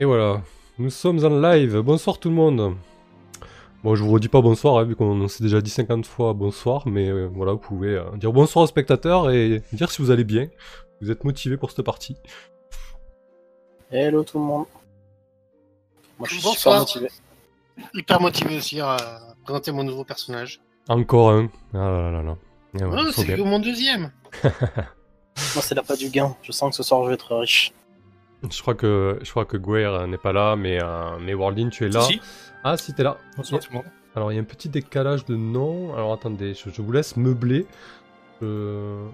Et voilà, nous sommes en live. Bonsoir tout le monde. Bon, je vous redis pas bonsoir, hein, vu qu'on s'est déjà dit 50 fois bonsoir, mais euh, voilà, vous pouvez euh, dire bonsoir aux spectateurs et dire si vous allez bien. Vous êtes motivés pour cette partie. Hello tout le monde. Moi je suis super Bonsoir. motivé. Hyper motivé aussi à présenter mon nouveau personnage. Encore un. Ah là là là là. Oh, c'est que mon deuxième. Moi c'est la pas du gain. Je sens que ce soir je vais être riche. Je crois que je crois que Guer euh, n'est pas là, mais euh, mais Wardin, tu es là. Si. Ah si t'es là. Bonsoir tout le monde. Alors il y a un petit décalage de nom. Alors attendez, je, je vous laisse meubler. Euh,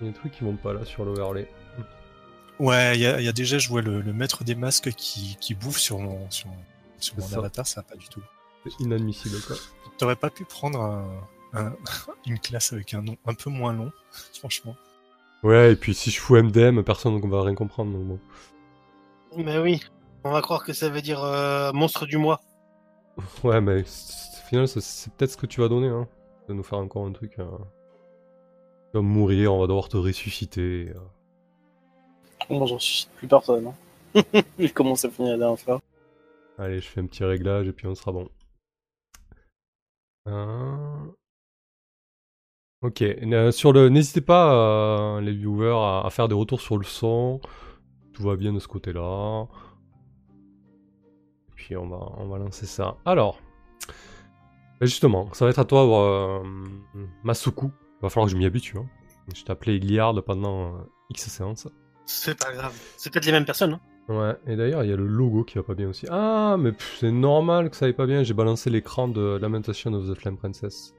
Il y a des trucs qui vont pas là sur l'overlay. Ouais, il y, a- il y a déjà, je vois le, le maître des masques qui, qui bouffe sur mon, sur, sur mon ça. avatar, ça va pas du tout. C'est inadmissible quoi. T'aurais pas pu prendre un, un- une classe avec un nom un peu moins long, franchement. Ouais, et puis si je fous MDM, personne ne va rien comprendre. Donc bon. Mais oui, on va croire que ça veut dire euh, monstre du mois. Ouais, mais au final, c'est- peut-être ce que tu vas donner. Hein. Tu vas nous faire encore un truc. euh, Tu vas mourir, on va devoir te ressusciter. euh. Bon j'en suis plus personne. Hein. Vu comment ça finit la dernière fois? Allez, je fais un petit réglage et puis on sera bon. Euh, Ok, euh, sur le, n'hésitez pas euh, les viewers à, à faire des retours sur le son. Tout va bien de ce côté-là. Et puis on va, on va lancer ça. Alors, ben justement, ça va être à toi, euh, Masuku. Il va falloir que je m'y habitue. Hein. Je t'ai appelé Iliard pendant euh, X séances. C'est pas grave. C'est peut-être les mêmes personnes. Hein. Ouais, et d'ailleurs, il y a le logo qui va pas bien aussi. Ah, mais c'est normal que ça aille pas bien. J'ai balancé l'écran de Lamentation of the Flame Princess.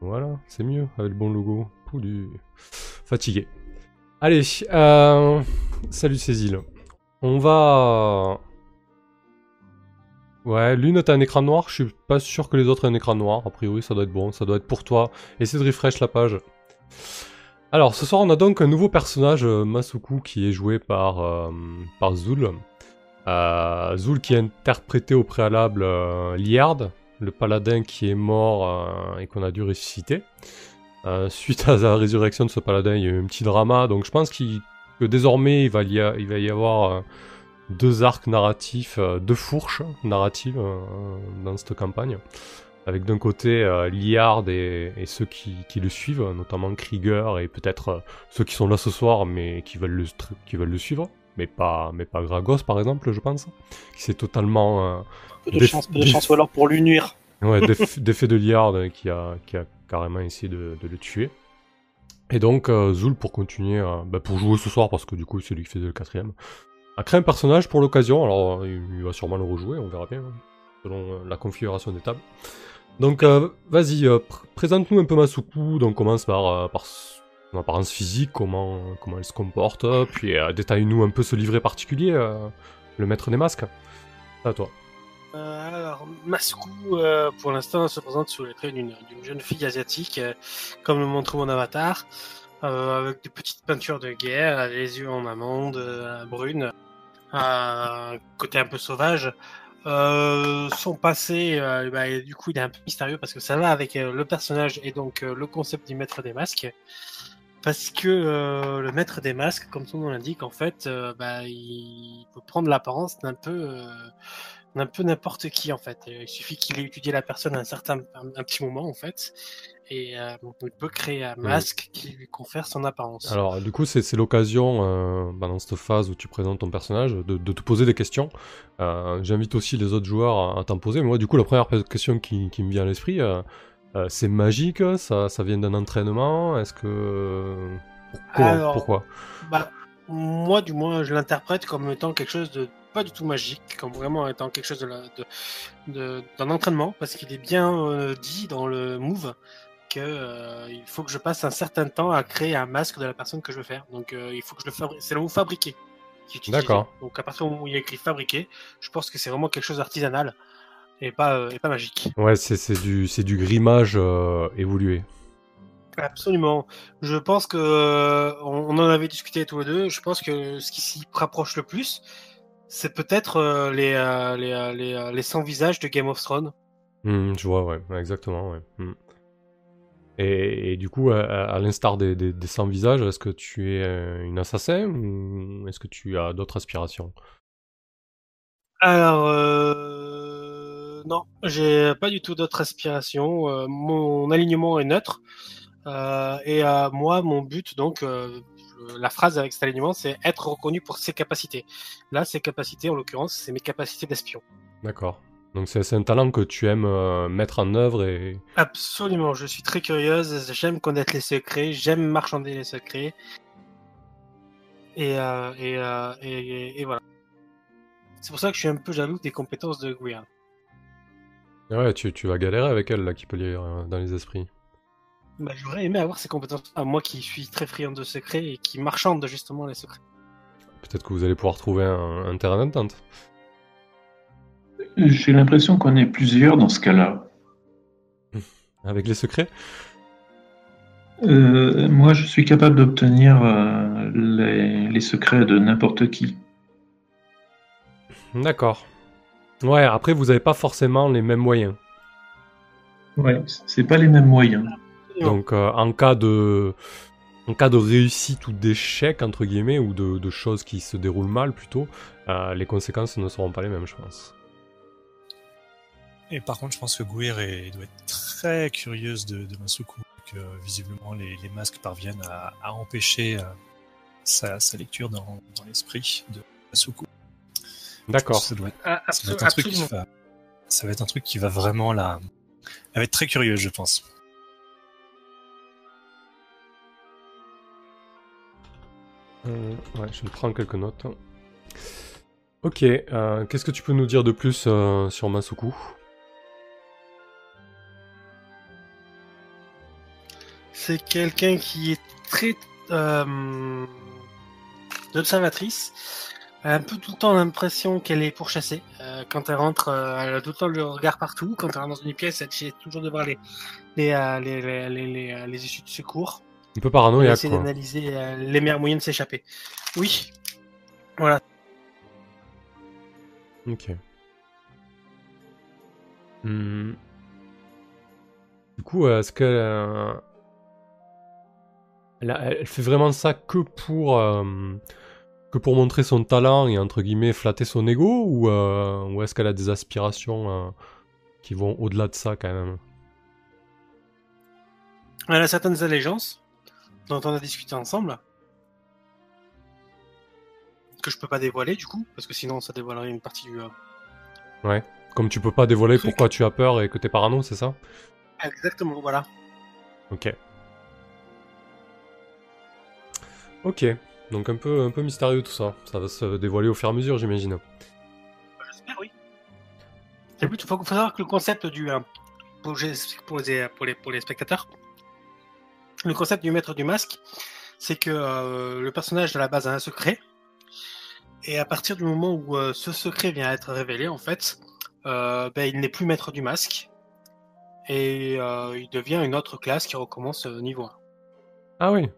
Voilà, c'est mieux avec le bon logo. Poudu. Fatigué. Allez, euh... salut Cécile. On va. Ouais, l'une t'as un écran noir. Je suis pas sûr que les autres aient un écran noir. A priori, ça doit être bon. Ça doit être pour toi. Essaie de refresh la page. Alors, ce soir, on a donc un nouveau personnage, euh, Masuku, qui est joué par, euh, par Zul. Euh, Zul qui a interprété au préalable Liard, le paladin qui est mort euh, et qu'on a dû ressusciter. Euh, suite à la résurrection de ce paladin, il y a eu un petit drama, donc je pense que désormais, il va y, avoir euh, deux arcs narratifs, deux fourches narratives euh, dans cette campagne. Avec d'un côté Liard et, ceux qui, le suivent, notamment Krieger et peut-être ceux qui sont là ce soir mais qui veulent le, suivre, mais pas, mais pas Gragos par exemple, je pense, qui s'est totalement Peu de chance, peu de chance ou alors pour lui nuire. ouais, d'eff- d'effet de Liard euh, qui a, qui a carrément essayé de, de le tuer. Et donc euh, Zul pour continuer, euh, bah, pour jouer ce soir parce que du coup c'est lui qui fait le quatrième, a créé un personnage pour l'occasion. Alors il, il va sûrement le rejouer, on verra bien hein, selon euh, la configuration des tables. Donc euh, vas-y, pr- présente-nous un peu Masuku. Donc on commence par, par son apparence physique, comment comment elle se comporte, puis détaille-nous un peu ce livret particulier, le maître des masques. À toi. Euh, alors, Masuku, euh, pour l'instant, se présente sous les traits d'une jeune fille asiatique, euh, comme le montre mon avatar, euh, avec des petites peintures de guerre, les yeux en amande, euh, brune, un côté un peu sauvage. Euh, son passé, euh, bah, du coup, il est un peu mystérieux parce que ça va avec euh, le personnage et donc euh, le concept du maître des masques. Parce que euh, le maître des masques, comme son nom l'indique, en fait, euh, bah, il peut prendre l'apparence d'un peu, d'un peu n'importe qui, en fait. Euh, Il suffit qu'il ait étudié la personne un certain, un, un petit moment, en fait, et euh, il peut créer un masque qui lui confère son apparence. Alors, du coup, c'est l'occasion, euh, bah, dans cette phase où tu présentes ton personnage, de, de te poser des questions. Euh, J'invite aussi les autres joueurs à, à t'en poser. Mais moi, du coup, la première question qui, qui me vient à l'esprit, euh, c'est magique ça, ça vient d'un entraînement Est-ce que... Alors, Pourquoi? Bah, moi, du moins, je l'interprète comme étant quelque chose de pas du tout magique, comme vraiment étant quelque chose de la- de- de- d'un entraînement, parce qu'il est bien euh, dit dans le move que euh, il faut que je passe un certain temps à créer un masque de la personne que je veux faire. Donc, euh, il faut que je le fabrique. C'est le mot fabriquer. D'accord. Donc, à partir du moment où il y a écrit fabriquer, je pense que c'est vraiment quelque chose d'artisanal et pas euh, et pas magique. Ouais, c'est du, du grimage évolué. Absolument. Je pense que euh, on, on en avait discuté tous les deux. Je pense que ce qui s'y rapproche le plus, c'est peut-être euh, les, euh, les, euh, les, les 100 visages de Game of Thrones. Hmm, je vois, ouais, exactement, ouais. Hmm. Et, et du coup, à, l'instar des, des, des 100 visages, est-ce que tu es une assassin ou est-ce que tu as d'autres aspirations? Alors, euh, non, j'ai pas du tout d'autre aspiration. Euh, mon alignement est neutre. Euh, et moi, mon but, donc, la phrase avec cet alignement, c'est être reconnu pour ses capacités. Là, ses capacités, en l'occurrence, c'est mes capacités d'espion. D'accord. Donc c'est un talent que tu aimes euh, mettre en œuvre et... Absolument, je suis très curieuse, j'aime connaître les secrets, j'aime marchander les secrets. Et, euh, et, euh, et, et voilà. C'est pour ça que je suis un peu jaloux des compétences de Guian. Ouais, tu, tu vas galérer avec elle, là, qui peut lire dans les esprits. Bah, J'aurais aimé avoir ces compétences à moi qui suis très friand de secrets et qui marchande justement les secrets. Peut-être que vous allez pouvoir trouver un, un terrain d'entente. J'ai l'impression qu'on est plusieurs dans ce cas-là. Avec les secrets? Euh, moi, je suis capable d'obtenir euh, les, les secrets de n'importe qui. D'accord. Ouais, après, vous avez pas forcément les mêmes moyens. Ouais, c'est pas les mêmes moyens. Donc, euh, en cas de... En cas de réussite ou d'échec, entre guillemets, ou de, de choses qui se déroulent mal, plutôt, euh, les conséquences ne seront pas les mêmes, je pense. Et par contre, je pense que Gouir est- doit être très curieuse de, de Masuku, que visiblement les, les masques parviennent à, à empêcher euh, sa, sa lecture dans, dans l'esprit de Masuku. D'accord. Ça doit être, Ah, ça être un truc qui absolument. va, ça va être un truc qui va vraiment la, elle va être très curieuse, je pense. Euh, ouais, je prendre quelques notes. Ok, euh, qu'est-ce que tu peux nous dire de plus euh, sur Masuku? C'est quelqu'un qui est très euh, observatrice. Elle a un peu tout le temps l'impression qu'elle est pourchassée. Euh, quand elle rentre, elle a tout le temps le regard partout. Quand elle rentre dans une pièce, elle essaie toujours de voir les, les, les, les issues de secours. Un peu paranoïaque, essaie quoi. d'analyser euh, les meilleurs moyens de s'échapper. Oui. Voilà. Ok. Hmm. Du coup, euh, est-ce que euh, elle, a- elle fait vraiment ça que pour euh, que pour montrer son talent et entre guillemets flatter son ego ou, euh, ou est-ce qu'elle a des aspirations qui vont au-delà de ça quand même? Elle a certaines allégeances dont on a discuté ensemble. Que je peux pas dévoiler du coup, parce que sinon ça dévoilerait une partie du. euh, Comme tu peux pas dévoiler Truc. pourquoi tu as peur et que t'es parano, c'est ça? Exactement, voilà. Ok. Ok. Donc un peu, un peu mystérieux tout ça. Ça va se dévoiler au fur et à mesure, j'imagine. J'espère, oui. Il faut, faut savoir que le concept du. euh, pour, pour les, pour, les, pour les spectateurs, le concept du maître du masque, c'est que euh, le personnage de la base a un secret. Et à partir du moment où euh, ce secret vient à être révélé, en fait, euh, ben, il n'est plus maître du masque. Et euh, il devient une autre classe qui recommence niveau 1. Ah oui.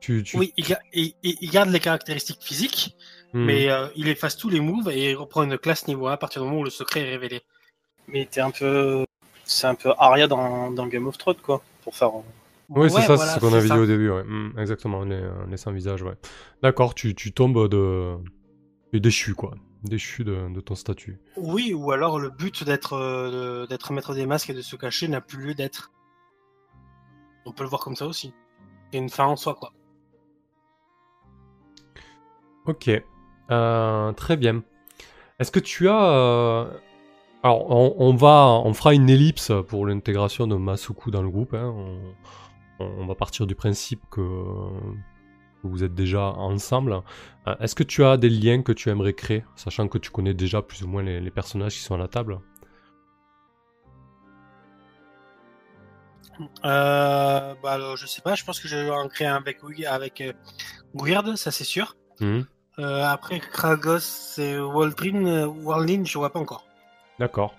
Tu, tu... Oui, il, ga- il- il- il garde les caractéristiques physiques, Hmm. mais euh, il efface tous les moves et il reprend une classe niveau 1 à partir du moment où le secret est révélé. Mais t'es un peu. C'est un peu Arya dans, dans Game of Thrones, quoi. Pour faire. Oui, c'est ça, voilà, c'est ce qu'on a c'est vu ça. au début, ouais. Hmm, exactement, les, euh, les sans visage, ouais. D'accord, tu, tu tombes de... es déchu, quoi. Déchu de, de ton statut. Oui, ou alors le but d'être euh, d'être maître des masques et de se cacher n'a plus lieu d'être. On peut le voir comme ça aussi. C'est une fin en soi, quoi. Ok. Euh, très bien. Est-ce que tu as... euh, Alors, on, on va... On fera une ellipse pour l'intégration de Masuku dans le groupe, hein. On, on va partir du principe que... vous êtes déjà ensemble. Euh, Est-ce que tu as des liens que tu aimerais créer, sachant que tu connais déjà plus ou moins les, les personnages qui sont à la table? Euh, bah alors, je sais pas, je pense que je vais en créer un avec, avec euh, Weird, ça c'est sûr. Euh, après Kragos et Waldrin, je vois pas encore. D'accord.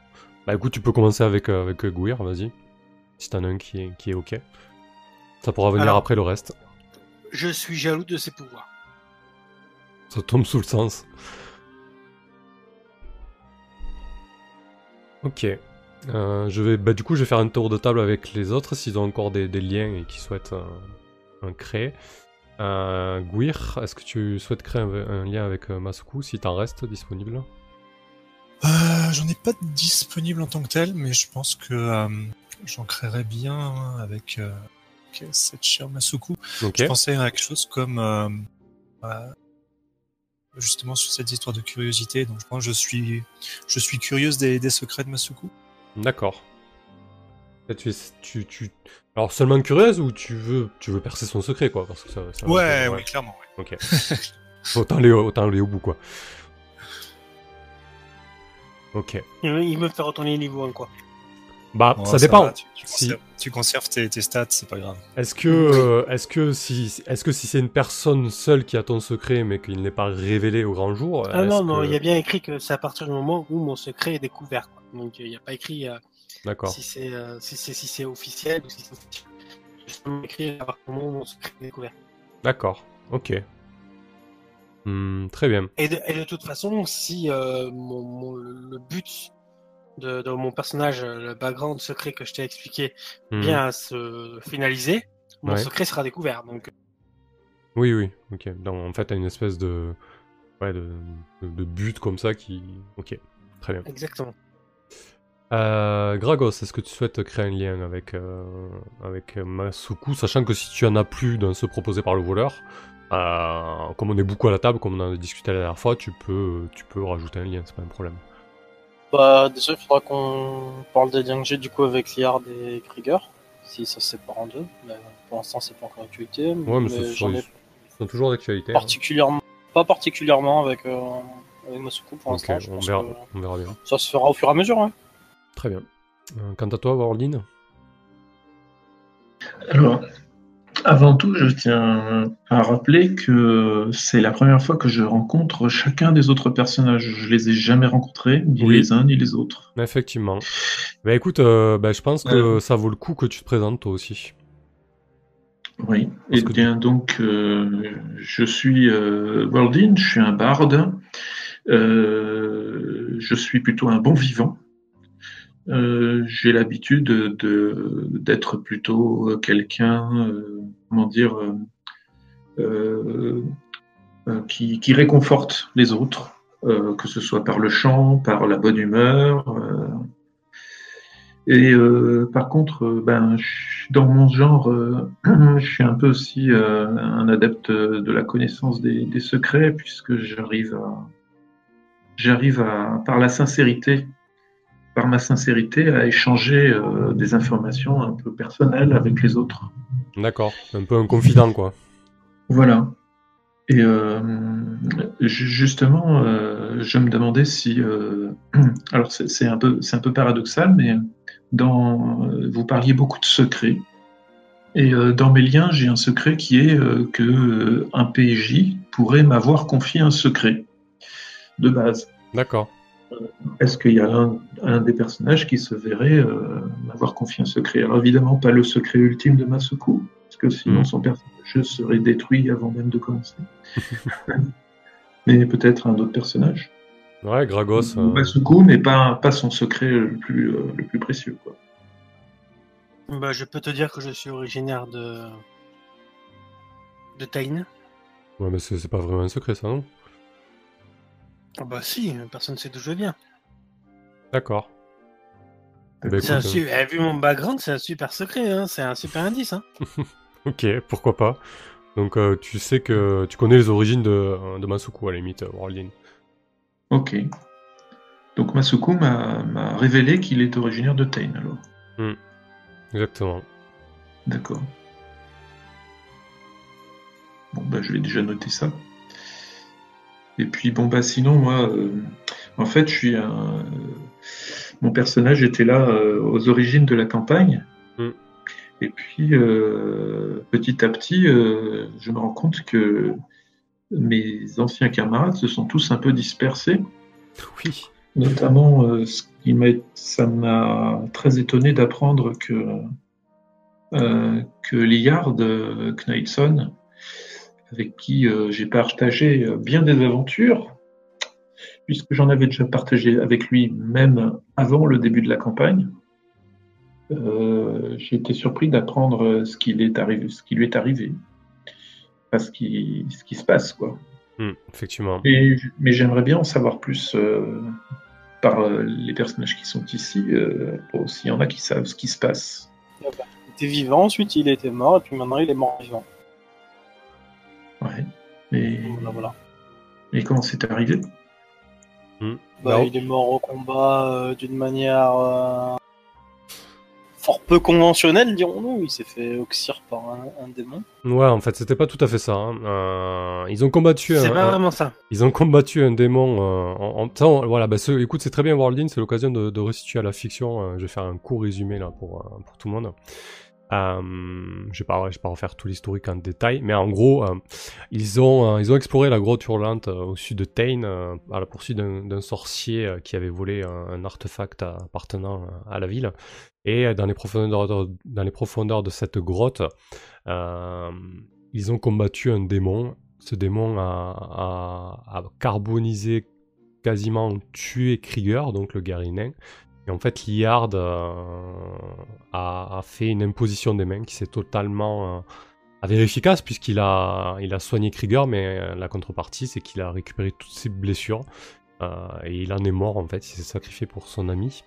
Bah écoute, tu peux commencer avec, avec vas-y. Si t'en as un qui est, qui est ok. Ça pourra venir Alors- après le reste. Je suis jaloux de ses pouvoirs. Ça tombe sous le sens. Ok. Euh, je vais, bah, du coup, je vais faire un tour de table avec les autres s'ils ont encore des, des liens et qui souhaitent euh, un créer. Euh, Gouir, est-ce que tu souhaites créer un, un lien avec euh, Masuku si t'en restes disponible? J'en ai pas de disponible en tant que tel, mais je pense que euh, j'en créerais bien avec, euh, avec cette chère Masuku. Ok. Je pensais à quelque chose comme euh, euh, justement sur cette histoire de curiosité. Donc je pense que je suis je suis curieuse des, des secrets de Masuku. D'accord. Tu, es- tu, tu... Alors seulement curieuse ou tu veux, tu veux percer son secret quoi parce que ça, ça- Ouais, oui, clairement. ouais. Ok. autant aller, au- autant aller au bout quoi. Ok. Il me fait retourner niveau 1, quoi. Bah Bon, ça dépend. va, tu, tu Si- conserves, tu conserves tes, tes stats, c'est pas grave. Est-ce que, euh, est-ce que si, est-ce que si c'est une personne seule qui a ton secret mais qu'il n'est pas révélé au grand jour Ah non, non, que- il y a bien écrit que c'est à partir du moment où mon secret est découvert. Quoi. Donc il n'y a pas écrit euh, D'accord. si c'est euh, si c'est si c'est officiel ou si c'est écrit à partir du moment où mon secret est découvert. D'accord. Ok. Hmm, très bien. Et de, et de toute façon, si euh, mon, mon- le but de, de mon personnage, euh, le background secret que je t'ai expliqué, Hmm. vient à se finaliser, mon Ouais. secret sera découvert. Donc Oui, oui. Ok. Donc, en fait, t'as une espèce de, ouais, de, but comme ça qui. Ok. Très bien. exactement. Euh, Gragos, est-ce que tu souhaites créer un lien avec, euh, avec Masuku, sachant que si tu en as plus d'un se proposé par le voleur, euh, comme on est beaucoup à la table, comme on en a discuté la dernière fois, tu peux, tu peux rajouter un lien, c'est pas un problème. Bah, déjà, il faudra qu'on parle des liens que j'ai du coup avec Liard et Krieger, si ça se sépare en deux. Mais pour l'instant, c'est pas encore d'actualité. Ouais, mais ce j'en sont, ai ils sont toujours d'actualité. hein. particulièrement, pas particulièrement avec, euh, avec Masuku pour l'instant. je on pense verra, que on verra bien. ça se fera au fur et à mesure. Hein. Très bien. Euh, quant à toi, Warline Alors, avant tout, je tiens à rappeler que c'est la première fois que je rencontre chacun des autres personnages. Je les ai jamais rencontrés, ni Oui. les uns ni les autres. Effectivement. Bah écoute, euh, bah, je pense que Euh. ça vaut le coup que tu te présentes toi aussi. Oui. Parce Et que- bien donc, euh, je suis euh, Waldin, je suis un barde. Je suis plutôt un bon vivant. Euh, J'ai l'habitude de d'être plutôt euh, quelqu'un, euh, qui, réconforte les autres, que ce soit par le chant, par la bonne humeur. Et par contre, ben, dans mon genre, je suis un peu aussi un adepte de la connaissance des, secrets, puisque j'arrive j'arrive à, par la sincérité, par ma sincérité, à échanger euh, des informations un peu personnelles avec les autres. D'accord. Un peu un confident, quoi. Voilà. Et euh, ju- justement, euh, je me demandais si, alors c'est un peu, un peu paradoxal, mais dans, vous parliez beaucoup de secrets. Et dans mes liens, j'ai un secret qui est que un PJ pourrait m'avoir confié un secret de base. D'accord. Est-ce qu'il y a un, un des personnages qui se verrait euh, m'avoir confié un secret? Alors évidemment pas le secret ultime de Masuku, parce que sinon Mhm. son personnage serait détruit avant même de commencer. Mais peut-être un autre personnage. Ouais, Gragos. euh, Masuku n'est pas, pas son secret le plus, euh, le plus précieux. Quoi. Bah, je peux te dire que je suis originaire de de Tain. Ouais, mais c'est c'est pas vraiment un secret, ça, non? Ah bah si, personne sait d'où je viens. D'accord. C'est un su- eh, vu mon background, c'est un super secret, hein. c'est un super indice. Hein. euh, Ok, pourquoi pas. Donc, euh, tu sais que tu connais les origines de, de Masuku, à la limite, euh, Warline. Ok. Donc Masuku m'a m'a révélé qu'il est originaire de Tain alors. Exactement. D'accord. Bon, bah, je vais déjà noter ça. Et puis, bon, bah, sinon, moi, euh, en fait, je suis un. euh, mon personnage était là euh, aux origines de la campagne. Mm. Et puis, euh, petit à petit, je me rends compte que mes anciens camarades se sont tous un peu dispersés. Oui. Notamment, ce qui m'a, ça m'a très étonné d'apprendre que, que Liard Knightson, avec qui euh, j'ai partagé euh, bien des aventures, puisque j'en avais déjà partagé avec lui même avant le début de la campagne, euh, j'ai été surpris d'apprendre ce, qu'il est arrivé, ce qui lui est arrivé, Enfin, ce qui, ce qui se passe, quoi. Hmm, effectivement. Et- mais j'aimerais bien en savoir plus euh, par euh, les personnages qui sont ici, euh, bon, s'il y en a qui savent ce qui se passe. Il était vivant, ensuite il était mort, et puis maintenant il est mort vivant. Voilà, voilà. mais comment c'est arrivé Bah, Bah, il est mort au combat euh, d'une manière euh, fort peu conventionnelle, dirons-nous. Il s'est fait oxyre par un, un démon. Ouais, en fait, c'était pas tout à fait ça. hein. Euh, ils ont combattu C'est un, pas un- vraiment ça. ils ont combattu un démon euh, en, temps. Voilà, bah, ce- écoute, c'est très bien Worldin, c'est l'occasion de, de restituer à la fiction. euh, je vais faire un court résumé là pour, euh, pour tout le monde. Euh, je je vais pas refaire tout l'historique en détail, mais en gros, euh, ils ont, euh, ils ont exploré la grotte hurlante au sud de Tain à la poursuite d'un sorcier qui avait volé un, artefact appartenant à la ville. Et dans les profondeurs de, cette grotte, ils ont combattu un démon. Ce démon a, carbonisé, quasiment tué Krieger, donc le guerrier nain. Et en fait, Liard euh, a, fait une imposition des mains qui s'est totalement euh, avérée efficace puisqu'il a, il a soigné Krieger, mais euh, la contrepartie, c'est qu'il a récupéré toutes ses blessures euh, et il en est mort en fait. Il s'est sacrifié pour son ami.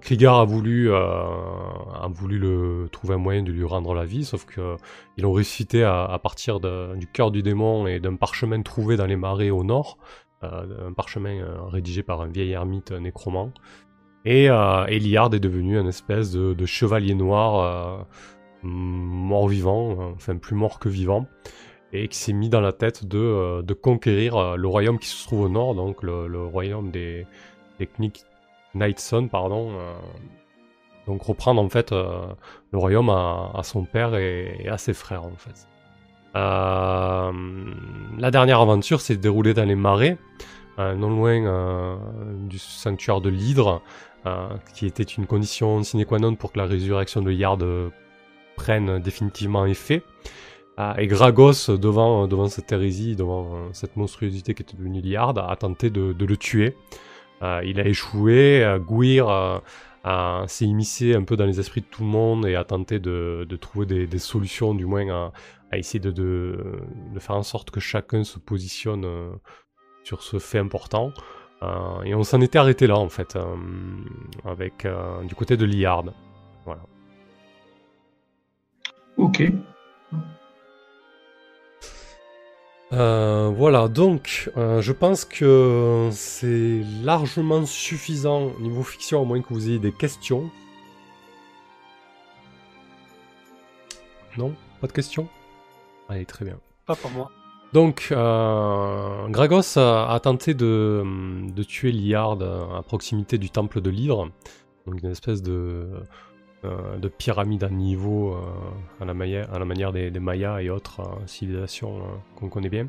Krieger a voulu, a voulu trouver un moyen de lui rendre la vie, sauf que ils l'ont ressuscité à, partir du cœur du démon et d'un parchemin trouvé dans les marais au nord, un parchemin rédigé par un vieil ermite nécromant. Et euh, Eliard est devenu une espèce de, chevalier noir euh, mort-vivant, euh, enfin plus mort que vivant, et qui s'est mis dans la tête de, euh, conquérir euh, le royaume qui se trouve au nord, donc le, royaume des, des Knightson, pardon. donc reprendre en fait le royaume à, son père et, et à ses frères en fait. La dernière aventure s'est déroulée dans les marais, euh, non loin du sanctuaire de l'Hydre, qui était une condition sine qua non pour que la résurrection de Yard euh, prenne définitivement effet. Euh, et Gragos, devant, cette hérésie, devant euh, cette monstruosité qui était devenue Liard, a tenté de, le tuer. Euh, il a échoué, euh, euh, a- s'est immiscé un peu dans les esprits de tout le monde et a tenté de, trouver des, solutions, du moins à, essayer de, faire en sorte que chacun se positionne euh, sur ce fait important. Euh, et on s'en était arrêté là en fait, euh, avec euh, du côté de Liard. Voilà. Ok. Euh, voilà, donc euh, je pense que c'est largement suffisant niveau fiction, à moins que vous ayez des questions. Non? Pas de questions? Allez, très bien. Pas pour moi. Donc, euh, Gragos a, a tenté de, de tuer Liard à proximité du temple de l'Hydre, donc une espèce de, euh, de pyramide à niveau euh, à, la manière, à la manière des, des Mayas et autres civilisations qu'on connaît bien.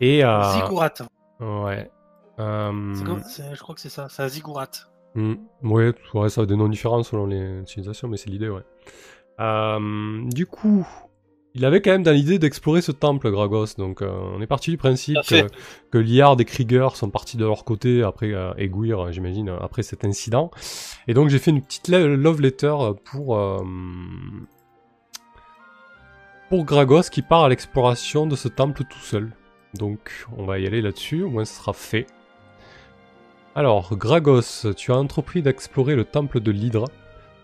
Et Ziggurat. ouais. Comme- Je crois que c'est ça. C'est un ziggurat. Hmm, ouais, ouais, ça a des noms différents selon les civilisations, mais c'est l'idée, ouais. Du coup, il avait quand même dans l'idée d'explorer ce temple, Gragos. Donc, euh, on est parti du principe que, que Liard et Krieger sont partis de leur côté après euh, et j'imagine, après cet incident. Et donc, j'ai fait une petite love letter pour euh, pour Gragos qui part à l'exploration de ce temple tout seul. Donc, on va y aller là-dessus. Au moins, ce sera fait. Alors, Gragos, tu as entrepris d'explorer le temple de l'Hydre.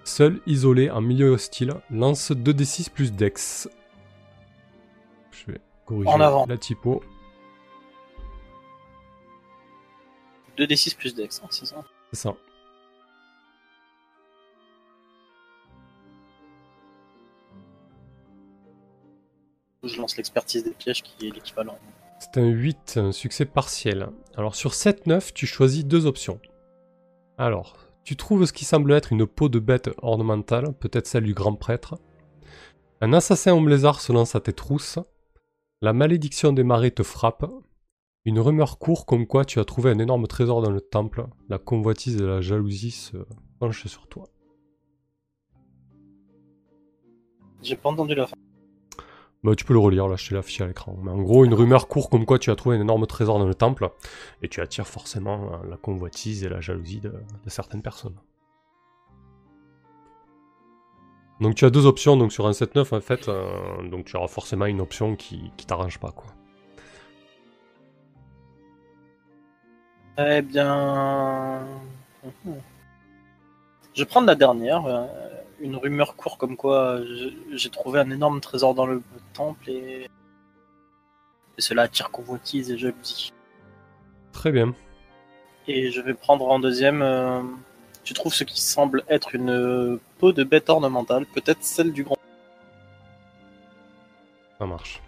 Seul, isolé, en milieu hostile, lance 2d6 plus dex. Je vais corriger En avant. la typo. 2d6 plus dex, hein, c'est ça C'est ça. Je lance l'expertise des pièges qui est l'équivalent. C'est un 8, un succès partiel. Alors sur 7-9, tu choisis deux options. Alors, tu trouves ce qui semble être une peau de bête ornementale, peut-être celle du grand prêtre. Un assassin au lézard se lance à tes trousses. La malédiction des marées te frappe. Une rumeur court comme quoi tu as trouvé un énorme trésor dans le temple. La convoitise et la jalousie se penchent sur toi. J'ai pas entendu la fin. Bah, tu peux le relire, là, je te l'ai affiché à l'écran. Mais en gros, une rumeur court comme quoi tu as trouvé un énorme trésor dans le temple, et tu attires forcément euh, la convoitise et la jalousie de, de certaines personnes. Donc tu as deux options, donc sur un 7-9 en fait, euh, donc tu auras forcément une option qui, qui t'arrange pas quoi. Eh bien. Je vais prendre la dernière. euh, Une rumeur court comme quoi je- j'ai trouvé un énorme trésor dans le temple et. Et cela attire convoitise et jalousie. Très bien. Et je vais prendre en deuxième. Tu trouves ce qui semble être une peau de bête ornementale, peut-être celle du grand. Ça marche.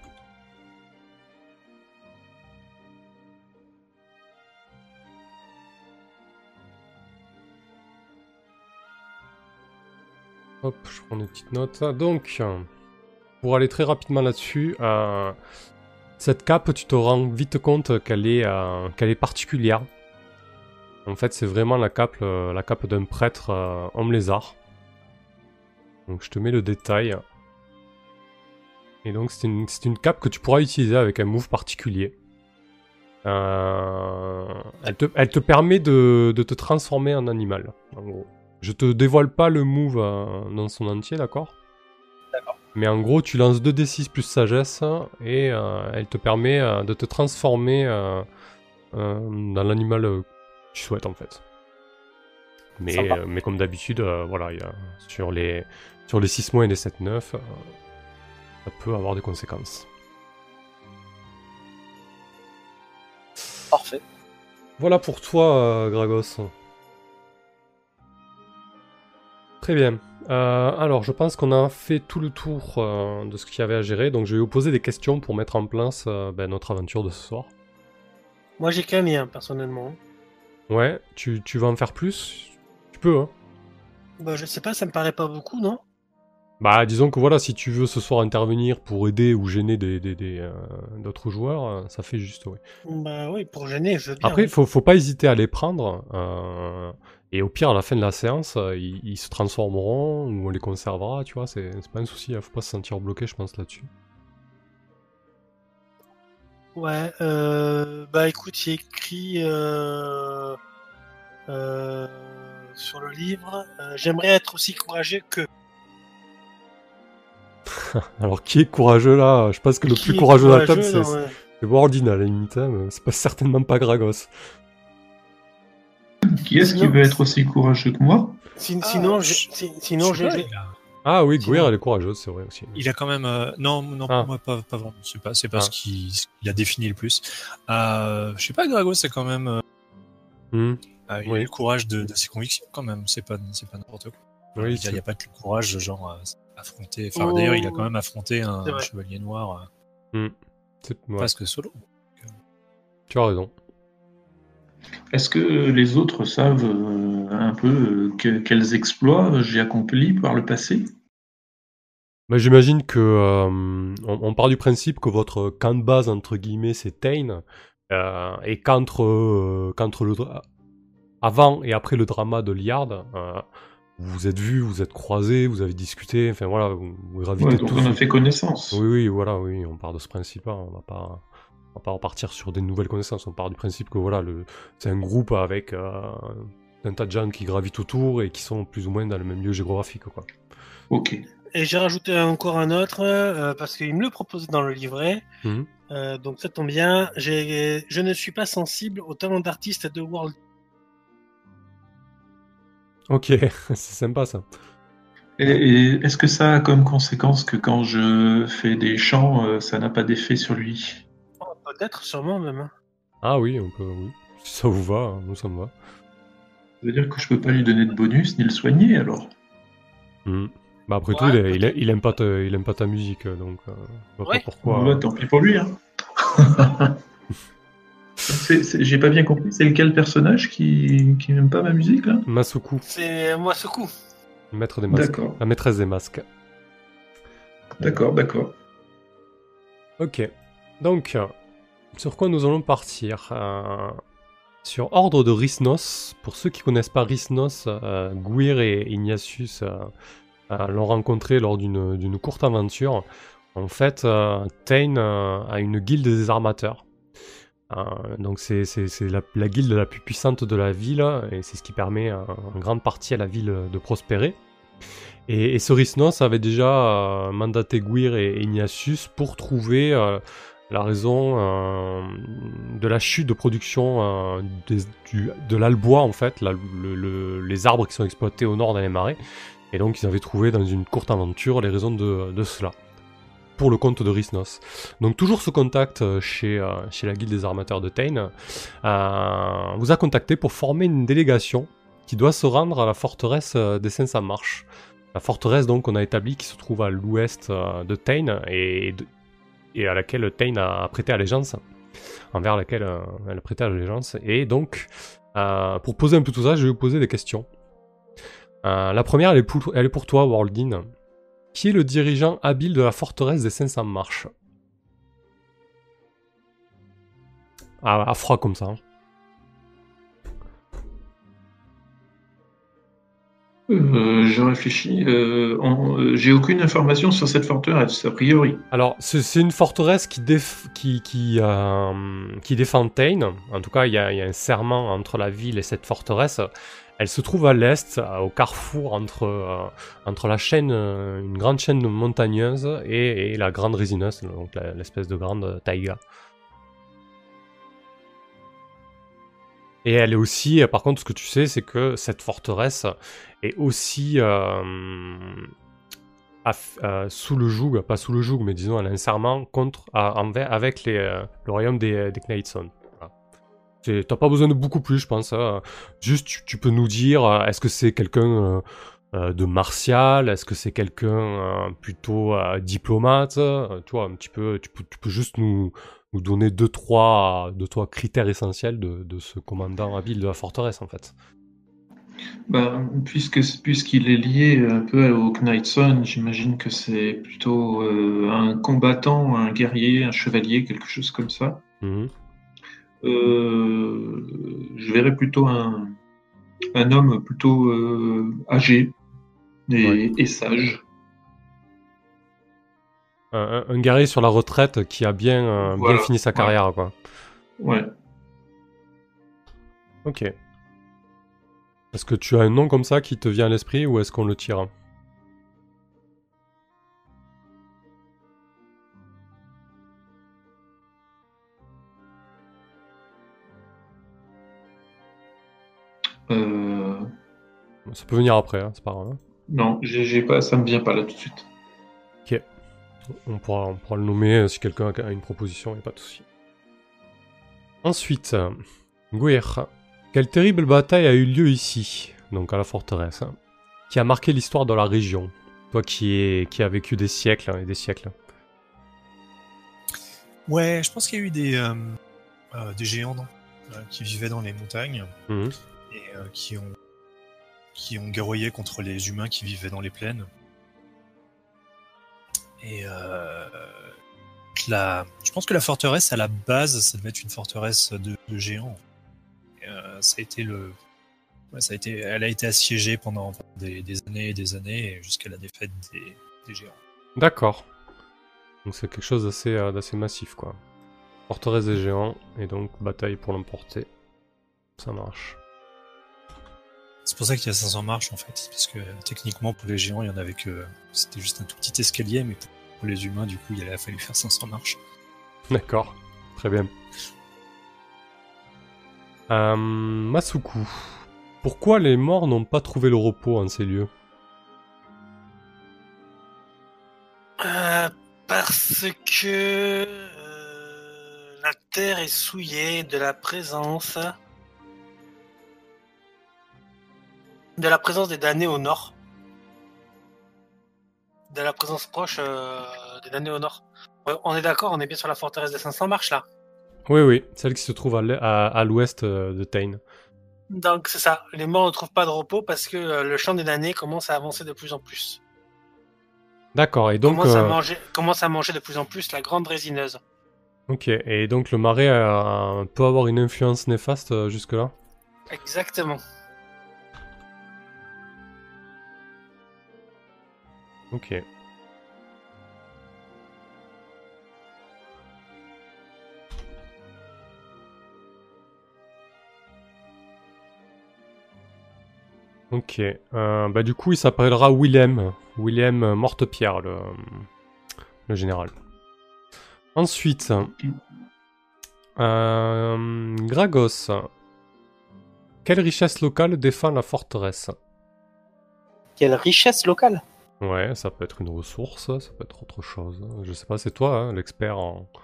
Hop, je prends des petites notes. Donc, euh, pour aller très rapidement là-dessus, euh, cette cape, tu te rends vite compte qu'elle est, euh, qu'elle est particulière. En fait, c'est vraiment la cape, euh, la cape d'un prêtre euh, homme lézard. Donc, je te mets le détail. Et donc c'est une, c'est une cape que tu pourras utiliser avec un move particulier. Euh, elle, te, elle te permet de, de te transformer en animal, en gros. Je te dévoile pas le move dans son entier, d'accord? D'accord. Mais en gros, tu lances 2d6 plus sagesse et elle te permet de te transformer dans l'animal souhaites en fait. Mais, euh, mais comme d'habitude, euh, voilà, il y a, sur les sur les 6 mois et les 7-9, euh, ça peut avoir des conséquences. Parfait. Voilà pour toi, euh, Gragos. Très bien. Euh, alors, je pense qu'on a fait tout le tour euh, de ce qu'il y avait à gérer, donc je vais vous poser des questions pour mettre en place euh, ben, notre aventure de ce soir. Moi, j'ai qu'un mien, personnellement. Ouais, tu, tu vas en faire plus? Tu peux, hein Bah, je sais pas, ça me paraît pas beaucoup, non? Bah, disons que voilà, si tu veux ce soir intervenir pour aider ou gêner des, des- des, euh, d'autres joueurs, euh, ça fait juste, ouais. Bah oui, pour gêner, je veux bien. Après, oui. faut, faut pas hésiter à les prendre. euh, et au pire, à la fin de la séance, ils, ils se transformeront ou on les conservera, tu vois. C'est c'est pas un souci, hein, faut pas se sentir bloqué, je pense, là-dessus. Ouais, euh, bah écoute, il y a écrit euh, euh, sur le livre euh, J'aimerais être aussi courageux que. Alors, qui est courageux là? Je pense que le Qui plus est courageux de la table, courageux, c'est ouais. c'est Wardin à la limite. hein, mais c'est pas certainement pas Gragos. Qui est-ce qui veut être aussi courageux que moi? Sin- Ah, sinon, je- j'ai- si- sinon, Je Ah oui, Gouir, elle est courageuse, c'est vrai aussi. il a quand même. euh, non, non, Ah. pour moi, pas, pas vraiment. C'est pas, c'est pas Ah. ce qu'il a défini le plus. Euh, je sais pas, Drago, c'est quand même. euh, Hmm, euh, il Oui. a le courage de, de ses convictions, quand même. C'est pas, c'est pas n'importe quoi. Oui, c'est- il n'y a pas que le courage, genre, à affronter. Enfin, Oh. d'ailleurs, il a quand même affronté un, C'est chevalier noir c'est- euh, ouais, presque solo. tu as raison. Est-ce que les autres savent euh, un peu euh, que- quels exploits j'ai accomplis par le passé? Bah, J'imagine que euh, on, on part du principe que votre camp de base entre guillemets c'est Tain euh, et qu'entre euh, le avant et après le drama de Liard, vous vous êtes vus, vous êtes croisés, vous avez discuté, enfin voilà, vous, vous gravitez Ouais, donc tous. on a fait connaissance. Oui, oui, voilà, oui, on part de ce principe-là, on va pas, on va pas repartir sur des nouvelles connaissances, on part du principe que voilà, le, c'est un groupe avec euh, un tas de gens qui gravitent autour et qui sont plus ou moins dans le même lieu géographique, quoi. Ok. Et j'ai rajouté encore un autre euh, parce qu'il me le proposait dans le livret. Mhm. Euh, donc ça tombe bien. J'ai, je ne suis pas sensible au talent d'artiste de World. Ok, c'est sympa ça. Et, et est-ce que ça a comme conséquence que quand je fais des chants, ça n'a pas d'effet sur lui? Peut-être, sûrement même. hein. Ah oui, on peut, oui. Si ça vous va, hein, nous ça me va. Ça veut dire que je peux pas lui donner de bonus ni le soigner alors? Mhm. Bah après Ouais, tout, il, il, aime pas ta, il aime pas ta musique, donc euh, je vois Ouais. pas pourquoi. Ouais, tant pis pour lui. Hein. J'ai pas bien compris, c'est lequel personnage qui, qui n'aime pas ma musique là? Masuku, C'est moi ce coup. maître des masques. D'accord, La maîtresse des masques. d'accord, d'accord. Ok. Donc, euh, sur quoi nous allons partir Euh, Sur Ordre de Rhysnos. Pour ceux qui connaissent pas Rhysnos, euh, et Ignatius euh, euh, l'ont rencontré lors d'une courte aventure. En fait, Tain a une guilde des armateurs. Donc c'est la, guilde la plus puissante de la ville et c'est ce qui permet en grande partie à la ville de prospérer. Et, et ce Rhysnos avait déjà mandaté Gwir et Ignatius pour trouver la raison euh, de la chute de production euh, du- de l'albois en fait, les arbres qui sont exploités au nord dans les marais. Et donc ils avaient trouvé dans une courte aventure les raisons de, cela. Pour le compte de Rhysnos. Donc toujours ce contact euh, chez, chez la guilde des armateurs de Tain euh, vous a contacté pour former une délégation qui doit se rendre à la forteresse des 500 marches. La forteresse donc qu'on a établie qui se trouve à l'ouest de Tain et, et à laquelle Tain a prêté allégeance, envers laquelle euh, elle a prêté allégeance. Et donc, euh, pour poser un peu tout ça, je vais vous poser des questions. Euh, la première, elle est pour, toi, Worldin. Qui est le dirigeant habile de la forteresse des 500 marches? À, à froid comme ça. hein. Je réfléchis. euh, euh, J'ai aucune information sur cette forteresse, a priori. Alors, c'est une forteresse qui, déf- euh, défend Tain. En tout cas, il y, a un serment entre la ville et cette forteresse. Elle se trouve à l'est, au carrefour entre, la chaîne, une grande chaîne montagneuse et, et la grande résineuse, donc l'espèce de grande taïga. Et elle est aussi, euh, par contre, ce que tu sais, c'est que cette forteresse est aussi euh, euh, sous le joug, pas sous le joug, mais disons, elle a un serment contre, envers, avec le royaume des, des. Voilà. T'as pas besoin de beaucoup plus, je pense. hein. Juste, tu, peux nous dire, est-ce que c'est quelqu'un de martial? Est-ce que c'est quelqu'un plutôt diplomate? Tu vois, un petit peu, tu peux juste nous, nous donner deux trois, deux, trois critères essentiels de, de ce commandant habile de la forteresse, en fait. Bah, puisque puisqu'il est lié un peu au Knightson, j'imagine que c'est plutôt euh, un combattant, un guerrier, un chevalier, quelque chose comme ça. Mhm. Euh, je verrais plutôt un, un homme plutôt euh, âgé et, Ouais. et sage. Un, guerrier sur la retraite qui a bien, euh, bien fini sa carrière, quoi. Ouais. Ok. Est-ce que tu as un nom comme ça qui te vient à l'esprit ou est-ce qu'on le tire? Euh, Ça peut venir après, hein, c'est pas grave. hein. non, j'ai pas, ça me vient pas là tout de suite. On pourra, on pourra le nommer euh, si quelqu'un a une proposition, il a pas de souci. Ensuite, euh, Gouir. Quelle terrible bataille a eu lieu ici, donc à la forteresse, hein, qui a marqué l'histoire de la région Toi qui, est, qui a vécu des siècles et des siècles. Ouais, je pense qu'il y a eu des, euh, euh, des géants non Euh, qui vivaient dans les montagnes Mhm. et qui ont qui ont guerroyé contre les humains qui vivaient dans les plaines. Et euh, la, je pense que la forteresse à la base, ça devait être une forteresse de, géants. Euh, ça a été le, ça a été, elle a été assiégée pendant des, années et des années jusqu'à la défaite des, des géants. D'accord. Donc c'est quelque chose d'assez euh, d'assez massif, quoi. Forteresse des géants, et donc bataille pour l'emporter. Ça marche. C'est pour ça qu'il y a 500 marches en fait, parce que techniquement pour les géants il y en avait que c'était juste un tout petit escalier, mais pour les humains du coup il a fallu faire 500 marches. D'accord, très bien. Euh, Masuku, pourquoi les morts n'ont pas trouvé le repos en ces lieux? Euh, parce que euh, la terre est souillée de la présence de la présence des damnés au nord. De la présence proche euh, des damnés au nord. On est d'accord, on est bien sur la forteresse des 500 marches là. Oui, oui, celle qui se trouve à l'ouest euh, de Tain. Donc c'est ça, les morts ne trouvent pas de repos parce que euh, le champ des damnés commence à avancer de plus en plus. D'accord, et donc... commence, à manger, commence à manger de plus en plus la grande résineuse. Ok, et donc le marais euh, peut avoir une influence néfaste jusque-là? Exactement. Ok. Ok. Euh, bah du coup, il s'appellera Willem. Willem Mortepierre, le, le général. Ensuite, euh, Gragos. Quelle richesse locale défend la forteresse? Quelle richesse locale? Ouais, ça peut être une ressource, ça peut être autre chose. Je sais pas, c'est toi, hein, l'expert en.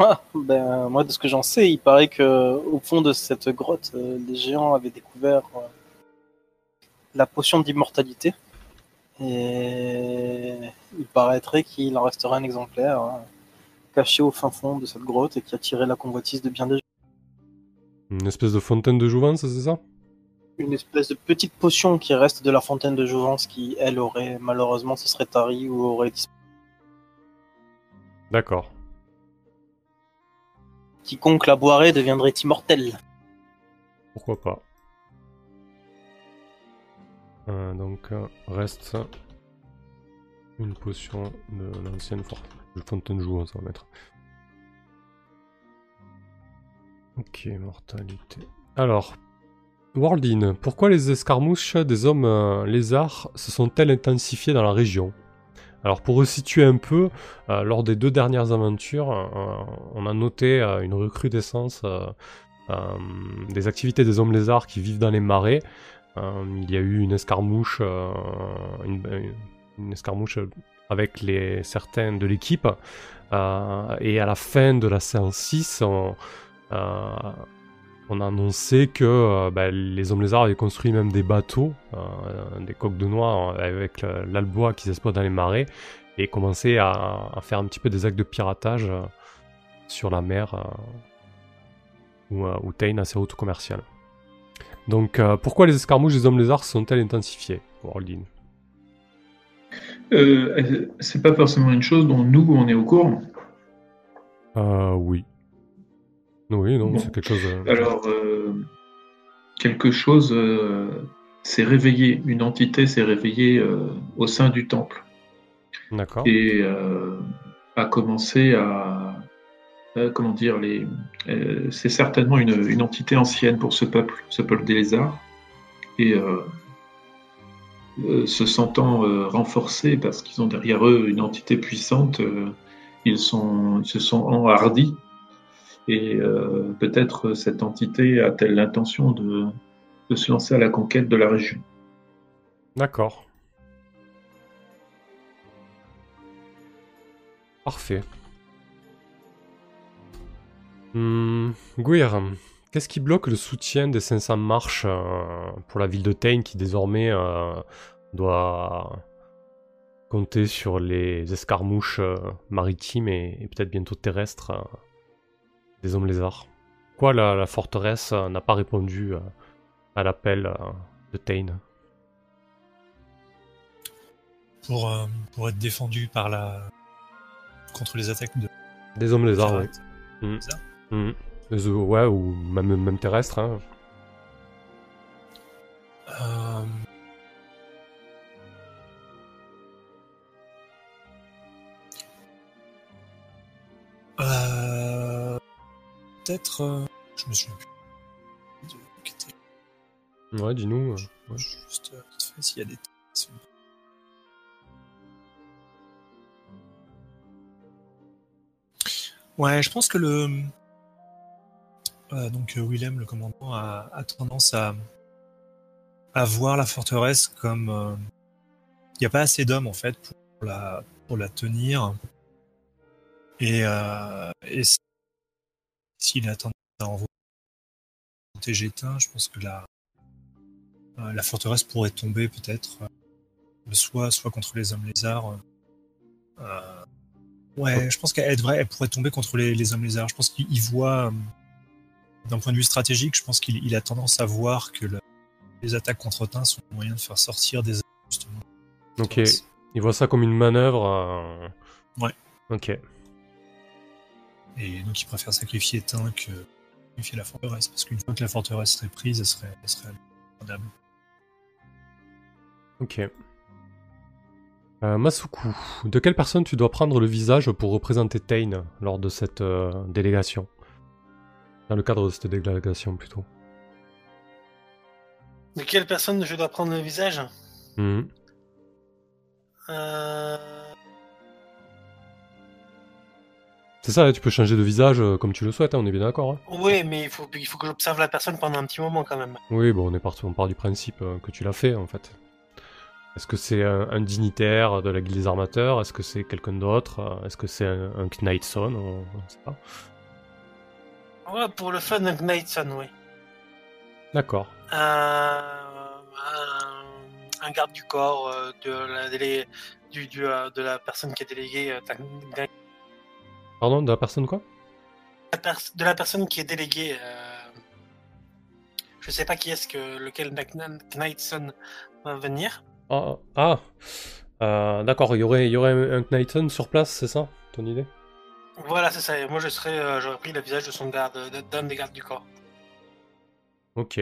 Ah, ben, moi, de ce que j'en sais, il paraît que au fond de cette grotte, euh, les géants avaient découvert euh, la potion d'immortalité. Et il paraîtrait qu'il en resterait un exemplaire hein, caché au fin fond de cette grotte et qui attirait la convoitise de bien des gens. Une espèce de fontaine de jouvence, c'est ça? Une espèce de petite potion qui reste de la fontaine de jouvence qui, elle, aurait malheureusement se serait tarie ou aurait disparu. D'accord. Quiconque la boirait deviendrait immortel. Pourquoi pas. Euh, donc, euh, reste une potion de l'ancienne for- de fontaine jouvence, on va mettre. Ok, mortalité. Alors, Wardin, pourquoi les escarmouches des hommes euh, lézards se sont-elles intensifiées dans la région? Alors, pour resituer un peu, euh, lors des deux dernières aventures, euh, on a noté une recrudescence des activités des hommes lézards qui vivent dans les marais. Il y a eu une escarmouche, une, escarmouche avec les, certains de l'équipe. Et à la fin de la séance 6, on, on a annoncé que euh, bah, les hommes lézards avaient construit même des bateaux, euh, des coques de noix euh, avec l'albois qui s'exploite dans les marais, et commençaient à, à faire un petit peu des actes de piratage sur la mer où, où Tain a ses routes commerciales. Donc pourquoi les escarmouches des hommes lézards se sont-elles intensifiées, Worldin c'est pas forcément une chose dont nous, on est au courant. Euh, oui. Oui, non, Bon. c'est quelque chose. euh, Alors, euh, quelque chose euh, s'est réveillé, une entité s'est réveillée euh, au sein du temple D'accord. et euh, a commencé à, euh, comment dire, les, euh, c'est certainement une, une entité ancienne pour ce peuple, ce peuple des lézards, et euh, euh, se sentant euh, renforcés parce qu'ils ont derrière eux une entité puissante, euh, ils, sont, ils se sont enhardis et euh, peut-être cette entité a-t-elle l'intention de, se lancer à la conquête de la région. D'accord. Parfait. Guir, qu'est-ce qui bloque le soutien des 500 marches euh, pour la ville de Tain qui désormais euh, doit compter sur les escarmouches maritimes et, peut-être bientôt terrestres des hommes lézards Pourquoi la, la forteresse euh, n'a pas répondu euh, à l'appel euh, de Tain pour, euh, pour être défendu par la contre les attaques de Des hommes lézards, oui. pirates. Mm. C'est ça. Les œufs, ouais, ou même, même terrestres. Hein. Euh, Peut-être. euh, Je me souviens plus. De... Ouais, dis-nous. euh, ouais. Juste euh, vite fait, s'il y a des. Ouais, je pense que le. euh, donc euh, Willem, le commandant, a, a tendance à, à voir la forteresse comme. euh, Il n'y a pas assez d'hommes en fait pour la, pour la tenir. Et, euh, et s'il a tendance à envoyer Tégetin, je pense que la, euh, la forteresse pourrait tomber peut-être, euh, soit, soit contre les hommes lézards. euh, ouais, je pense qu'elle devrait, elle pourrait tomber contre les, les hommes lézards. Je pense qu'il il voit, d'un point de vue stratégique, je pense qu'il il a tendance à voir que le- les attaques contre Tain sont un moyen de faire sortir des justement. Ok, il voit ça comme une manœuvre. euh, Ouais. Ok. Et donc il préfère sacrifier Tain que sacrifier la forteresse, parce qu'une fois que la forteresse serait prise, elle serait, elle serait abordable. Ok. Euh, Masuku, de quelle personne tu dois prendre le visage pour représenter Tain lors de cette euh, délégation? Dans le cadre de cette délégation, plutôt. De quelle personne je dois prendre le visage? Mhm. Euh, C'est ça, tu peux changer de visage euh, comme tu le souhaites, hein, on est bien d'accord. hein. Oui, mais il faut, il faut que j'observe la personne pendant un petit moment quand même. Oui, bon, on est parti, on part du principe euh, que tu l'as fait en fait. Est-ce que c'est un, un dignitaire de la guilde des armateurs? Est-ce que c'est quelqu'un d'autre? Est-ce que c'est un, un Knightson On ne sait pas. Ouais, pour le fun, un Knightson, oui. D'accord. Un, un, un garde du corps euh, de la, délé- du, du, euh, de la personne qui est déléguée. d'un- Pardon, de la personne quoi? La pers- de la personne qui est déléguée. euh, je sais pas qui est-ce que lequel Kn- Knightson va venir. Ah, ah. Euh, d'accord, il y aurait, y aurait un, Knighton sur place, c'est ça ton idée? Voilà, c'est ça. Et moi, je serais, euh, j'aurais pris le visage de son garde, de- d'un des gardes du corps. Ok.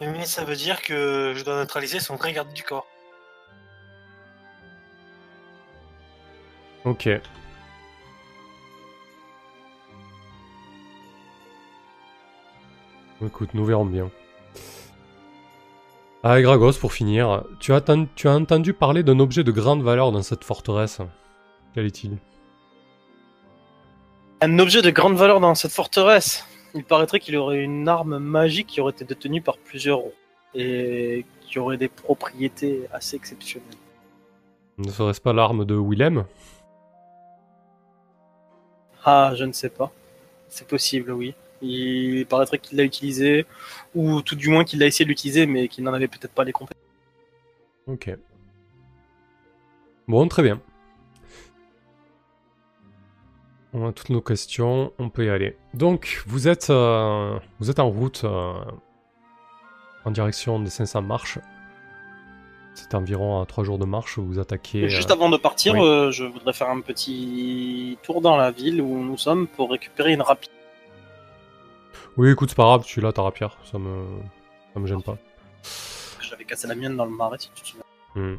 Mais ça veut dire que je dois neutraliser son vrai garde du corps. Ok. Écoute, nous verrons bien. Ah, et Gragos, pour finir, tu as, tu as entendu parler d'un objet de grande valeur dans cette forteresse. Quel est-il? Un objet de grande valeur dans cette forteresse? Il paraîtrait qu'il y aurait une arme magique qui aurait été détenue par plusieurs rois et qui aurait des propriétés assez exceptionnelles. Ne serait-ce pas l'arme de Willem? Ah, je ne sais pas. C'est possible, oui. Il paraîtrait qu'il l'a utilisé, ou tout du moins qu'il a essayé de l'utiliser, mais qu'il n'en avait peut-être pas les compétences. Ok. Bon, très bien. On a toutes nos questions, on peut y aller. Donc, vous êtes, euh, vous êtes en route euh, en direction des 500 marches. C'est environ à 3 jours de marche où vous attaquez. Juste euh, avant de partir, oui. je voudrais faire un petit tour dans la ville où nous sommes pour récupérer une rapide. Oui, écoute, c'est pas grave, tu l'as ta rapière, ça me, ça me gêne pas. J'avais cassé la mienne dans le marais, si tu te souviens. Hmm.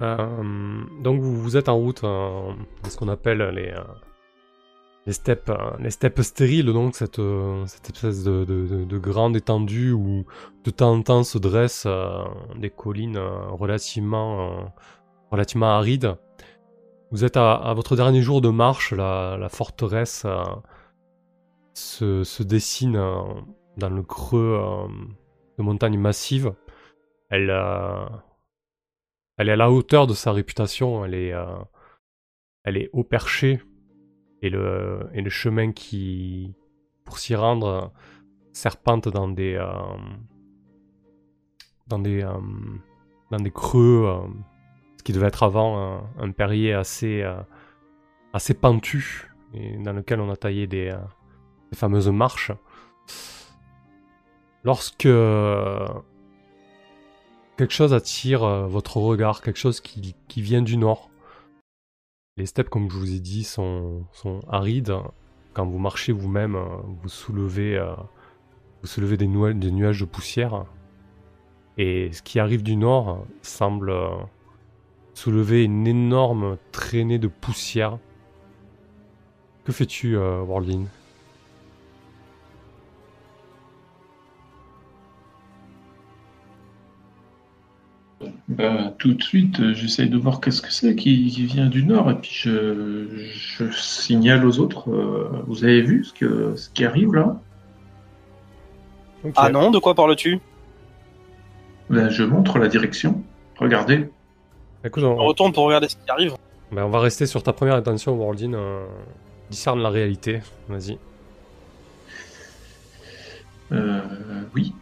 Euh, donc vous, vous êtes en route euh, ce qu'on appelle les, euh, les steppes euh, les steppes stériles, donc cette, cette espèce de, de, de- de grande étendue où de temps en temps se dressent des collines relativement, relativement arides. Vous êtes à, à votre dernier jour de marche, la, la forteresse se, dessine euh, dans le creux euh, de montagnes massives. Elle, euh, elle est à la hauteur de sa réputation, elle est, elle haut perchée, et le, chemin qui, pour s'y rendre, serpente dans des, dans des, creux, ce qui devait être avant un, un perrier assez, assez pentu, et dans lequel on a taillé des, des fameuses marches. Lorsque euh, quelque chose attire euh, votre regard, quelque chose qui, qui vient du nord. Les steppes, comme je vous ai dit, sont, sont arides. Quand vous marchez vous-même, euh, vous soulevez, vous soulevez des, nua- des nuages de poussière. Et ce qui arrive du nord semble soulever une énorme traînée de poussière. Que fais-tu, euh, Bah, tout de suite, euh, j'essaye de voir qu'est-ce que c'est qui, qui vient du nord et puis je, je signale aux autres. euh, vous avez vu ce, que, ce qui arrive là? Ah non, de quoi parles-tu? Là, Je montre la direction. Regardez. Écoute, on, On retourne pour regarder ce qui arrive. Ben, on va rester sur ta première intention, Worldin. euh, discerne la réalité. Vas-y. Euh, oui.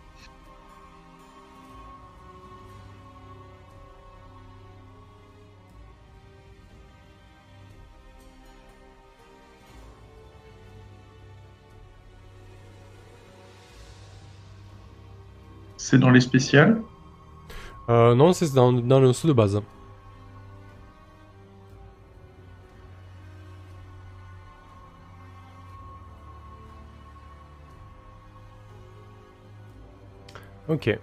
C'est dans les spéciales Euh, non, c'est dans, le saut de base. Ok.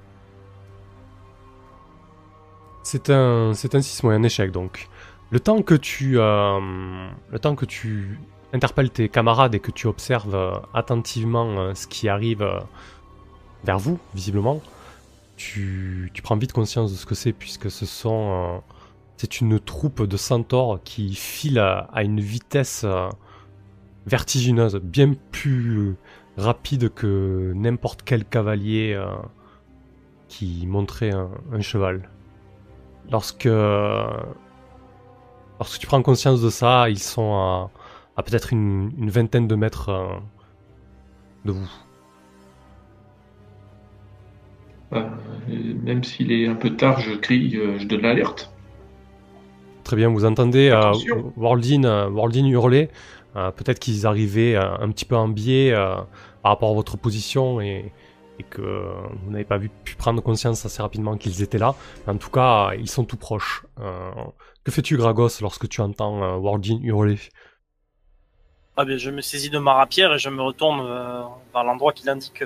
C'est un, c'est un 6 un échec donc. Le temps que tu, euh, le temps que tu interpelles tes camarades et que tu observes attentivement euh, ce qui arrive vers vous, visiblement, tu, prends vite conscience de ce que c'est puisque ce sont, euh, c'est une troupe de centaures qui file à, une vitesse euh, vertigineuse, bien plus rapide que n'importe quel cavalier euh, qui montrait un, cheval. Lorsque, lorsque tu prends conscience de ça, ils sont à, peut-être une, vingtaine de mètres de vous. Même s'il est un peu tard, je crie, euh, je donne l'alerte. Très bien, vous entendez euh. Worldin, euh, Worldin hurler. Euh, peut-être qu'ils arrivaient euh, un petit peu en biais euh, par rapport à votre position et, et que vous n'avez pas vu, pu prendre conscience assez rapidement qu'ils étaient là. Mais en tout cas, ils sont tout proches. Euh, que fais-tu, Gragos, lorsque tu entends euh, Worldin hurler? Ah bien, je me saisis de ma rapière et je me retourne euh, vers l'endroit qu'il indique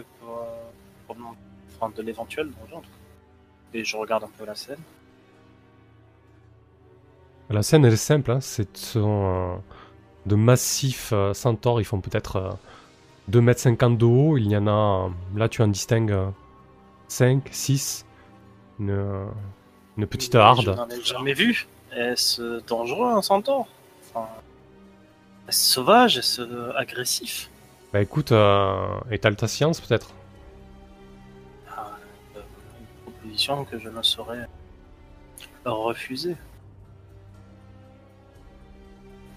enfin, de l'éventuel cas. Et je regarde un peu la scène. La scène, elle est simple. Hein, c'est euh, de massifs euh, centaures. Ils font peut-être euh, 2m50 de haut. Il y en a... euh, là, tu en distingues 5, 6. Une, euh, une petite Mais Je harde. n'en ai jamais vu. Est-ce dangereux un centaure? Enfin, Est-ce sauvage? Est-ce agressif? Bah écoute, euh, étale ta science peut-être. Que je ne saurais refuser.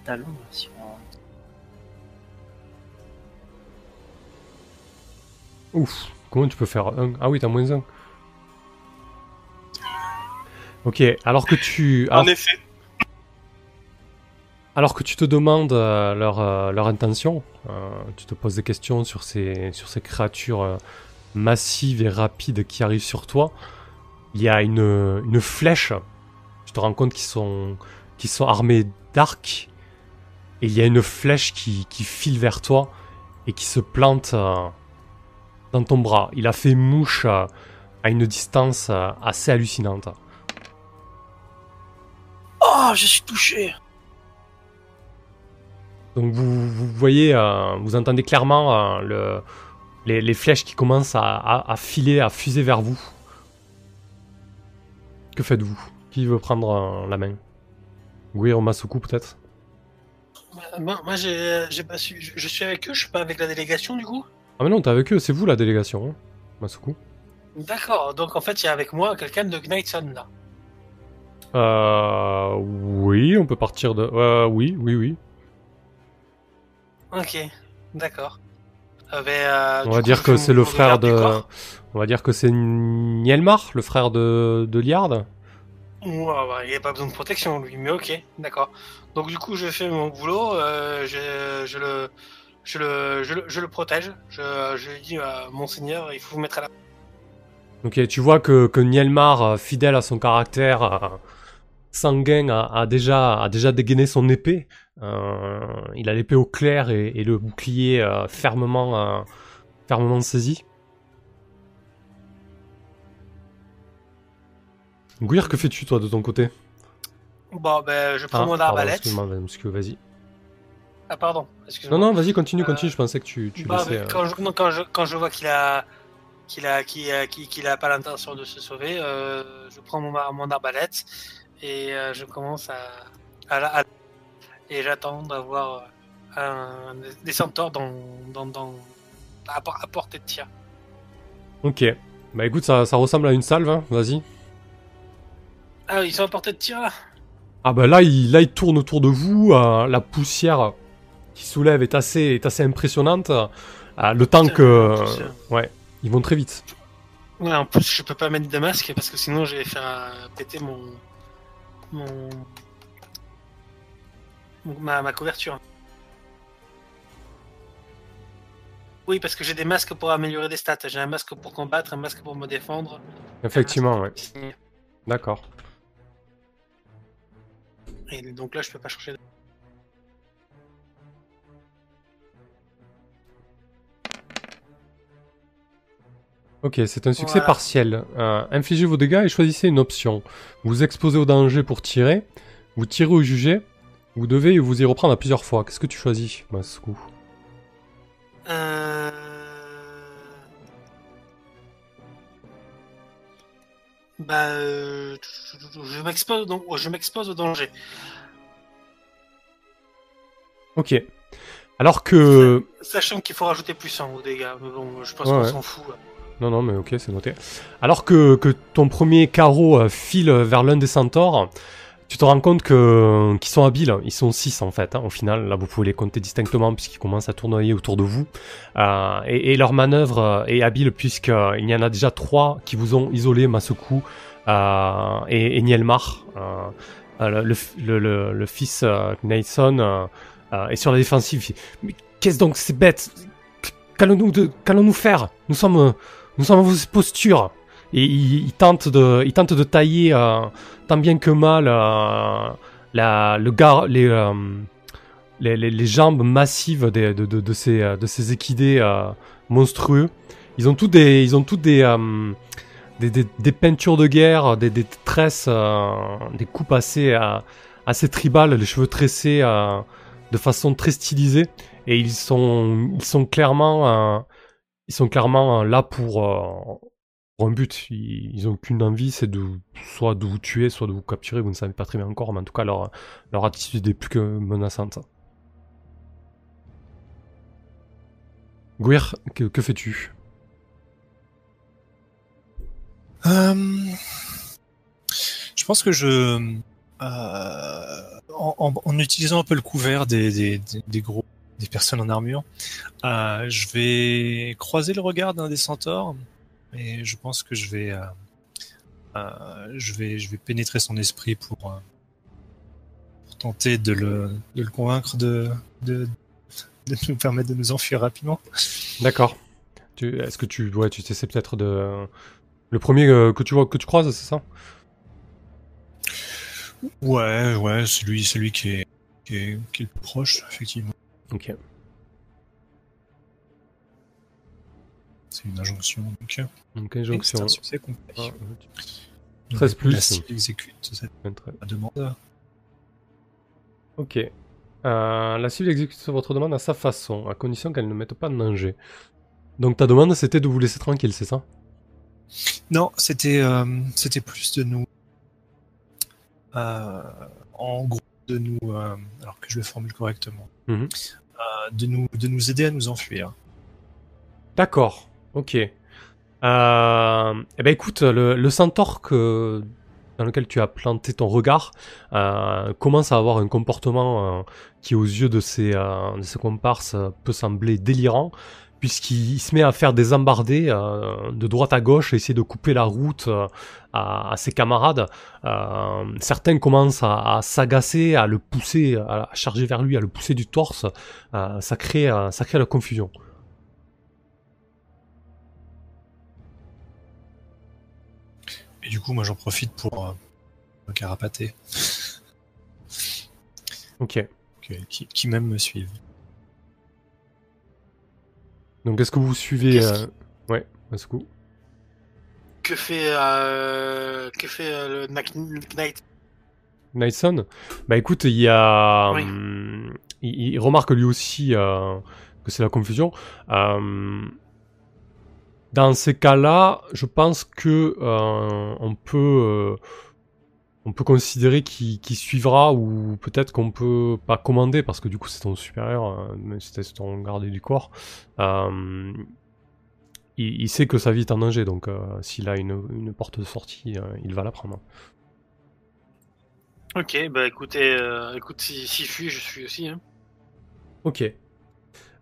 Allons, si on... Ouf, comment tu peux faire un? Ah oui, t'as moins un. Ok, alors que tu... alors- En effet. Alors que tu te demandes euh, leur, euh, leur intention, euh, tu te poses des questions sur ces, sur ces créatures euh, massives et rapides qui arrivent sur toi, il y a une, une flèche. Tu te rends compte qu'ils sont, armés d'arcs. Et il y a une flèche qui, qui file vers toi et qui se plante euh, dans ton bras. Il a fait mouche euh, à une distance euh, assez hallucinante. Oh, je suis touché Donc vous, vous voyez, vous entendez clairement le, les, les flèches qui commencent à, à- à filer, à fuser vers vous. Que faites-vous? Qui veut prendre euh, la main? Guiro Masuku peut-être Moi, moi, j'ai j'ai pas su. Je, je suis avec eux, je suis pas avec la délégation du coup? Ah mais non, t'es avec eux, c'est vous la délégation, hein, Masuku. D'accord, donc en fait, il y a avec moi quelqu'un de Knightson là. Euh, oui, on peut partir de... Euh, oui, oui, oui. Ok, d'accord. Euh, ben, euh, On va coup, dire que c'est le frère de... On va dire que c'est Nielmar, le frère de, de Liard. Ouais, il a pas besoin de protection lui, mais ok, d'accord. Donc du coup, je fais mon boulot, euh, je, je le, je le, je le, je le protège. Je, je lui dis, euh, monseigneur, il faut vous mettre à la. Ok, tu vois que, que Nielmar, euh, fidèle à son caractère euh, sanguin, a, a déjà, a déjà dégainé son épée. Il a l'épée au clair et, et le bouclier fermement, fermement saisi. Guir, que fais-tu toi de ton côté? Bon, ben, je prends Ah, mon pardon, arbalète. excuse-moi, monsieur, vas-y. Ah, pardon. excuse-moi. Non, non, vas-y, continue, Euh, continue. Je pensais que tu, tu Bah, laissais. euh, quand, je, non, quand, je, quand je vois qu'il a qu'il a qu'il a, qu'il- qu'il a pas l'intention de se sauver, euh, je prends mon, mon arbalète et euh, je commence à, à, et j'attends d'avoir un, des centaures dans, dans, dans à portée de tir. Ok. Bah écoute, ça, ça ressemble à une salve, hein. vas-y. Ah, ils sont à portée de tir là? Ah bah là, il, là, il tourne autour de vous. euh, la poussière qui soulève est assez, est assez impressionnante. Euh, le temps Putain, que... euh, ouais, ils vont très vite. Ouais, en plus je peux pas mettre de masque parce que sinon je vais faire euh, péter mon mon, ma, ma couverture. Oui, parce que j'ai des masques pour améliorer des stats. J'ai un masque pour combattre, un masque pour me défendre. Effectivement, ouais. D'accord. Et donc là, je peux pas changer. de- Ok, c'est un succès Voilà. partiel. Euh, infligez vos dégâts et choisissez une option. Vous vous exposez au danger pour tirer. Vous tirez ou jugez. Vous devez vous y reprendre à plusieurs fois. Qu'est-ce que tu choisis, Masku Euh... Bah, euh, je m'expose donc, je m'expose au danger. Ok. Alors que... Sachant qu'il faut rajouter plus 100 aux dégâts, mais bon, je pense Ouais, qu'on ouais. s'en fout. Non, non, mais ok, c'est noté. Alors que, que ton premier carreau euh, file vers l'un des centaures, tu te rends compte que qu'ils sont habiles. Ils sont 6 en fait, hein, au final. Là, vous pouvez les compter distinctement puisqu'ils commencent à tournoyer autour de vous. Euh, et, et leur manœuvre euh, est habile puisqu'il y en a déjà 3 qui vous ont isolé, Masuku euh, et, Nielmar. Euh, euh, le, fils euh, Nathan euh, euh, est sur la défensive. Mais qu'est-ce donc ces bêtes Qu'allons-nous faire? Nous sommes, euh, nous sommes vos postures. Et il, il tente de, il tente de tailler euh, tant bien que mal euh, la, le gar, les, euh, les, les, les jambes massives des- de, de, de ces, euh, de ces équidés euh, monstrueux. Ils ont tous des, ils ont tous des, euh, des, des, des peintures de guerre, des, des tresses, des coupes assez, assez tribales, les cheveux tressés de façon très stylisée. Et ils sont, ils sont clairement, ils sont clairement là pour, pour un but. Ils, ils ont qu'une envie, c'est de soit de vous tuer, soit de vous capturer. Vous ne savez pas très bien encore, mais en tout cas leur, attitude est plus que menaçante. Guir, que, fais-tu? Euh, je pense que je, euh, en, utilisant un peu le couvert des gros, des personnes en armure, euh, je vais croiser le regard d'un des centaures et je pense que je vais, euh, euh, je vais, je vais pénétrer son esprit pour, euh, pour tenter de le, de le convaincre de, de, de nous permettre de nous enfuir rapidement. D'accord. Tu, est-ce que tu, ouais, tu essaies peut-être de, le premier que tu vois, que tu croises, c'est ça? Ouais, ouais, celui, celui qui est, qui est, qui est le plus proche, effectivement. Ok. C'est une injonction. Donc, euh, Donc c'est injonction. un succès complet. Ah, Donc, 13 plus. La cible exécute cette demande. Ok. Euh, la cible exécute votre demande à sa façon, à condition qu'elle ne mette pas de danger. Donc ta demande c'était de vous laisser tranquille, c'est ça? Non, c'était euh, c'était plus de nous. euh, en gros, de nous. euh, alors que je le formule correctement. Mhm. Euh, de, nous, de nous aider à nous enfuir. D'accord, ok. Euh, eh ben écoute, le, le centaure dans lequel tu as planté ton regard euh, commence à avoir un comportement euh, qui, aux yeux de ses, de ses comparses, peut sembler délirant, puisqu'il il se met à faire des embardées de droite à gauche, à essayer de couper la route à, ses camarades. Certains commencent à, s'agacer, à le pousser, à, charger vers lui, à le pousser du torse. Ça, crée, ça crée la confusion. Et du coup, moi, j'en profite pour euh, me carapater. Ok. Que- qui, qui même me suivent. Donc est-ce que vous suivez Qu'est-ce euh... Ouais, est-ce que Que fait, euh, que fait euh, le Knight- Knight? Nyson Bah écoute, il y a... Oui. hum, il, il remarque lui aussi euh, que c'est la confusion. Euh, Dans ces cas-là, je pense que euh, on peut... euh, On peut considérer qu'il suivra ou peut-être qu'on peut pas commander parce que du coup c'est ton supérieur, euh, mais c'était ton gardé du corps. Euh, il, il sait que sa vie est en danger, donc s'il a une, une porte de sortie, il va la prendre. Ok, bah écoutez, écoute, si, si je suis aussi. Hein. Ok.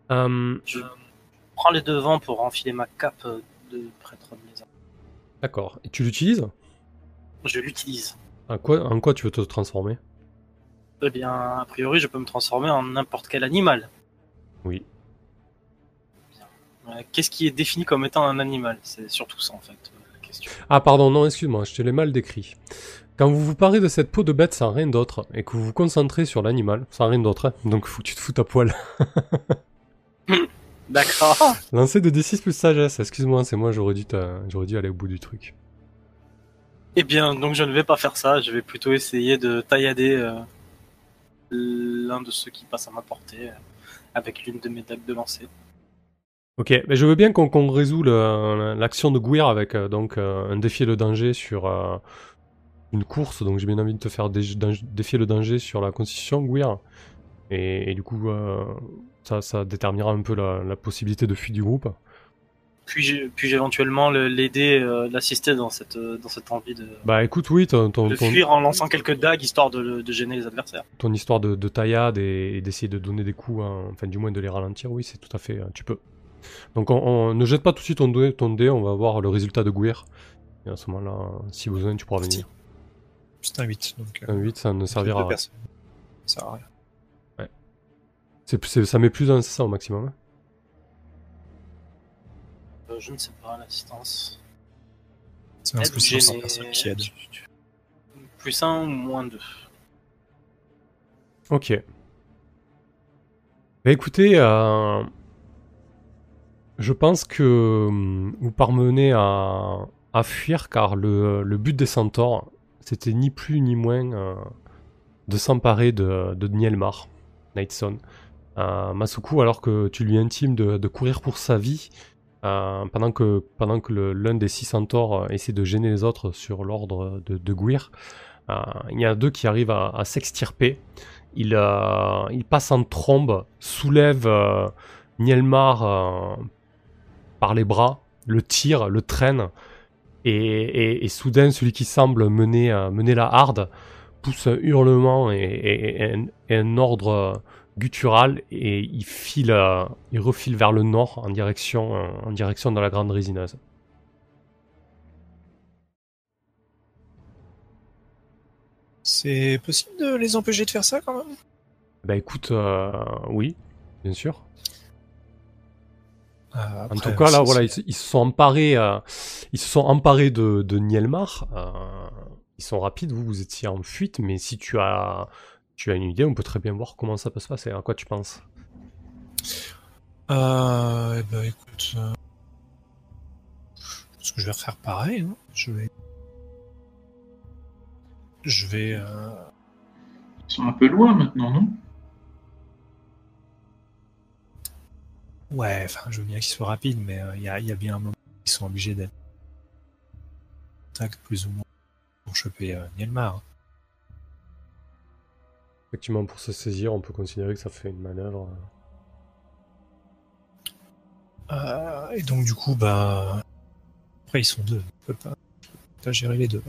Je prends les devants pour enfiler ma cape de prêtre de maison. D'accord. Et tu l'utilises? Je l'utilise. en quoi, en quoi tu veux te transformer? Eh bien, a priori, je peux me transformer en n'importe quel animal. Oui. Euh, Qu'est-ce qui est défini comme étant un animal? C'est surtout ça, en fait, euh, la question. Ah pardon, non, excuse-moi, je te l'ai mal décrit. Quand vous vous parez de cette peau de bête sans rien d'autre, et que vous vous concentrez sur l'animal, sans rien d'autre, hein, donc faut que tu te foutes à poil. D'accord. Lancer de D6 plus sagesse, excuse-moi, c'est moi, j'aurais dû, t'a- j'aurais dû aller au bout du truc. Eh bien, donc je ne vais pas faire ça. Je vais plutôt essayer de taillader euh, l'un de ceux qui passent à ma portée euh, avec l'une de mes dagues de lancer. Ok, mais je veux bien qu'on résout l'action de Gouir avec euh, donc un défier le danger sur une course, donc j'ai bien envie de te faire dé- défier le danger sur la constitution, Gouir. Et, et du coup, Ça, ça déterminera un peu la, la possibilité de fuite du groupe. Puis-je puis éventuellement le- l'aider, euh, l'assister dans cette, euh, dans cette envie de, Bah écoute, oui, ton, ton, de ton- fuir en lançant quelques dagues histoire de, de gêner les adversaires. ton histoire de, de taillade et, et d'essayer de donner des coups, hein, enfin du moins de les ralentir, oui, c'est tout à fait, euh, tu peux. Donc on, on- ne jette pas tout de suite ton dé, ton dé, on va voir le résultat de Gouir. Et à ce moment-là, si besoin, tu pourras venir. C'est un 8. Donc, euh, Un 8, ça ne servira à rien. Ça sert à rien. C'est- ça met plus d'un, c'est ça au maximum. hein. Euh, je ne sais pas, l'assistance. C'est un plus 500 gêner personnes qui aident. Plus 1 ou moins 2. Ok. Bah écoutez, euh, je pense que hum, vous parmenez à, à fuir car le, le but des centaures, c'était ni plus ni moins euh, de s'emparer de, de Nielmar, Nightson. Euh, Masuku, alors que tu lui intimes de, courir pour sa vie, euh, pendant que, pendant que l'un des six centaures euh, essaie de gêner les autres sur l'ordre de, de Gouir, euh, il y a deux qui arrivent à, s'extirper. Il, il passe en trombe, soulève Nielmar par les bras, le tire, le traîne, et, et- soudain, celui qui semble mener, mener la harde pousse un hurlement et, un, ordre guttural, et il file, euh, il refile vers le nord en direction, euh, en direction de la grande résineuse. C'est possible de les empêcher de faire ça quand même? Bah écoute, euh, oui, bien sûr. Euh, En tout cas, là, voilà, ils, se- ils se sont emparés, euh, ils se sont emparés de, de Nielmar. euh, ils sont rapides. Vous, vous étiez en fuite, mais si tu as, tu as une idée, on peut très bien voir comment ça peut se passer. À quoi tu penses? Euh, eh ben, écoute, euh, je pense que je vais refaire pareil. hein. Je vais, je vais. euh, Ils sont un peu loin maintenant, non? Ouais, enfin, je veux bien qu'ils soient rapides, mais euh, il y, a, il y a bien un moment où ils sont obligés d'être tac plus ou moins pour choper euh, Nielmar. Effectivement, pour se saisir, on peut considérer que ça fait une manœuvre. euh. Euh, et donc du coup, bah, après ils sont deux, on peut pas, pas gérer les deux.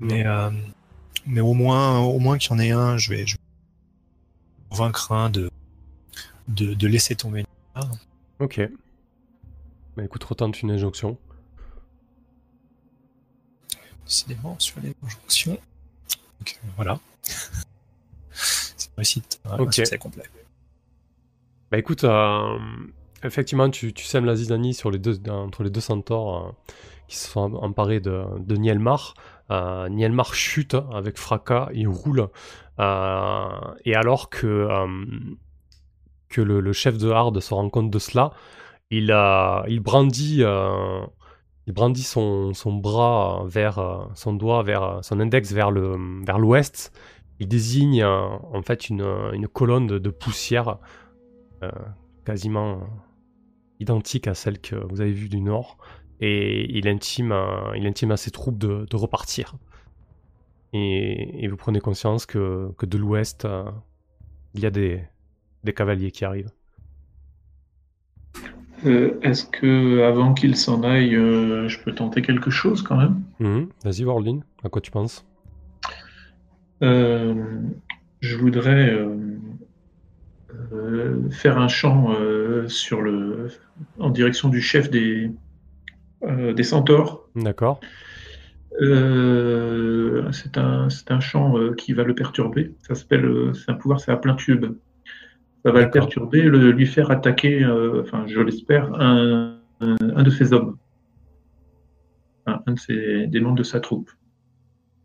Mais euh, mais au moins, au moins qu'il y en ait un, je vais, je vais convaincre un de, de de laisser tomber. Ok. Bah écoute, retente une injonction. Décidément sur les injonctions. Donc euh, voilà. C'est une réussite, succès complet. Bah écoute, euh, effectivement, tu, tu sèmes la zizanie sur les deux, entre les deux centaures euh, qui se sont emparés de, de Nielmar. Euh, Nielmar chute avec fracas, il roule. et alors que, que le, le chef de Hard se rend compte de cela, il, il brandit, il brandit son, bras vers euh, son doigt, vers euh, son index vers l'ouest. Il désigne euh, en fait une, colonne de, poussière quasiment identique à celle que vous avez vue du nord, et il intime, à- ses troupes de, de repartir. Et, vous prenez conscience que, de l'ouest, il y a des cavaliers qui arrivent. Euh, Est-ce que avant qu'ils s'en aillent, euh, je peux tenter quelque chose quand même? Mhm. Vas-y, Warlin, à quoi tu penses? Euh, Je voudrais faire un chant sur le, en direction du chef des, des centaures. D'accord. C'est un, chant qui va le perturber. Ça s'appelle, c'est un pouvoir, c'est à plein tube. Ça va le perturber, le, lui faire attaquer, euh, enfin, je l'espère, un, un, un de ses hommes. Un, un de ses, des membres de sa troupe.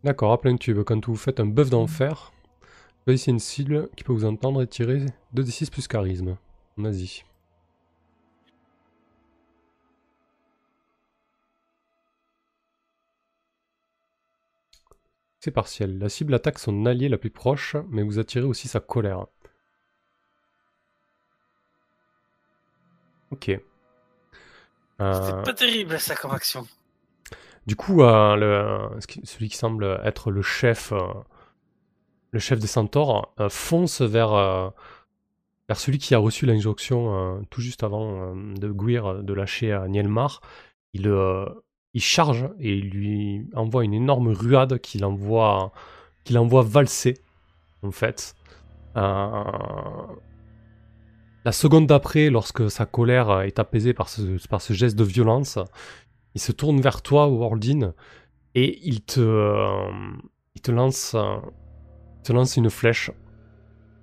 D'accord, à plein tube. Quand vous faites un bœuf d'enfer, choisissez une cible qui peut vous entendre et tirer 2d6 plus charisme. Vas-y. C'est partiel. La cible attaque son allié la plus proche, mais vous attirez aussi sa colère. Ok. Euh, C'est pas terrible ça comme action. du coup, euh, le- celui qui semble être le chef, euh, le chef des centaures, euh, fonce vers, euh, vers celui qui a reçu l'injonction euh, tout juste avant euh, de Guir de lâcher à Nielmar. Il, euh, il charge et il lui envoie une énorme ruade qu'il envoie, qu'il envoie valser, en fait. La seconde d'après, lorsque sa colère est apaisée par ce, par ce geste de violence, il se tourne vers toi, Wardin, et il te, euh, il te lance, euh, il te lance une flèche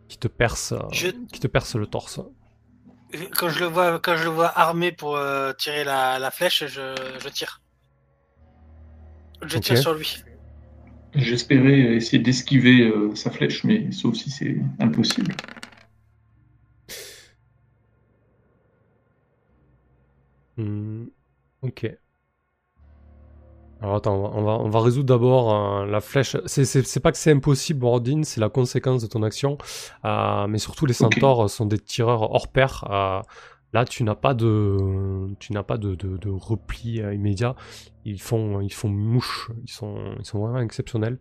qui te perce, euh, Je- qui te perce le torse. Quand je le vois, quand je le vois armé pour euh, tirer la, la flèche, je, je tire. Je tire sur lui. J'espérais essayer d'esquiver euh, sa flèche, mais sauf si c'est impossible. Hmm, ok. Alors attends, on va, on va, on va résoudre d'abord euh, la flèche. C'est- pas que c'est impossible, Wardin, c'est la conséquence de ton action. Euh, mais surtout, les centaures sont des tireurs hors pair. Euh, là, tu n'as pas de, tu n'as pas de, de, de repli euh, immédiat. Ils font, ils font mouche. Ils sont, ils sont vraiment exceptionnels.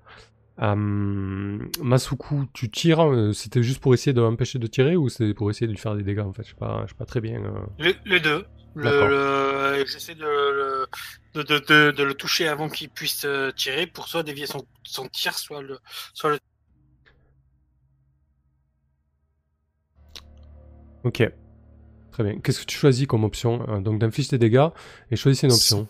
Euh, Masuku, tu tires. euh, C'était juste pour essayer de l'empêcher de tirer ou c'est pour essayer de lui faire des dégâts en fait? Je sais pas, je sais pas très bien. euh. Le, les deux. Le, le- J'essaie de, le- de, de, de, de le toucher avant qu'il puisse euh, tirer pour soit dévier son, son tir, soit le, soit le. Ok. Très bien. Qu'est-ce que tu choisis comme option Euh, Donc d'inflige tes dégâts et choisis une option.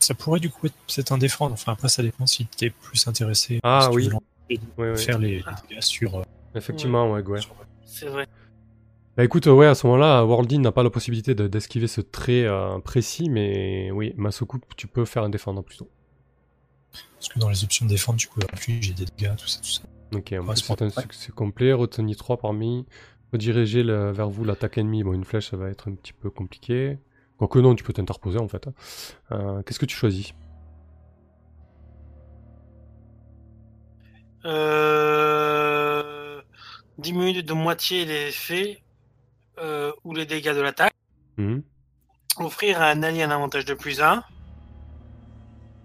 Ça pourrait du coup être peut-être un défendre. Enfin, après, ça dépend si t'es plus intéressé. Ah, si tu oui. veux Oui, oui. Faire les, les dégâts sur. euh, Effectivement, ouais, ouais. sur- C'est vrai. Bah écoute, euh, ouais, à ce moment-là, Worldin n'a pas la possibilité de- d'esquiver ce trait euh, précis, mais oui, Masoku, tu peux faire un défendre plutôt. Parce que dans les options de défendre, tu peux infliger des dégâts, tout ça, tout ça. Ok, plus c'est un succès complet, retenez 3 parmi, rediriger le- vers vous l'attaque ennemie. Bon, une flèche, ça va être un petit peu compliqué. Quoique non, tu peux t'interposer en fait. hein. Euh, Qu'est-ce que tu choisis? Euh, diminuer de moitié les effets euh, ou les dégâts de l'attaque. Mhm. Offrir à un allié un avantage de plus 1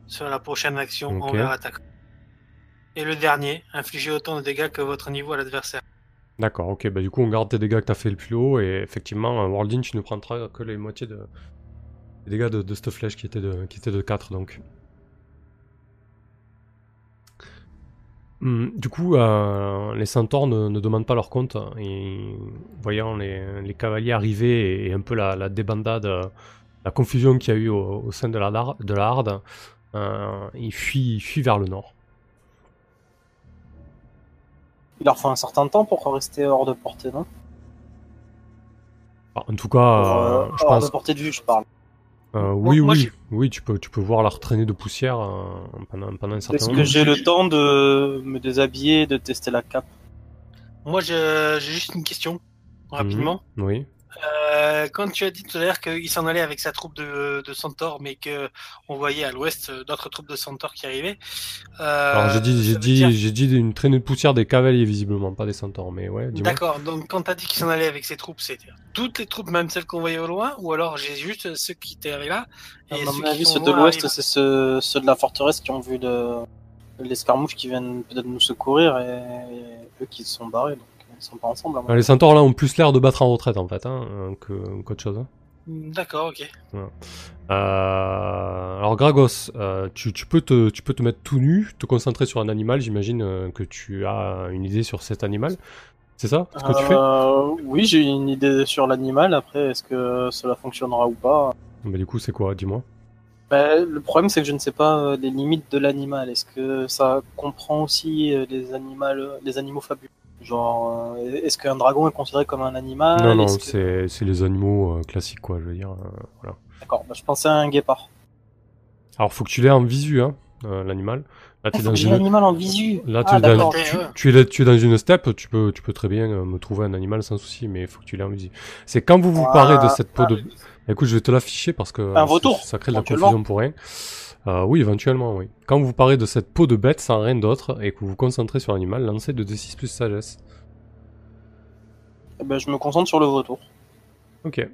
sur la prochaine action Ok. envers attaque. Et le dernier, infliger autant de dégâts que votre niveau à l'adversaire. D'accord, ok, bah du coup on garde tes dégâts que t'as fait le plus haut, et effectivement, Worldin, tu ne prendras que les moitiés de... des dégâts de, de cette flèche qui était de, qui était de 4, donc. Du coup, euh, les centaures ne, ne demandent pas leur compte, et voyant les, les cavaliers arriver et, un peu la, la débandade, euh, la confusion qu'il y a eu au, au sein de la, lar- de la harde, euh, ils, fuient, ils fuient vers le nord. Il leur faut un certain temps pour rester hors de portée, non? Enfin, en tout cas, euh, je Hors pense... de portée de vue, je parle. Euh, oui, moi, oui, j'ai- oui, tu peux, tu peux voir leur traînée de poussière euh, pendant, pendant un certain Est-ce moment. que j'ai le temps de me déshabiller et de tester la cape? Moi, je- j'ai juste une question, rapidement. Oui. Euh, quand tu as dit tout à l'heure qu'il s'en allait avec sa troupe de, de centaures, mais que on voyait à l'ouest euh, d'autres troupes de centaures qui arrivaient. euh, Alors j'ai dit, j'ai dit, dire- j'ai dit une traînée de poussière des cavaliers visiblement, pas des centaures, mais ouais. dis-moi. D'accord, donc quand t'as dit qu'il s'en allait avec ses troupes, c'était toutes les troupes, même celles qu'on voyait au loin, ou alors j'ai juste ceux qui étaient arrivés là À et mon ceux avis, qui ceux de l'ouest, arrivent. c'est ceux, ceux de la forteresse qui ont vu le- l'escarmouche qui viennent peut-être nous secourir et, et eux qui se sont barrés, donc sont pas ensemble. à mon Alors, les centaures là ont plus l'air de battre en retraite en fait, hein, euh, que- qu'autre chose. hein. D'accord, ok. Euh, alors Gragos, euh, tu, tu peux te, tu peux te mettre tout nu, te concentrer sur un animal. J'imagine euh, que tu as une idée sur cet animal. C'est ça ce que tu fais? Oui, j'ai une idée sur l'animal. Après, est-ce que cela fonctionnera ou pas? Mais du coup, c'est quoi? Dis-moi. Bah, Le problème, c'est que je ne sais pas euh, les limites de l'animal. Est-ce que ça comprend aussi euh, les, animaux, les animaux fabuleux? Genre, euh, est-ce qu'un dragon est considéré comme un animal? Non, non, que- c'est c'est les animaux euh, classiques, quoi. Je veux dire. euh, voilà. D'accord, bah, je pensais à un guépard. Alors, faut que tu l'aies en visu, hein, euh, l'animal. Là, t'es Faut dans une. l'animal en visu. Là, tu, ah, es dans, tu, tu es, là- tu es dans une steppe, tu peux, tu peux très bien euh, me trouver un animal sans souci, mais il faut que tu l'aies en visu. C'est quand vous vous Ah, parez de cette peau ah, de. Écoute, je vais te l'afficher parce que Un vautour, ça, crée de la confusion pour rien. Euh, oui, éventuellement, oui. Quand vous parlez de cette peau de bête sans rien d'autre et que vous vous concentrez sur l'animal, lancez de D6 plus sagesse. Eh ben, je me concentre sur le vautour. Ok.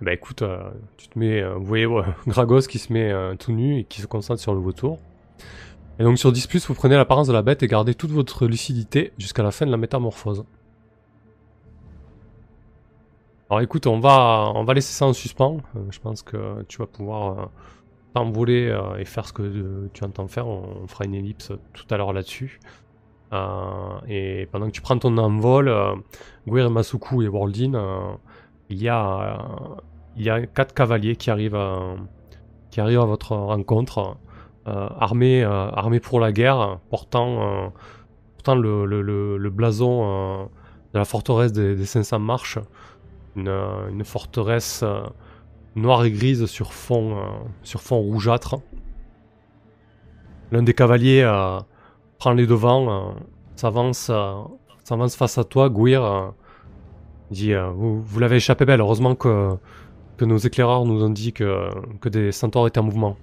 Bah écoute, euh, tu te mets, euh, vous voyez Gragos qui se met tout nu et qui se concentre sur le vautour. Et donc sur 10+, vous prenez l'apparence de la bête et gardez toute votre lucidité jusqu'à la fin de la métamorphose. Alors écoute, on va, on va laisser ça en suspens. Euh, je pense que tu vas pouvoir euh, t'envoler euh, et faire ce que tu entends faire. On, fera une ellipse tout à l'heure là-dessus. Et pendant que tu prends ton envol, euh, Guir, Masuku et euh, il y a, il y a quatre cavaliers qui arrivent à, qui arrivent à votre rencontre, armés, armés pour la guerre, portant, portant le, blason de la forteresse des, des 500 marches, une, euh, une forteresse euh, noire et grise sur fond, euh, sur fond rougeâtre. L'un des cavaliers euh, prend les devants, euh, s'avance, euh, s'avance face à toi, euh, dit euh, Vous, vous l'avez échappé belle, heureusement que, que nos éclaireurs nous ont dit que, que des centaures étaient en mouvement.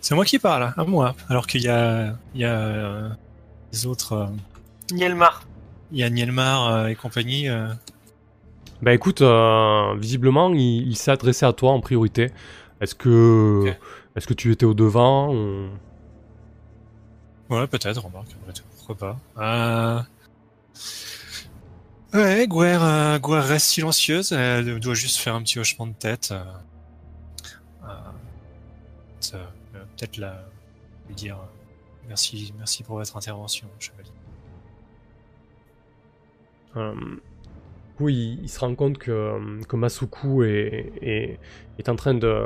C'est moi qui parle, à moi. Alors qu'il y a, il y a euh, les autres. euh, Nielmar. Il y a Nielmar euh, et compagnie. euh. Bah écoute, euh, visiblement, il, il s'est adressé à toi en priorité. Est-ce que, est-ce que tu étais au devant ou- Ouais, peut-être, remarque, pourquoi pas. Euh... Ouais, Guerre, euh, Guerre reste silencieuse, elle doit juste faire un petit hochement de tête. euh, peut- Peut-être la lui dire merci, merci pour votre intervention, chevalier. Euh, oui, il, il se rend compte que, que Masuku est, est, est en train de,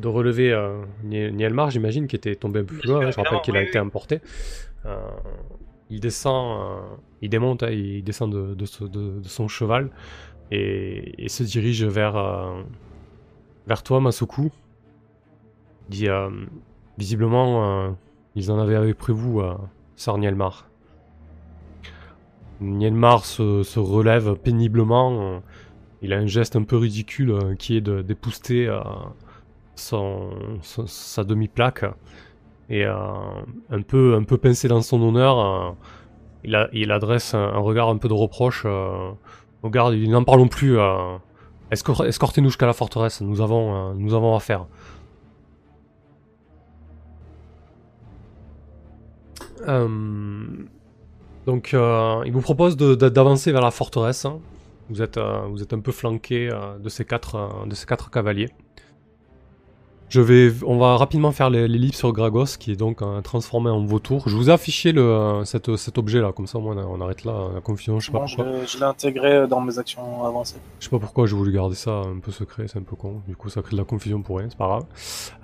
de relever euh, Nie- Nielmar, j'imagine, qui était tombé un peu plus loin. hein, je rappelle qu'il a été. Euh, il descend, euh, il démonte, hein, il descend de, de, ce- de- de son cheval et, et se dirige vers, euh, vers toi, Masuku. Il dit euh, visiblement, euh, ils en avaient avec prévu, euh, Sœur Nielmar. Se, relève péniblement. il a un geste un peu ridicule euh, qui est de d'épouster euh, son, son- sa demi-plaque. Et euh, un, peu, un peu pincé dans son honneur, il, adresse un, regard un peu de reproche au garde. Il N'en parlons plus. Escor- Escortez-nous jusqu'à la forteresse. Nous avons, affaire. Donc, euh, il vous propose d'avancer vers la forteresse. hein. Vous êtes, euh, vous êtes un peu flanqué euh, de ces quatre cavaliers. Je vais, on va rapidement faire l'ellipse sur Gragos, qui est donc transformé en vautour. Je vous ai affiché le, cet, cet objet là, comme ça moins on arrête là la confusion. Je sais pas pourquoi. je, je l'ai intégré dans mes actions avancées. Je sais pas pourquoi j'ai voulu garder ça un peu secret, c'est un peu con. Du coup, ça crée de la confusion pour rien, c'est pas grave.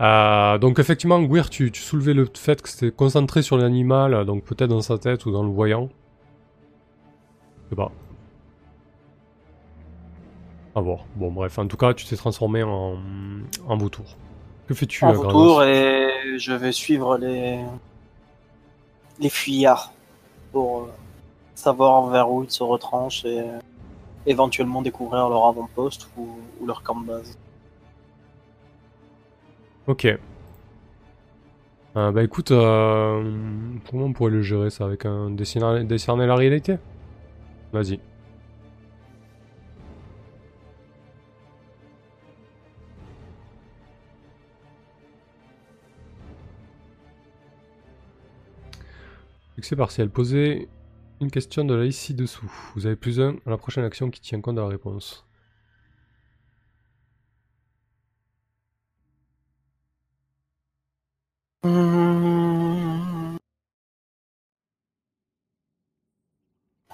Euh, donc, effectivement, Guir, tu, tu soulevais le fait que c'était concentré sur l'animal, donc peut-être dans sa tête ou dans le voyant. Je sais pas. À voir. Bon, bref, en tout cas, tu t'es transformé en, en vautour. Que fais-tu, en euh, vautour et je vais suivre les les fuyards pour euh, savoir vers où ils se retranchent et euh, éventuellement découvrir leur avant-poste ou, ou leur camp de base. Ok. Euh, bah écoute, euh, comment on pourrait le gérer ça avec un décerner, décerner la réalité? Vas-y. Succès partiel. Posez une question de la liste ci-dessous. Vous avez plus un à la prochaine action qui tient compte de la réponse.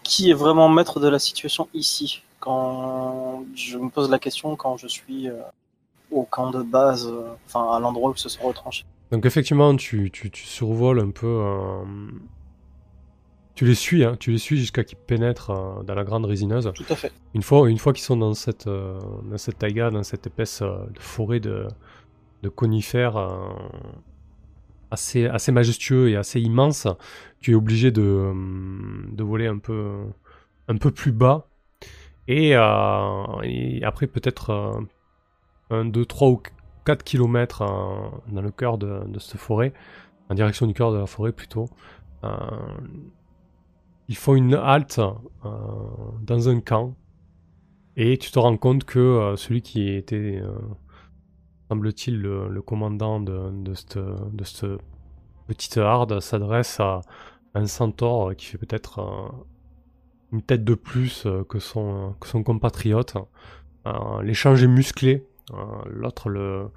Qui est vraiment maître de la situation ici? Quand je me pose la question quand je suis euh, au camp de base, euh, enfin à l'endroit où se sont retranchés. Donc effectivement, tu, tu, tu survoles un peu... euh, Tu les suis, hein, tu les suis jusqu'à qu'ils pénètrent euh, dans la grande résineuse. Tout à fait. Une fois, une fois qu'ils sont dans cette, euh, dans cette taïga, dans cette épaisse euh, forêt de, de conifères euh, assez, assez majestueux et assez immense, tu es obligé de, de voler un peu, un peu plus bas. Et, et après peut-être euh, un, deux, trois ou quatre kilomètres euh, dans le cœur de, de cette forêt, en direction du cœur de la forêt plutôt. Ils font une halte euh, dans un camp et tu te rends compte que euh, celui qui était, euh, semble-t-il, le, commandant de, de cette, petite harde s'adresse à un centaure qui fait peut-être une tête de plus que, son, que son compatriote. L'échange est musclé. L'autre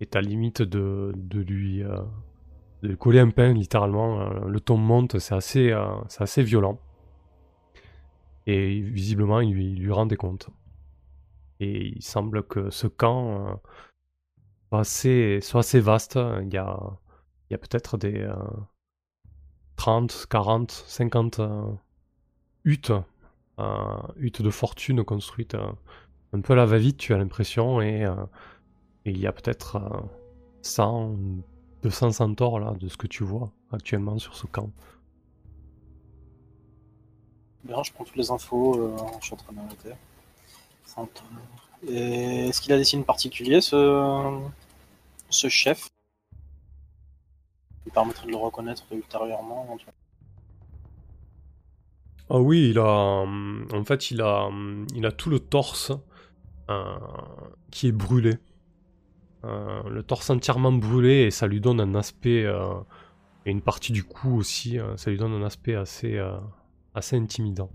est à limite de, de lui de coller un pain littéralement. le ton monte, c'est assez, c'est assez violent. Et visiblement, il lui, rend des comptes. Et il semble que ce camp soit, assez, soit assez vaste. Il y a, il y peut-être des 30, 40, 50 huttes, euh, huttes de fortune construites euh, un peu à la va-vite, tu as l'impression, et, euh, et, il y a peut-être 100, 200 centaures là, de ce que tu vois actuellement sur ce camp. Bien, je prends toutes les infos, je suis en train de noter. Est-ce qu'il a des signes particuliers, ce, ce chef? Qui permettrait de le reconnaître ultérieurement Ah oui, il a. En fait, il a, il a tout le torse euh, qui est brûlé. Euh, le torse entièrement brûlé et ça lui donne un aspect. Euh, et une partie du cou aussi, ça lui donne un aspect assez, assez intimidant.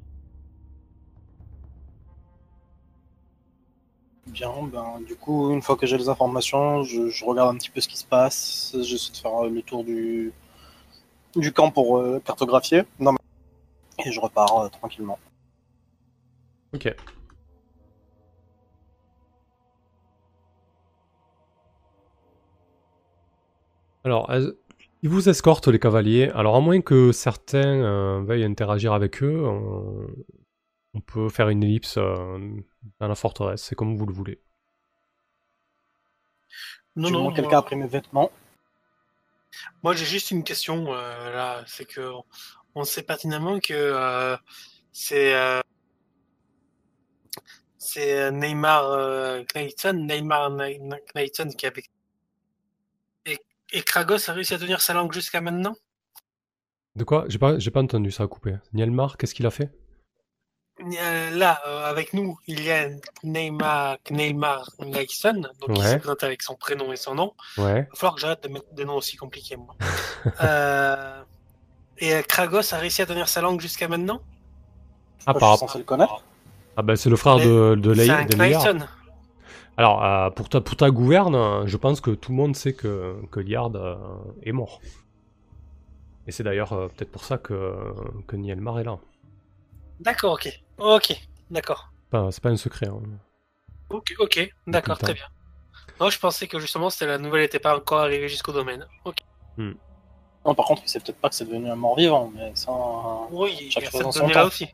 Bien, ben, du coup, une fois que j'ai les informations, je, regarde un petit peu ce qui se passe. J'essaie de faire le tour du, du camp pour euh, cartographier. Non, Et je repars euh, tranquillement. Ok. Alors, ils vous escortent les cavaliers. Alors, à moins que certains euh, veuillent interagir avec eux, on peut faire une ellipse euh, dans la forteresse, c'est comme vous le voulez. Non, non, quelqu'un a pris mes vêtements? Moi, j'ai juste une question euh, là, c'est que on sait pertinemment que euh, c'est c'est Neymar Knighton, Neymar Knighton qui avait et, et Kragos a réussi à tenir sa langue jusqu'à maintenant? De quoi? J'ai pas, j'ai pas entendu ça a coupé. Nielmar, qu'est-ce qu'il a fait? Là, euh, avec nous, il y a Neymar, Neymar Nixon, donc il se présente avec son prénom et son nom. Ouais. Il va falloir que j'arrête de mettre des noms aussi compliqués, moi. euh, et euh, Kragos a réussi à tenir sa langue jusqu'à maintenant? Ah, par connaître Ah, bah, c'est le frère de, de C'est Alors, euh, pour, ta, pour ta gouverne, je pense que tout le monde sait que, que Liard est mort. Et c'est d'ailleurs peut-être pour ça que, que Nielmar est là. D'accord, ok. Ok, d'accord. c'est pas un secret. Hein. Ok, ok, d'accord, très bien. Moi, je pensais que justement, c'était la nouvelle n'était pas encore arrivée jusqu'au domaine. Ok. Hmm. Non, par contre, c'est peut-être pas que c'est devenu un mort-vivant, mais ça. Oui, il y a cette donnée-là aussi.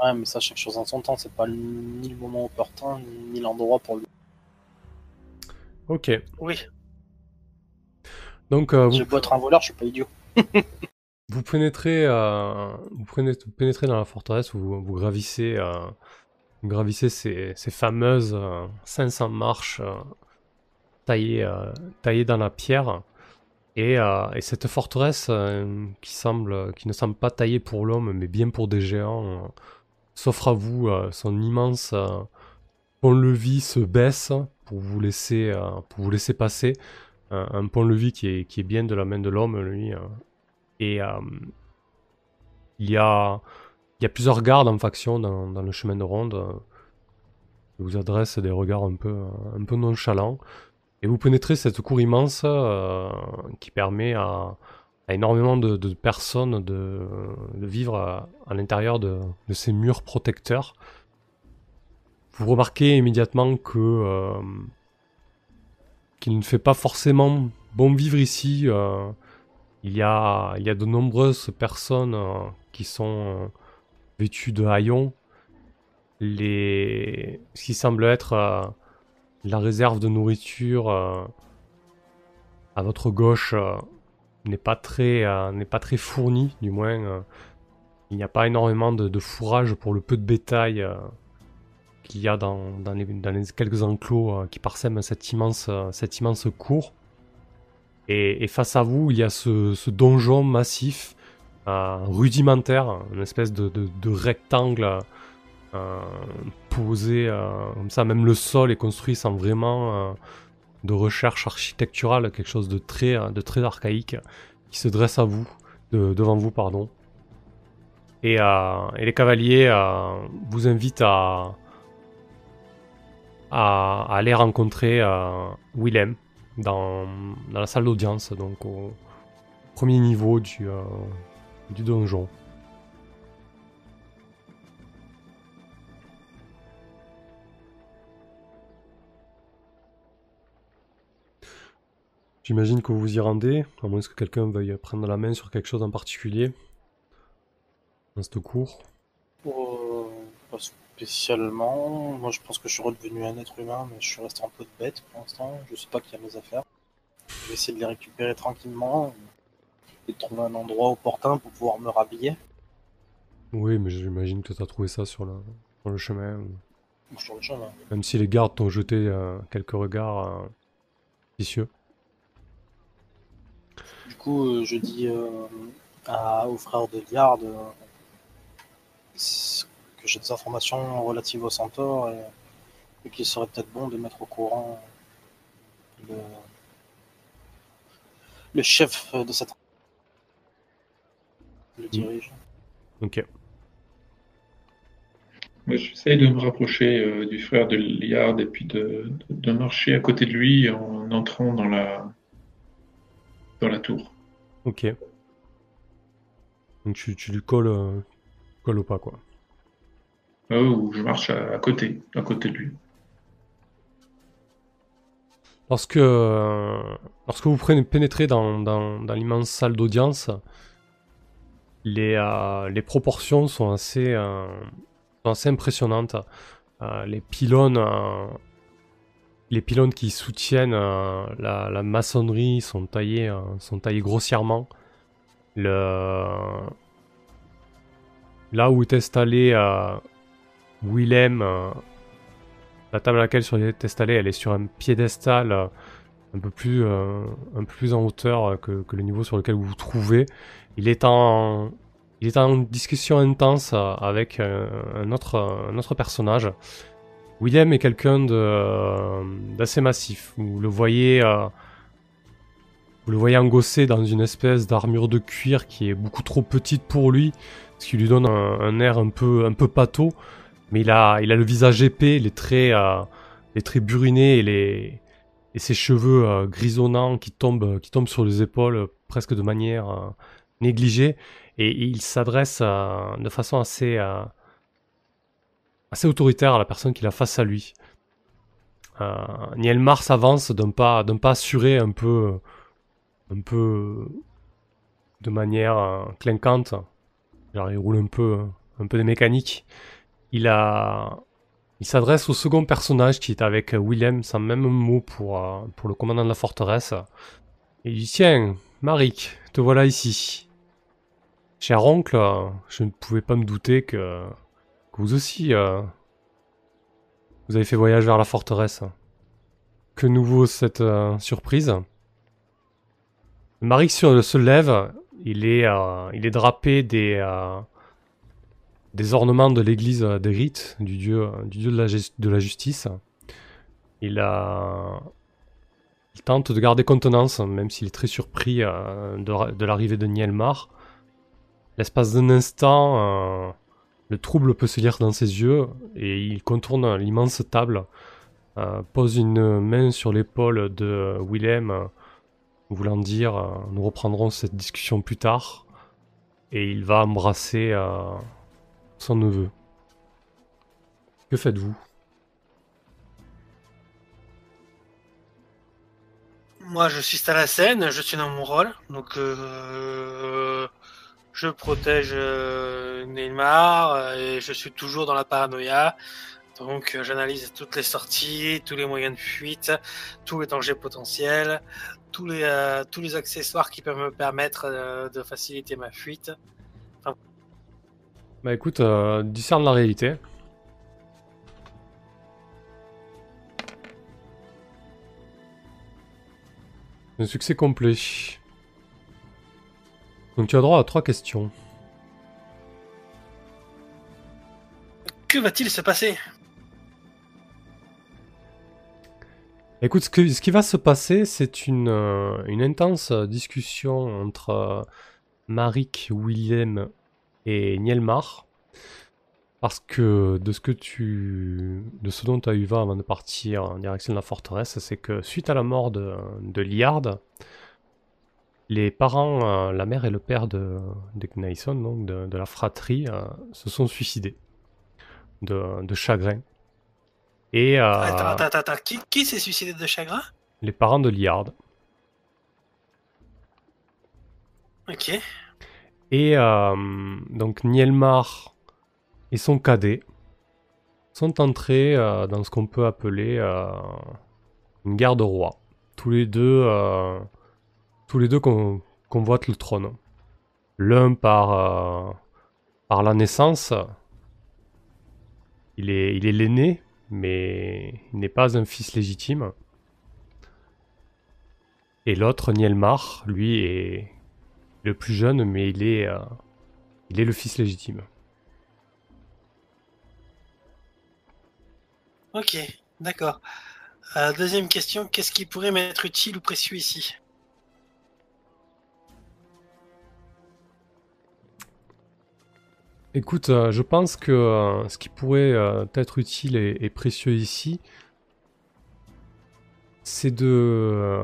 Ouais, mais ça, chaque chose en son temps, c'est pas ni le moment opportun, ni l'endroit pour lui. Ok. Oui. Donc, euh, Je peux être un voleur, je suis pas idiot. Vous pénétrez, euh, vous pénétrez dans la forteresse, vous, vous gravissez, euh, gravissez ces, ces fameuses 500 euh, marches taillées, taillées dans la pierre. Et, et cette forteresse qui, semble, qui ne semble pas taillée pour l'homme, mais bien pour des géants, s'offre à vous. son immense pont-levis se baisse pour vous laisser, pour vous laisser passer. un pont-levis qui est, qui est bien de la main de l'homme, lui et euh, il, y a, y a plusieurs gardes en faction dans, dans le chemin de ronde euh, qui vous adressent des regards un peu, un peu nonchalants. Et vous pénétrez cette cour immense euh, qui permet à, énormément de, personnes de, vivre à, l'intérieur de, ces murs protecteurs. Vous remarquez immédiatement que euh, qu'il ne fait pas forcément bon vivre ici. Euh, il y a, il y a de nombreuses personnes euh, qui sont vêtues de haillons. Les... Ce qui semble être la réserve de nourriture à votre gauche n'est pas très n'est pas très fournie, du moins il n'y a pas énormément de, fourrage pour le peu de bétail qu'il y a dans, dans, les, quelques enclos qui parsèment cette immense, cette immense cour. Et, face à vous, il y a ce, donjon massif, euh, rudimentaire, une espèce de, rectangle euh, posé euh, comme ça. Même le sol est construit sans vraiment de recherche architecturale, quelque chose de très, de très archaïque qui se dresse à vous, devant vous, pardon. Et, euh, les cavaliers euh, vous invitent à, aller rencontrer euh, Willem dans, la salle d'audience, donc au premier niveau euh, du donjon. J'imagine que vous vous y rendez, à moins que quelqu'un veuille prendre la main sur quelque chose en particulier dans cette cours. Euh, pas spécialement. Moi, je pense que je suis redevenu un être humain, mais je suis resté un peu de bête pour l'instant. Je sais pas qui a mes affaires. Je vais essayer de les récupérer tranquillement et de trouver un endroit opportun pour pouvoir me rhabiller. Oui, mais j'imagine que tu as trouvé ça sur le, sur le chemin. Sur le chemin. Même si les gardes t'ont jeté euh, quelques regards euh, vicieux. Du coup, euh, je dis euh, à, au frère de Liard euh, que j'ai des informations relatives au centaure et, et qu'il serait peut-être bon de mettre au courant le, le chef de cette. Le dirige. Ok. Moi, j'essaye de me rapprocher euh, du frère de Liard et puis de, de, de marcher à côté de lui en entrant dans la, dans la tour. Ok. Donc tu, tu lui colles, euh, colles au pas, quoi. Ou je marche à, à côté, à côté de lui. Lorsque, euh, lorsque vous prenez- pénétrez dans, dans, dans l'immense salle d'audience, les, euh, les proportions sont assez, sont assez impressionnantes. Les pylônes, les pylônes qui soutiennent euh, la, maçonnerie sont taillés, euh, sont taillés grossièrement. Là où est installé euh, Willem, la table à laquelle sur- est installée, elle est sur un piédestal un peu plus, en hauteur que, le niveau sur lequel vous vous trouvez. Il est en, il discussion intense avec un autre personnage. William est quelqu'un euh, d'assez massif. Vous le voyez, euh, vous le voyez engossé dans une espèce d'armure de cuir qui est beaucoup trop petite pour lui, ce qui lui donne un, air un peu, un peu pâteau. Mais il a, il a le visage épais, les traits, euh, les traits burinés et, les, et ses cheveux euh, grisonnants qui tombent, qui tombent sur les épaules presque de manière négligée. Et, il s'adresse de façon assez, assez autoritaire à la personne qu'il a face à lui. Euh, Nielmar s'avance d'un pas, pas assuré, un peu, un peu de manière euh, clinquante. Genre, il roule un peu, un peu des mécaniques il il s'adresse au second personnage qui est avec Willem sans même mot pour, euh, pour le commandant de la forteresse. Il dit Tiens, Marik, te voilà ici. Cher oncle, euh, je ne pouvais pas me douter que vous aussi, euh, vous avez fait voyage vers la forteresse. Que nouveau cette euh, surprise? Marik se lève, il est, euh, il est drapé des, des ornements de l'église des rites, du dieu, du dieu de, la, justice. Il, a... tente de garder contenance, même s'il est très surpris de, de l'arrivée de Nielmar. L'espace d'un instant, le trouble peut se lire dans ses yeux, et il contourne l'immense table, euh, pose une main sur l'épaule de Willem, voulant dire euh, nous reprendrons cette discussion plus tard, et il va embrasser euh, son neveu. Que faites-vous? Moi, je suis à la scène, je suis dans mon rôle, donc euh, je protège euh, Neymar euh, et je suis toujours dans la paranoïa. Donc, euh, j'analyse toutes les sorties, tous les moyens de fuite, tous les dangers potentiels, tous les accessoires qui peuvent me permettre de faciliter ma fuite. Bah écoute, discerne la réalité. Un succès complet. Donc tu as droit à trois questions. Que va-t-il se passer? Écoute, ce, que- ce qui va se passer, c'est une, euh, une intense discussion entre euh, Marik, Willem et Nielmar. Parce que de ce que tu. de ce dont tu as eu vent avant de partir en direction de la forteresse, c'est que suite à la mort de, de Liard, les parents, euh, la mère et le père de, de Knaison, donc de, de la fratrie, euh, se sont suicidés de, de chagrin. Et euh, Attends, attends, attends. Qui, qui s'est suicidé de chagrin? les parents de Liard. Ok. Et donc Nielmar et son cadet sont entrés dans ce qu'on peut appeler une guerre de rois. Tous les deux, tous les deux con- convoitent le trône. L'un par, euh, par la naissance, il est il est l'aîné, mais il n'est pas un fils légitime. Et l'autre, Nielmar, lui, est le plus jeune, mais il est, euh, il est le fils légitime. Ok, d'accord. Euh, deuxième question, qu'est-ce qui pourrait m'être utile ou précieux ici? Écoute, euh, je pense que euh, ce qui pourrait euh, être utile et, précieux ici, c'est de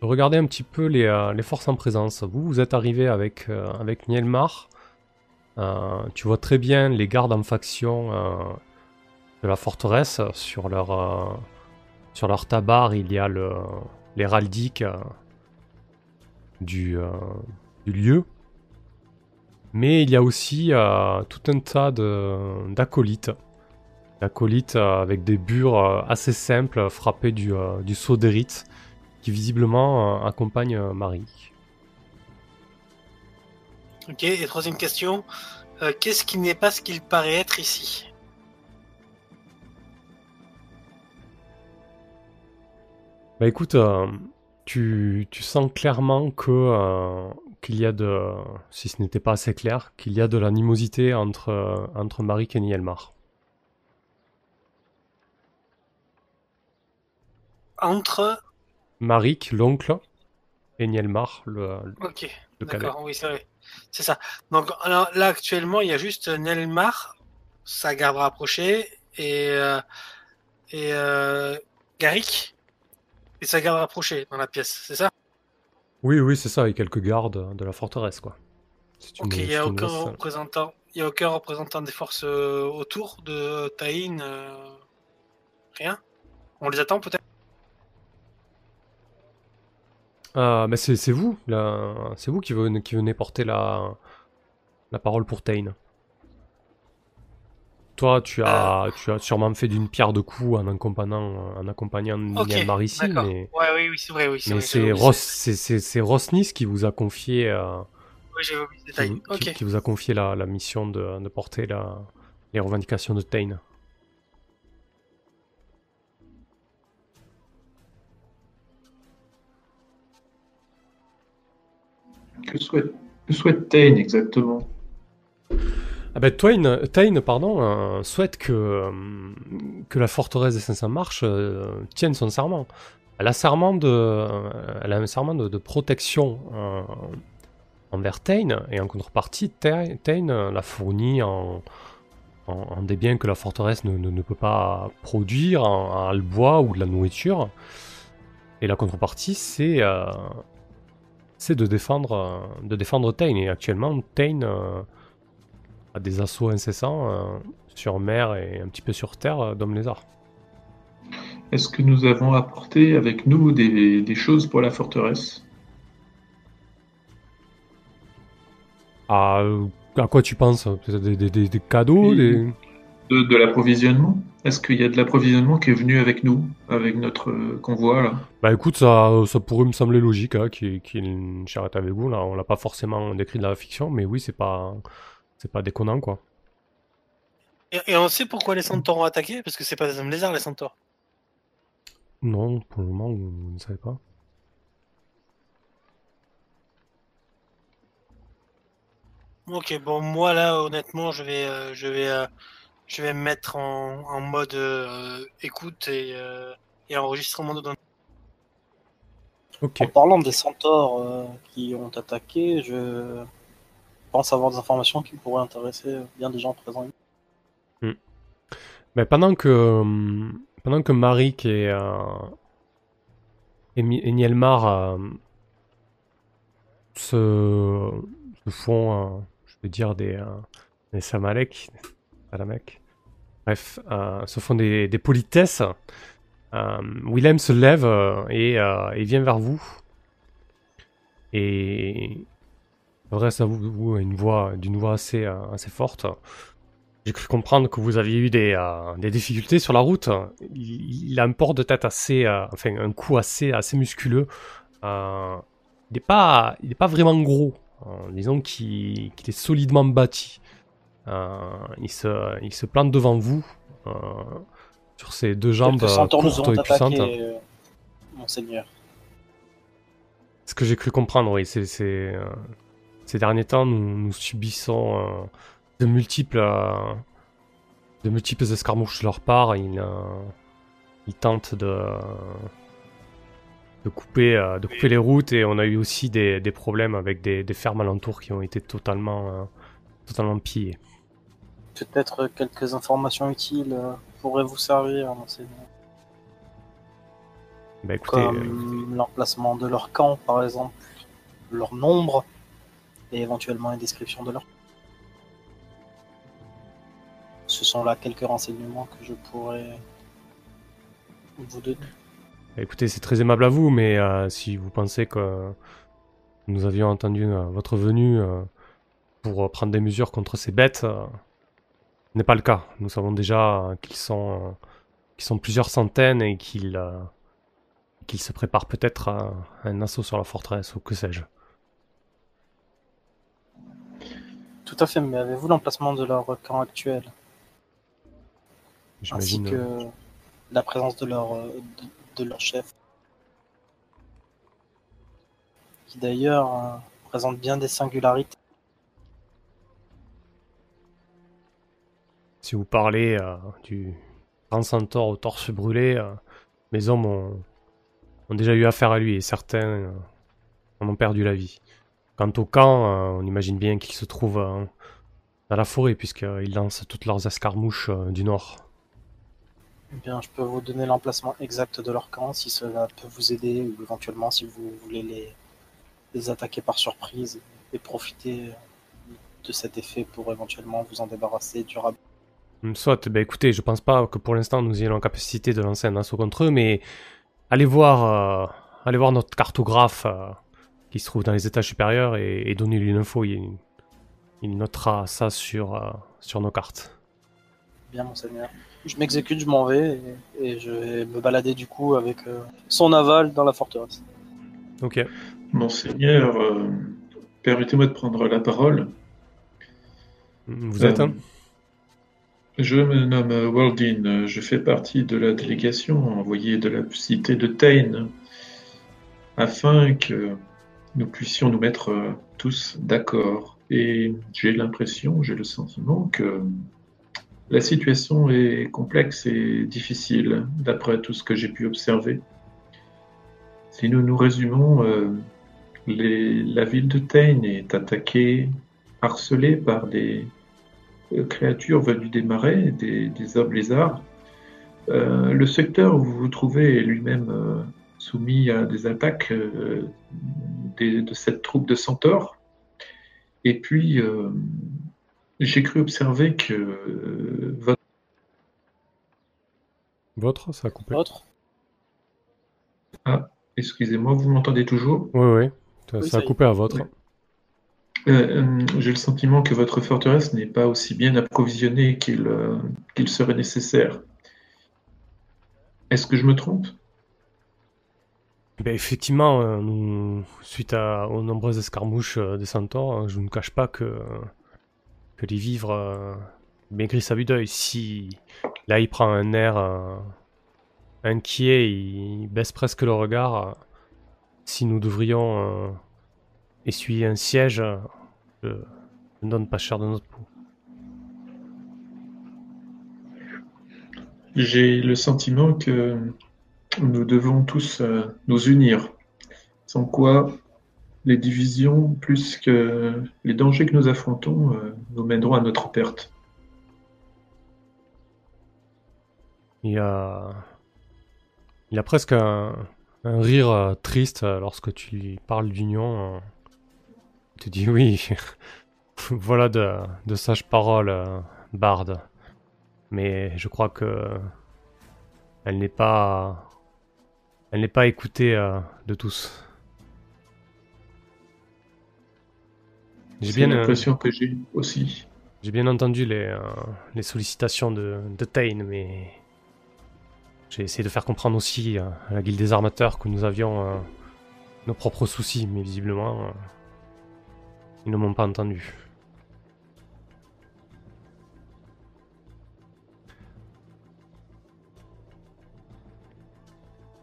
regarder un petit peu les, forces en présence. Vous, vous êtes arrivé avec, avec Nielmar. Tu vois très bien les gardes en faction de la forteresse. Sur leur, sur leur tabar, il y a l'héraldique du lieu. Mais il y a aussi euh, tout un tas d'acolytes. D'acolytes euh, avec des bures euh, assez simples frappés du, du sceau d'érite qui visiblement accompagnent euh, Marie. Ok, et troisième question, euh, qu'est-ce qui n'est pas ce qu'il paraît être ici? Bah écoute, euh, tu, tu sens clairement que euh, qu'il y a de, si ce n'était pas assez clair, qu'il y a de l'animosité entre, entre Marik et Nielmar. Entre... Marik, l'oncle, et Nielmar, le, le cadet. d'accord, oui, c'est vrai. C'est ça. Donc alors, là, actuellement, il y a juste Nelmar, sa garde rapprochée, et, euh, et euh, Garrick, et sa garde rapprochée dans la pièce, c'est ça? Oui, oui, c'est ça, et quelques gardes de la forteresse, quoi. Ok, il n'y a aucun représentant. Il y a aucun représentant des forces euh, autour de Taïn. euh, Rien? On les attend peut-être? Ah, mais c'est vous, là, c'est vous qui venez, qui venez porter la, la parole pour Tain. Toi, tu as, tu as sûrement fait d'une pierre deux coups en accompagnant, en accompagnant Ok, Nielmar ici, d'accord. mais, Ouais, oui, oui, c'est vrai, oui. mais vrai, c'est Ross, ce- c'est Rosnis qui vous a confié, euh, Oui, qui, détail. vous- qui- Ok. qui vous a confié la, la mission de, de porter la, les revendications de Tain. Que souhaite, que souhaite Tain exactement? Ah ben, Twain, Tain pardon, euh, souhaite que, euh, que la forteresse des 500 marches euh, tienne son serment. Elle a, serment de, elle a un serment de, protection envers Tain, et en contrepartie, Tain la fournit en, des biens que la forteresse ne, ne- peut pas produire, en, le bois ou de la nourriture. Et la contrepartie, c'est c'est de défendre, de défendre Tain. Et actuellement, Tain euh, a des assauts incessants euh, sur mer et un petit peu sur terre euh, d'hommes lézards. Est-ce que nous avons apporté avec nous des, des choses pour la forteresse? À, à quoi tu penses? Des, des- des- des cadeaux. De, de l'approvisionnement? Est-ce qu'il y a de l'approvisionnement qui est venu avec nous, avec notre euh, convoi là? Bah écoute, ça, ça pourrait me sembler logique hein, qu'il y ait une charrette avec vous. Là, on l'a pas forcément décrit dans la fiction, mais oui, c'est pas, c'est pas déconnant quoi. Et, et on sait pourquoi les centaures ont attaqué? Parce que c'est pas des hommes lézards, les centaures. Non, pour le moment, vous, ne savez pas. Ok, bon, moi là, honnêtement, je vais, euh, je vais, euh, je vais me mettre en, en mode euh, écoute et, euh, et enregistrement de données. Ok. En parlant des centaures euh, qui ont attaqué, je pense avoir des informations qui pourraient intéresser bien des gens présents. Mais pendant que euh, pendant que Marik et, euh, et, Nielmar euh, se, font, euh, je vais dire des euh, des Samalek, Salamek, bref, euh, se font des, des politesses. euh, Willem se lève euh, et, euh, et vient vers vous et vous, vous une voix d'une voix assez euh, assez forte. J'ai cru comprendre que vous aviez eu des, euh, des difficultés sur la route. Il, il a un port de tête assez, euh, enfin un cou assez, assez musculeux. Euh, il n'est pas, il est pas vraiment gros. Disons qu'il est solidement bâti. Il se, il se plante devant vous sur ses deux jambes courtes et puissantes. monseigneur. Ce que j'ai cru comprendre, oui, c'est c'est, ces derniers temps, nous, nous subissons euh, de multiples, euh, de multiples escarmouches de leur part. Ils, euh, ils tentent de, de couper, de couper les routes et on a eu aussi des, des problèmes avec des, des fermes alentours qui ont été totalement, totalement pillées. Peut-être quelques informations utiles pourraient vous servir, monseigneur. Bah écoutez, euh, Comme l'emplacement de leur camp, par exemple, leur nombre, éventuellement une description de leur. Ce sont là quelques renseignements que je pourrais vous donner. Bah, Écoutez, c'est très aimable à vous, mais euh, si vous pensez que nous avions entendu euh, votre venue euh, pour prendre des mesures contre ces bêtes, ce n'est pas le cas. Nous savons déjà qu'ils sont, plusieurs centaines et qu'ils se préparent peut-être à un assaut sur la forteresse ou que sais-je. Tout à fait, mais avez-vous l'emplacement de leur camp actuel? Ainsi J'imagine. euh, que la présence de leur, de, de leur chef, qui d'ailleurs euh, présente bien des singularités. Si vous parlez euh, du grand centaure au torse brûlé, mes hommes ont, ont déjà eu affaire à lui et certains en ont perdu la vie. Quant au camp, euh, on imagine bien qu'il se trouve euh, dans la forêt puisqu'ils lancent toutes leurs escarmouches euh, du nord. Eh bien, je peux vous donner l'emplacement exact de leur camp si cela peut vous aider ou éventuellement si vous voulez les, les attaquer par surprise et profiter de cet effet pour éventuellement vous en débarrasser durablement. Hum, Soit, ben écoutez, je pense pas que pour l'instant nous ayons la capacité de lancer un assaut contre eux, mais allez voir, euh, allez voir notre cartographe euh, qui se trouve dans les étages supérieurs et, et donnez-lui l'info. Il, il notera ça sur, euh, sur nos cartes. Bien, monseigneur. Je m'exécute, je m'en vais et, et je vais me balader du coup avec euh, son aval dans la forteresse. Ok. Monseigneur, euh, permettez-moi de prendre la parole. Vous êtes Euh, un Je me nomme Waldin, je fais partie de la délégation envoyée de la cité de Tain afin que nous puissions nous mettre euh, tous d'accord. Et j'ai l'impression, j'ai le sentiment que la situation est complexe et difficile d'après tout ce que j'ai pu observer. Si nous nous résumons, euh, la ville de Tain est attaquée, harcelée par des euh, créatures venues des marais, des, des hommes lézards. Le secteur où vous vous trouvez est lui-même soumis à des attaques euh, des- de cette troupe de centaures. Et puis, euh, j'ai cru observer que euh, votre Votre Ça a coupé. Autre Excusez-moi, vous m'entendez toujours? Oui, oui. Ça, Oui, ça a coupé à votre. Oui. Euh, euh, J'ai le sentiment que votre forteresse n'est pas aussi bien approvisionnée qu'il euh, qu'il serait nécessaire. Est-ce que je me trompe? Ben, effectivement, euh, nous, suite à, aux nombreuses escarmouches euh, des centaures, hein, je ne cache pas que, que les vivres euh, maigrissent à vue d'œil. Si là il prend un air euh, inquiet, il baisse presque le regard. euh, si nous devrions euh, essuyer un siège, euh, je ne donne pas cher de notre peau. J'ai le sentiment que nous devons tous euh, nous unir, sans quoi les divisions, plus que les dangers que nous affrontons, euh, nous mèneront à notre perte. Il y a, il y a presque un, rire euh, triste lorsque tu lui parles d'union. te dit oui, voilà de, de sages paroles, Bard. Mais je crois que elle n'est pas, elle n'est pas écoutée euh, de tous. J'ai bien, euh, l'impression que j'ai aussi. j'ai bien entendu les, euh, les sollicitations de, de Tain, mais j'ai essayé de faire comprendre aussi à la guilde des armateurs que nous avions nos propres soucis, mais visiblement, ils ne m'ont pas entendu.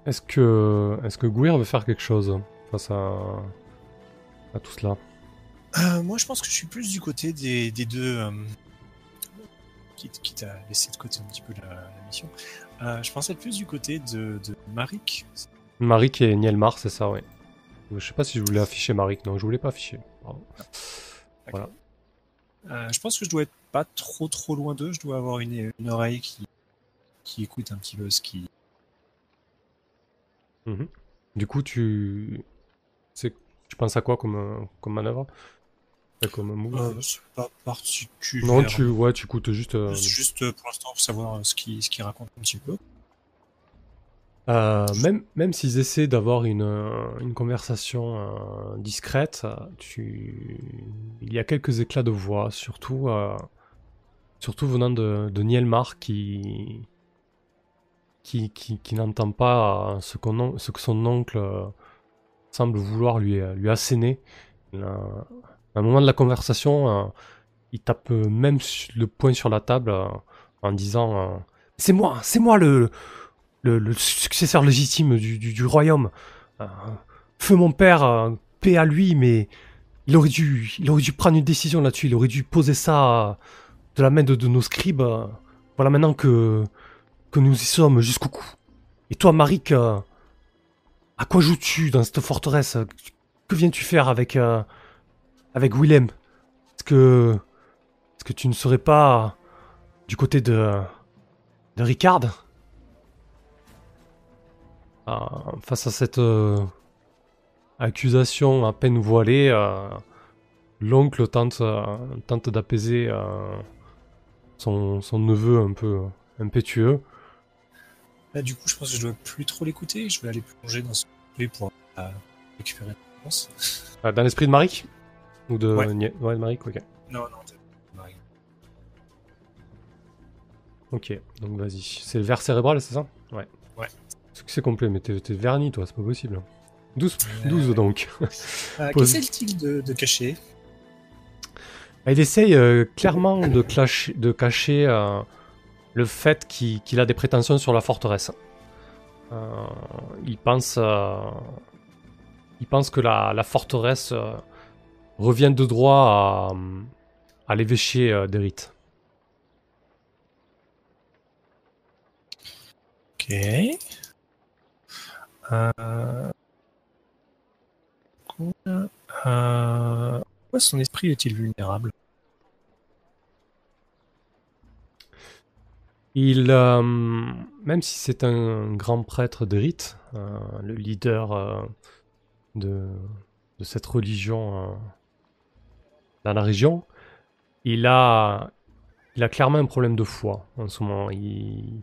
Est-ce que, est-ce que Gouir veut faire quelque chose face à, à tout cela? Euh, moi, je pense que je suis plus du côté des, des deux. euh, quitte, quitte à laisser de côté un petit peu la, la mission. Euh, je pensais plus du côté de, de Marik. Marik et Nielmar, c'est ça, ouais. Je sais pas si je voulais afficher Marik, non, je voulais pas afficher. Pardon. Voilà. Euh, je pense que je dois être pas trop trop loin d'eux. Je dois avoir une, une oreille qui, qui écoute un petit peu ce qui. Mhm. Du coup, tu... tu penses à quoi comme, euh, comme manœuvre? Comme move? Euh, c'est pas particulier. Non, tu, ouais, tu écoutes juste... euh, Juste euh, pour l'instant pour savoir euh, ce qui ce qui raconte un petit peu. Euh, même même s'ils essaient d'avoir une, euh, une conversation euh, discrète, euh, tu... il y a quelques éclats de voix, surtout, euh, surtout venant de, de Nielmar qui, qui, n'entend pas euh, ce, que son oncle euh, semble vouloir lui, euh, asséner. À un moment de la conversation, il tape même le poing sur la table en disant C'est moi, c'est moi le, successeur légitime du, royaume. Feu mon père, paix à lui, mais il aurait dû, il aurait dû prendre une décision là-dessus. Il aurait dû poser ça de la main de, nos scribes. Voilà maintenant que, que nous y sommes jusqu'au cou. Et toi, Marik, à quoi joues-tu dans cette forteresse? Que viens-tu faire avec, euh, avec Willem? Est-ce que, est-ce que tu ne serais pas du côté de, de Ricard? Ah, face à cette euh, accusation à peine voilée, euh, l'oncle tente, tente d'apaiser son, son neveu un peu impétueux. Là, du coup, je pense que je dois plus trop l'écouter. Je vais aller plonger dans son clé pour euh, récupérer une réponse. Ah, dans l'esprit de Marik Ou de... Ouais. Ouais, de Marik, ok. Non, non, t'es- Marie. Ok, donc vas-y. C'est le verre cérébral, c'est ça? Ouais. Ouais. C'est que c'est complet, mais t'es verni, toi, c'est pas possible. 12, Euh, 12 donc. Euh. Qu'essaie-t-il de, de cacher Il essaye euh, clairement de, de cacher euh, le fait qu'il a des prétentions sur la forteresse. Euh, il pense, euh, il pense que la, forteresse euh, revient de droit à, l'évêché d'Erith. Ok. Pourquoi son esprit est-il vulnérable? Il, euh, même si c'est un grand prêtre de rite, euh, le leader euh, de, cette religion dans la région, il a, il a clairement un problème de foi en ce moment. Il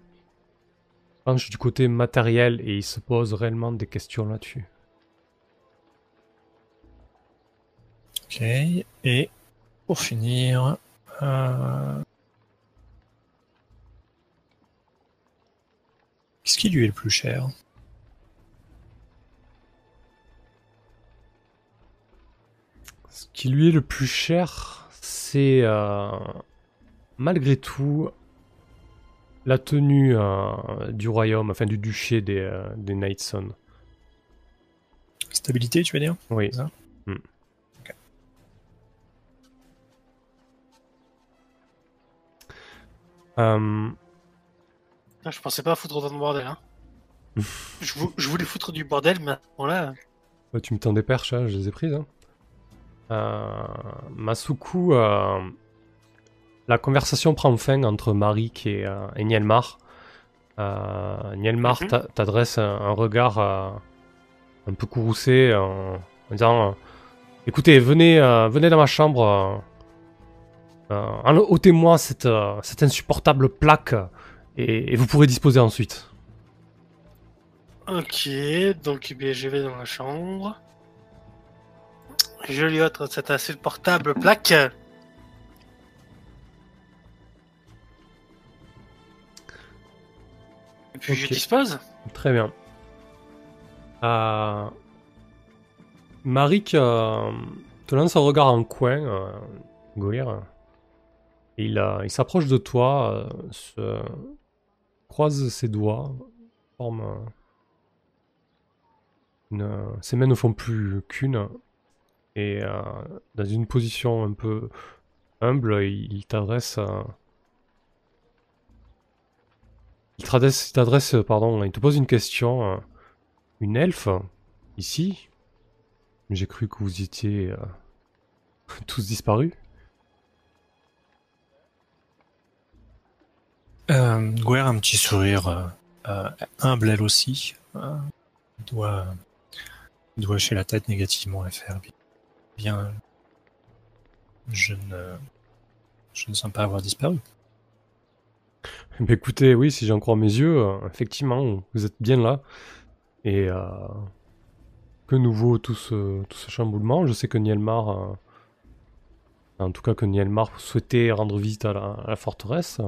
penche du côté matériel et il se pose réellement des questions là-dessus. Ok. Et pour finir. Qu'est-ce qui lui est le plus cher? Ce qui lui est le plus cher, c'est euh, malgré tout la tenue euh, du royaume, enfin du duché des, euh, des Nightson. Stabilité, tu veux dire? Oui. Ça? Hmm. Euh, Je pensais pas foutre autant de bordel. Hein. je, vou- je voulais foutre du bordel, mais à ce moment-là, Ouais, tu me tends des perches, hein, je les ai prises. hein. Euh, Masuku, euh, la conversation prend fin entre Marik et, euh, et Nielmar. Euh, Nielmar Mhm. t'a- t'adresse un, un regard euh, un peu courroucé en, en disant euh, Écoutez, venez, euh, venez dans ma chambre. euh, euh, ôtez-moi cette, euh, cette insupportable plaque et, et vous pourrez disposer ensuite. Ok, donc eh bien, je vais dans la chambre. Je lui ôte cette insupportable plaque. Et puis je dispose. Très bien. Euh... Marik euh, te lance un regard en coin, euh, Goïr. Il, euh, il s'approche de toi, euh, se croise ses doigts, forme une- ses mains ne font plus qu'une, et euh, dans une position un peu humble, il, il t'adresse. euh, il t'adresse, il t'adresse, pardon, il te pose une question. euh, Une elfe Ici J'ai cru que vous étiez tous disparus. Euh, un petit sourire euh, euh, humble elle aussi. Euh, doit, doit la tête négativement et faire bien. je ne, je ne sens pas avoir disparu. Mais écoutez, oui, si j'en crois mes yeux, effectivement, vous êtes bien là. Et que nous vaut tout ce, tout ce chamboulement? Je sais que Nielmar, en tout cas que Nielmar souhaitait rendre visite à la forteresse,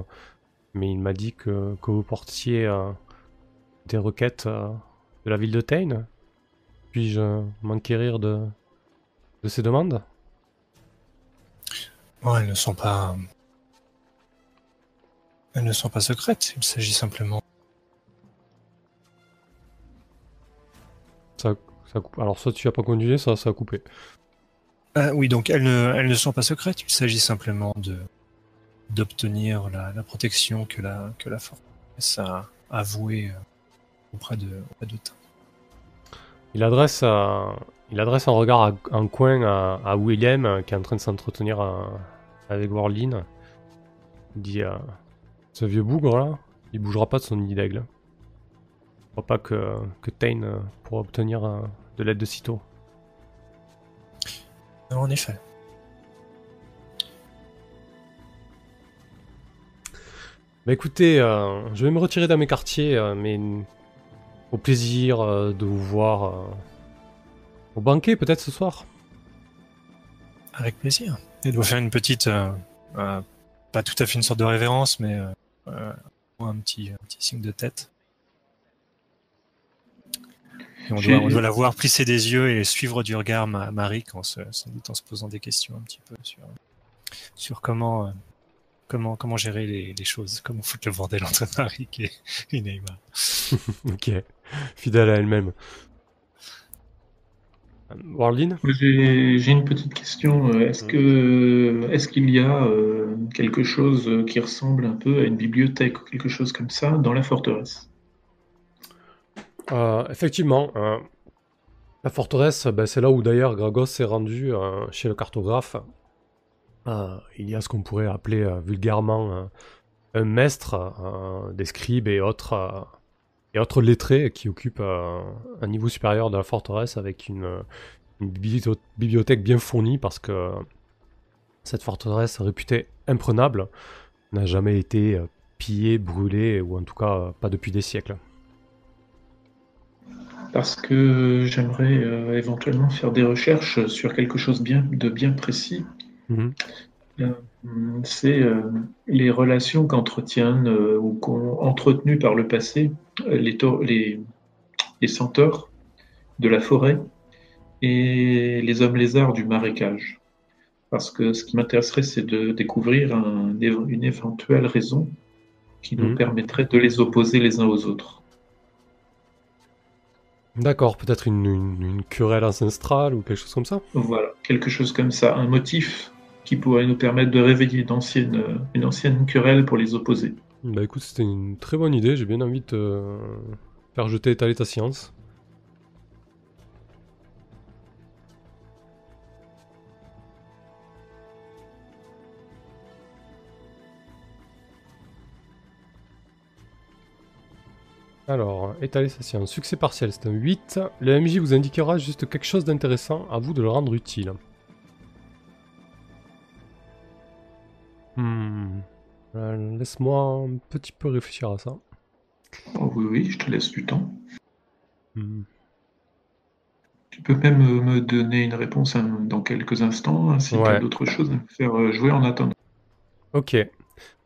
mais il m'a dit que, que vous portiez euh, des requêtes euh, de la ville de Tain. Puis-je m'enquérir de, de ces demandes? Bon, elles ne sont pas. Elles ne sont pas secrètes. Il s'agit simplement. ça, ça coupe. Alors, soit tu n'as pas continué, ça, ça a coupé. Ah oui, donc elles ne, elles ne sont pas secrètes. Il s'agit simplement de d'obtenir la, la protection que la que la forteresse a avouée euh, auprès de auprès de. Il adresse, euh, il adresse un regard à- en coin à, à William euh, qui est en train de s'entretenir avec Warlin. Il dit euh, Ce vieux bougre là, il bougera pas de son nid d'aigle. Je crois pas que, que Tain pourra obtenir de l'aide de sitôt. En effet. Bah écoutez, euh, je vais me retirer dans mes quartiers, euh, mais au plaisir euh, de vous voir euh, au banquet peut-être ce soir. Avec plaisir. Il doit faire une petite, euh, euh, pas tout à fait une sorte de révérence, mais euh, un petit, un petit signe de tête. Et on, doit, on doit la voir plisser des yeux et suivre du regard ma, Marie, en se, sans doute en se posant des questions un petit peu sur, sur comment, euh, comment, comment gérer les, les choses, comment foutre le bordel entre Marie et, et Neymar. ok, fidèle à elle-même. Euh, Warlin J'ai une petite question. Euh, Est-ce que est-ce qu'il y a euh, quelque chose euh, qui ressemble un peu à une bibliothèque ou quelque chose comme ça dans la forteresse? Euh, effectivement, euh, la forteresse, ben, c'est là où d'ailleurs Gragos s'est rendu euh, chez le cartographe. Euh, il y a ce qu'on pourrait appeler euh, vulgairement un maître, des scribes et autres, euh, et autres lettrés qui occupent euh, un niveau supérieur de la forteresse avec une, une biblio- bibliothèque bien fournie parce que cette forteresse réputée imprenable n'a jamais été pillée, brûlée, ou en tout cas pas depuis des siècles. Parce que j'aimerais éventuellement faire des recherches sur quelque chose de bien précis. Mhm. Hum, C'est euh, les relations qu'entretiennent euh, ou qu'ont entretenues par le passé euh, les, les, les centaures de la forêt et les hommes lézards du marécage. Parce que ce qui m'intéresserait, c'est de découvrir un- une éventuelle raison qui nous Mhm. permettrait de les opposer les uns aux autres. D'accord, peut-être une, une- une querelle ancestrale ou quelque chose comme ça? Voilà, quelque chose comme ça, un motif qui pourrait nous permettre de réveiller euh, une ancienne, querelle pour les opposer. Bah écoute, c'était une très bonne idée, j'ai bien envie de euh, faire jeter étaler ta science. Alors, étaler ça science. succès partiel, c'est un 8. Le MJ vous indiquera juste quelque chose d'intéressant, à vous de le rendre utile. Hmm. Euh, Laisse-moi un petit peu réfléchir à ça. Oh, oui, oui, je te laisse du temps. Hmm. Tu peux même euh, me donner une réponse hein, dans quelques instants, ainsi Ouais. que d'autres choses à me faire euh, jouer en attendant. Ok.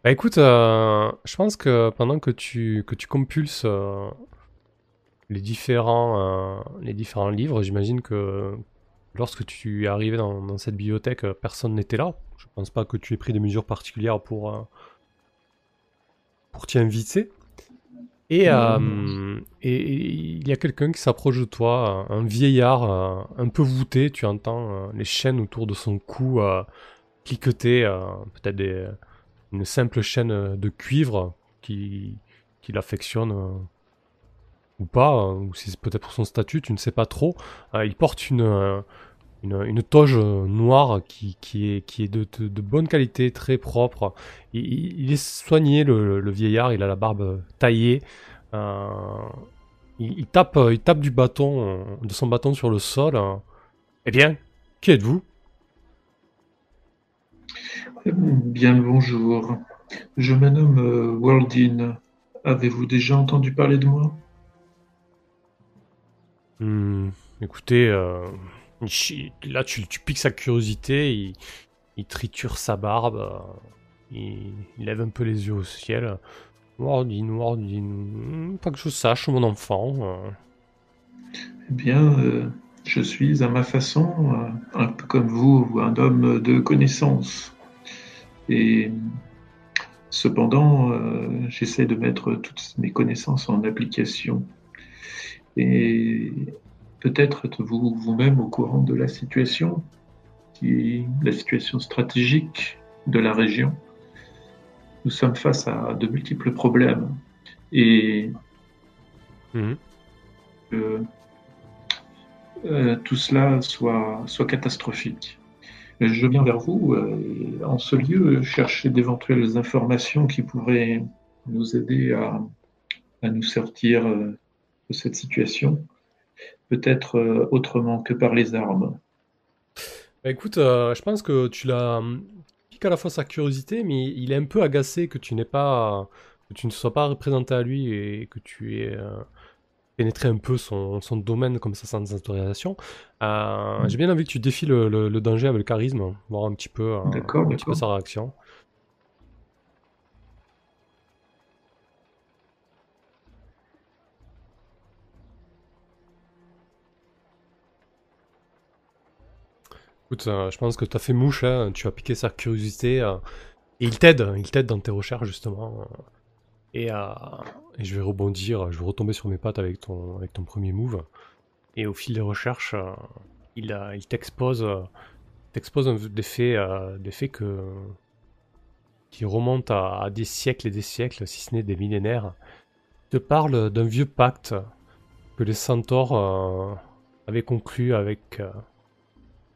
Bah écoute, euh, je pense que pendant que tu, que tu compulses euh, les, différents, euh, les différents livres, j'imagine que lorsque tu es arrivé dans, dans cette bibliothèque, euh, personne n'était là. Je pense pas que tu aies pris des mesures particulières pour, euh, pour t'y inviter. Et, euh, et- et il y a quelqu'un qui s'approche de toi, un vieillard un peu voûté, tu entends les chaînes autour de son cou cliqueter, peut-être des, une simple chaîne de cuivre qui, qui l'affectionne ou pas, euh, ou si c'est peut-être pour son statut, tu ne sais pas trop. Euh, il porte une, euh, une, toge euh, noire qui, qui est, qui est de, de- bonne qualité, très propre. Il, est soigné, le, vieillard, il a la barbe taillée. Il, tape, il tape du bâton, de son bâton sur le sol. euh. Eh bien, qui êtes-vous? Bien bonjour. Je me nomme. Avez-vous déjà entendu parler de moi? Hmm, écoutez, euh, là tu, piques sa curiosité, il, triture sa barbe, euh, il, lève un peu les yeux au ciel. Wardin, Wardin, hmm, pas que je sache, mon enfant. euh. Eh bien, je suis à ma façon, un peu comme vous, un homme de connaissance. Et cependant, j'essaie de mettre toutes mes connaissances en application. Et peut-être êtes-vous vous-même au courant de la situation, qui, la situation stratégique de la région. Nous sommes face à de multiples problèmes. Et Mhm. que euh, tout cela soit, soit catastrophique. Je viens vers vous euh, en ce lieu chercher d'éventuelles informations qui pourraient nous aider à, à nous sortir euh, de cette situation, peut-être euh, autrement que par les armes. Bah, écoute, euh, je pense que tu l'as hum, pique à la fois sa curiosité, mais il est un peu agacé que tu n'aies pas, que tu ne sois pas représenté à lui et que tu aies euh, pénétré un peu son, son domaine comme ça sans autorisation. Euh, J'ai bien envie que tu défies le, le- le danger avec le charisme, voir un petit peu, un petit peu sa réaction. Je pense que tu as fait mouche, hein, tu as piqué sa curiosité, euh, et il t'aide, il t'aide dans tes recherches justement. euh, et, je vais rebondir, je vais retomber sur mes pattes avec ton, premier move. Et au fil des recherches, euh, il, t'expose, des faits, qui remontent à, des siècles et des siècles, si ce n'est des millénaires. Il te parle d'un vieux pacte que les centaures avaient conclu avec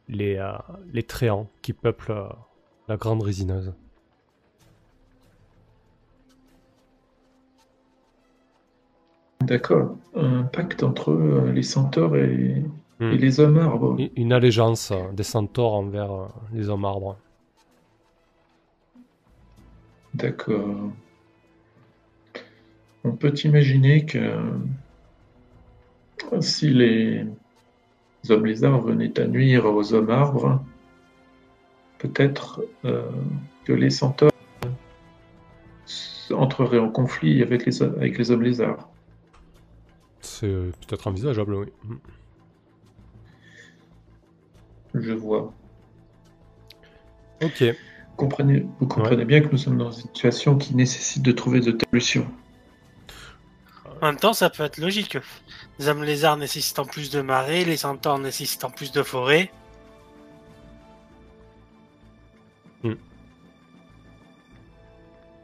les, euh, les Tréants qui peuplent euh, la grande résineuse. D'accord. Un pacte entre euh, les centaures et, Hmm. et les hommes arbres. Une- allégeance des centaures envers les hommes arbres. D'accord. On peut imaginer que si les hommes lézards venaient à nuire aux hommes arbres, peut-être euh, que les centaures entreraient en conflit avec les, avec les hommes lézards. C'est peut-être envisageable, oui. Mm. Je vois. Ok. Comprenez, vous comprenez bien que nous sommes dans une situation qui nécessite de trouver de telles solutions. En même temps, ça peut être logique. Les hommes lézards nécessitant plus de marée, les centaures nécessitant plus de forêt.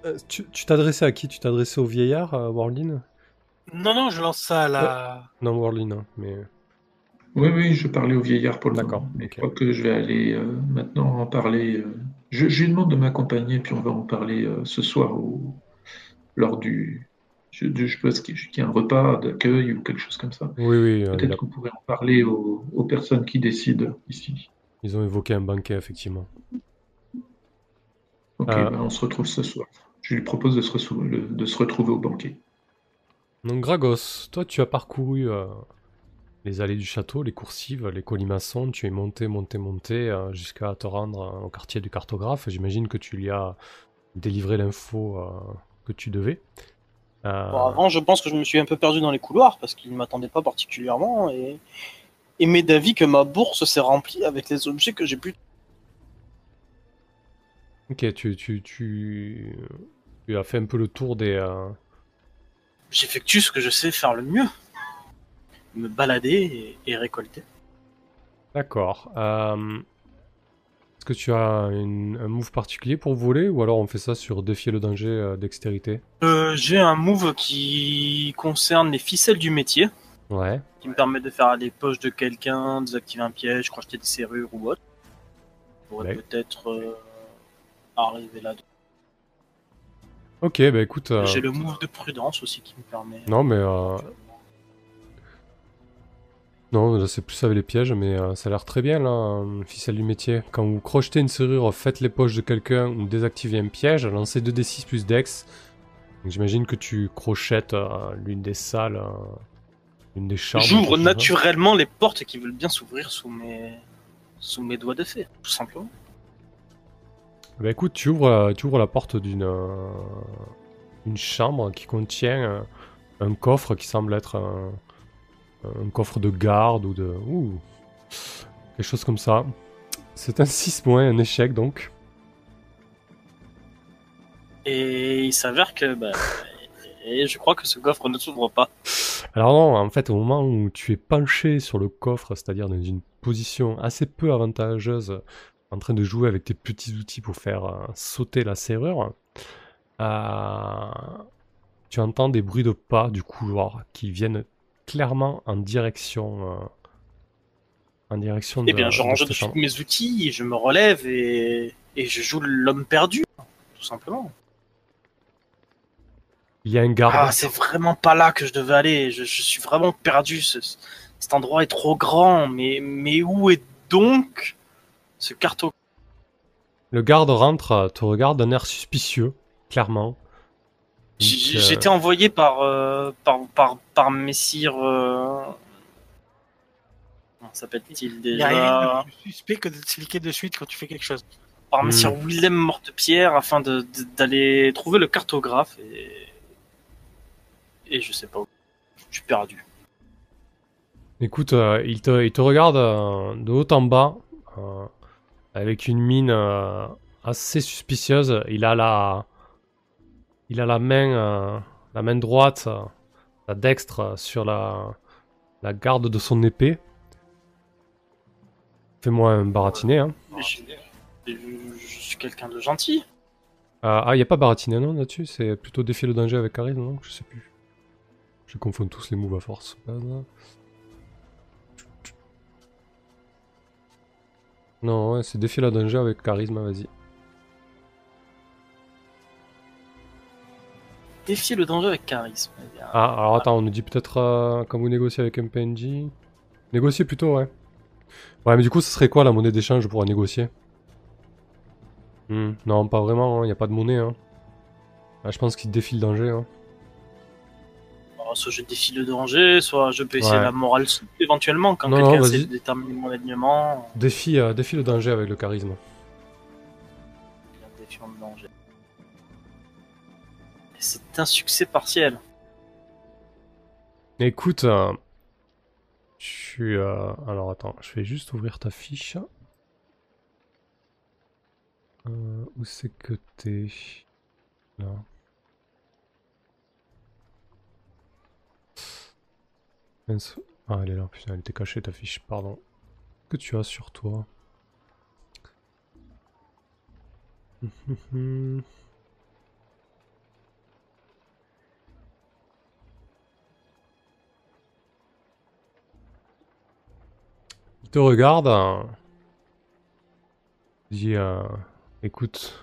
Euh, tu tu t'adressais à qui? Tu t'adressais au vieillard, euh, Warlin? Non, non, je lance ça à la. Non, Warlin, hein, mais... Oui, oui, je parlais au vieillard pour le D'accord. Mais. Je crois que je vais aller euh, maintenant en parler. euh, je, je lui demande de m'accompagner, puis on va en parler euh, ce soir au- lors du, Je, je pense qu'il y a un repas d'accueil ou quelque chose comme ça. Oui, oui. Peut-être a- qu'on pourrait en parler aux, aux personnes qui décident ici. ils ont évoqué un banquet, effectivement. Ok, Euh. bah, on se retrouve ce soir. Je lui propose de se, de retrouver au banquet. Donc Gragos, toi tu as parcouru euh, les allées du château, les coursives, les colimaçons, tu es monté, monté, monté euh, jusqu'à te rendre au quartier du cartographe. J'imagine que tu lui as délivré l'info que tu devais. Euh, Bon, avant, je pense que je me suis un peu perdu dans les couloirs parce qu'il ne m'attendait pas particulièrement et, et m'est d'avis que ma bourse s'est remplie avec les objets que j'ai pu. Ok, tu, tu, tu, tu as fait un peu le tour des... euh, J'effectue ce que je sais faire le mieux me balader et, et récolter. D'accord. Euh, Est-ce que tu as une- un move particulier pour voler ou alors on fait ça sur défier le danger euh, dextérité Euh, j'ai un move qui concerne les ficelles du métier, Ouais. qui me permet de faire les poches de quelqu'un, désactiver un piège, crocheter des serrures ou autre. Pourrais Ouais. peut-être euh, arriver là. Ok, bah écoute... euh, J'ai le move de prudence aussi qui me permet. Non, mais... Non, là c'est plus avec les pièges, mais euh, ça a l'air très bien là, euh, ficelle du métier. Quand vous crochetez une serrure, faites les poches de quelqu'un ou désactivez un piège, lancez 2d6 plus dex. J'imagine que tu crochettes euh, l'une des salles, euh, l'une des chambres. J'ouvre naturellement les portes qui veulent bien s'ouvrir sous mes sous mes doigts de fée, tout simplement. Bah écoute, tu ouvres, tu ouvres la porte d'une une chambre qui contient un coffre qui semble être un, un coffre de garde ou de... Ouh, quelque chose comme ça. C'est un 6 moins, un échec donc. Et il s'avère que bah, et je crois que ce coffre ne s'ouvre pas. Alors non, en fait, au moment où tu es penché sur le coffre, c'est-à-dire dans une position assez peu avantageuse, en train de jouer avec tes petits outils pour faire euh, sauter la serrure, euh, tu entends des bruits de pas du couloir qui viennent clairement en direction, euh, en direction de. Eh bien, je range de chambre. mes outils, je me relève et, et je joue l'homme perdu, tout simplement. Il y a un garde. Ah, c'est vraiment pas là que je devais aller. Je, je suis vraiment perdu. Ce- cet endroit est trop grand. Mais, mais où est donc ce carton Le garde rentre, te regarde d'un air suspicieux, clairement. J'ai Donc, euh, envoyé par, euh, par, par, par Messire. Euh... Comment s'appelle-t-il Il n'y a rien déjà de plus suspect que de te cliquer de suite quand tu fais quelque chose. Par Hmm. Messire Willem Mortepierre afin de- de- d'aller trouver le cartographe. Et... et je sais pas où. Je suis perdu. Écoute, euh, il, te, il te regarde euh, de haut en bas, euh, avec une mine euh, assez suspicieuse. Il a la, il a la main, euh, la main droite, euh, la dextre, euh, sur la, la garde de son épée. Fais-moi un baratiné. Hein. Je, je- je suis quelqu'un de gentil. Euh, ah, il n'y a pas baratiné non là-dessus, c'est plutôt défier le danger avec charisme, non? Je sais plus. Je confonds tous les moves à force. Non, ouais, c'est défier le danger avec charisme, vas-y. Défier le danger avec charisme. Eh bien, Ah, alors attends, on nous dit peut-être euh, quand vous négociez avec un PNJ. Négocier plutôt, ouais. Ouais, mais du coup, ce serait quoi la monnaie d'échange pour négocier? Hmm, Non, pas vraiment, il n'y a pas de monnaie. Hein. Ah, je pense qu'il défie le danger. Hein. Alors, soit je défie le danger, soit je peux essayer Ouais. la morale éventuellement quand quelqu'un essaie de déterminer mon alignement. Défie, euh, défie le danger avec le charisme. Défiant le danger. Un succès partiel. Écoute, euh, tu... euh, alors attends, je vais juste ouvrir ta fiche. Euh, où c'est que t'es? Là. Ah, elle est là, putain, elle était cachée ta fiche, pardon. Que tu as sur toi? te regarde. euh, il dit euh, Écoute,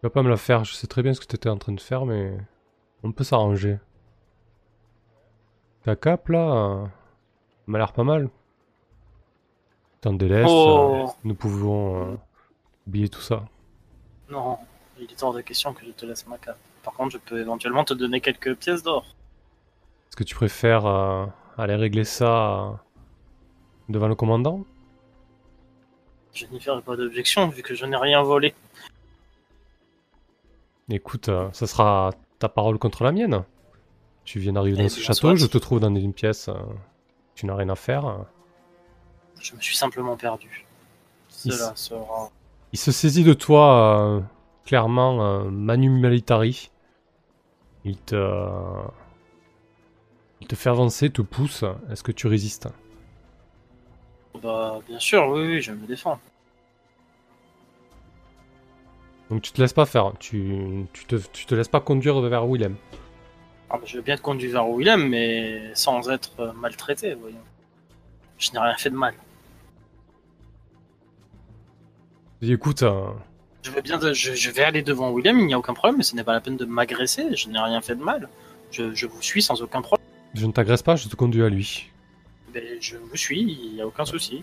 tu vas pas me la faire. Je sais très bien ce que tu étais en train de faire, mais On peut s'arranger. Ta cape là, euh, m'a l'air pas mal. T'en délaisse, Oh. euh, nous pouvons euh, oublier tout ça. Non, il est hors de question que je te laisse ma cape. Par contre, je peux éventuellement te donner quelques pièces d'or. Est-ce que tu préfères euh, aller régler ça euh, devant le commandant Je n'y ferai pas d'objection vu que je n'ai rien volé. Écoute, euh, ça sera ta parole contre la mienne. Tu viens d'arriver Eh dans ce bien, château, soit. je te trouve dans une pièce, euh, tu n'as rien à faire. Je me suis simplement perdu. Il Cela sera. Il se saisit de toi, euh, clairement, euh, Manu Militari. Il te... Il te fait avancer, te pousse. Est-ce que tu résistes? Bah, bien sûr, oui, oui, je me défends. Donc tu te laisses pas faire, tu, tu, te, tu te laisses pas conduire vers Willem. Ah, bah, je veux bien te conduire vers Willem, mais sans être euh, maltraité, voyons. Je n'ai rien fait de mal. Écoute, euh, Je veux bien, je, je vais aller devant Willem, il n'y a aucun problème, mais ce n'est pas la peine de m'agresser, je n'ai rien fait de mal. Je, je vous suis sans aucun problème. je ne t'agresse pas, je te conduis à lui. Mais je vous suis, il n'y a aucun souci.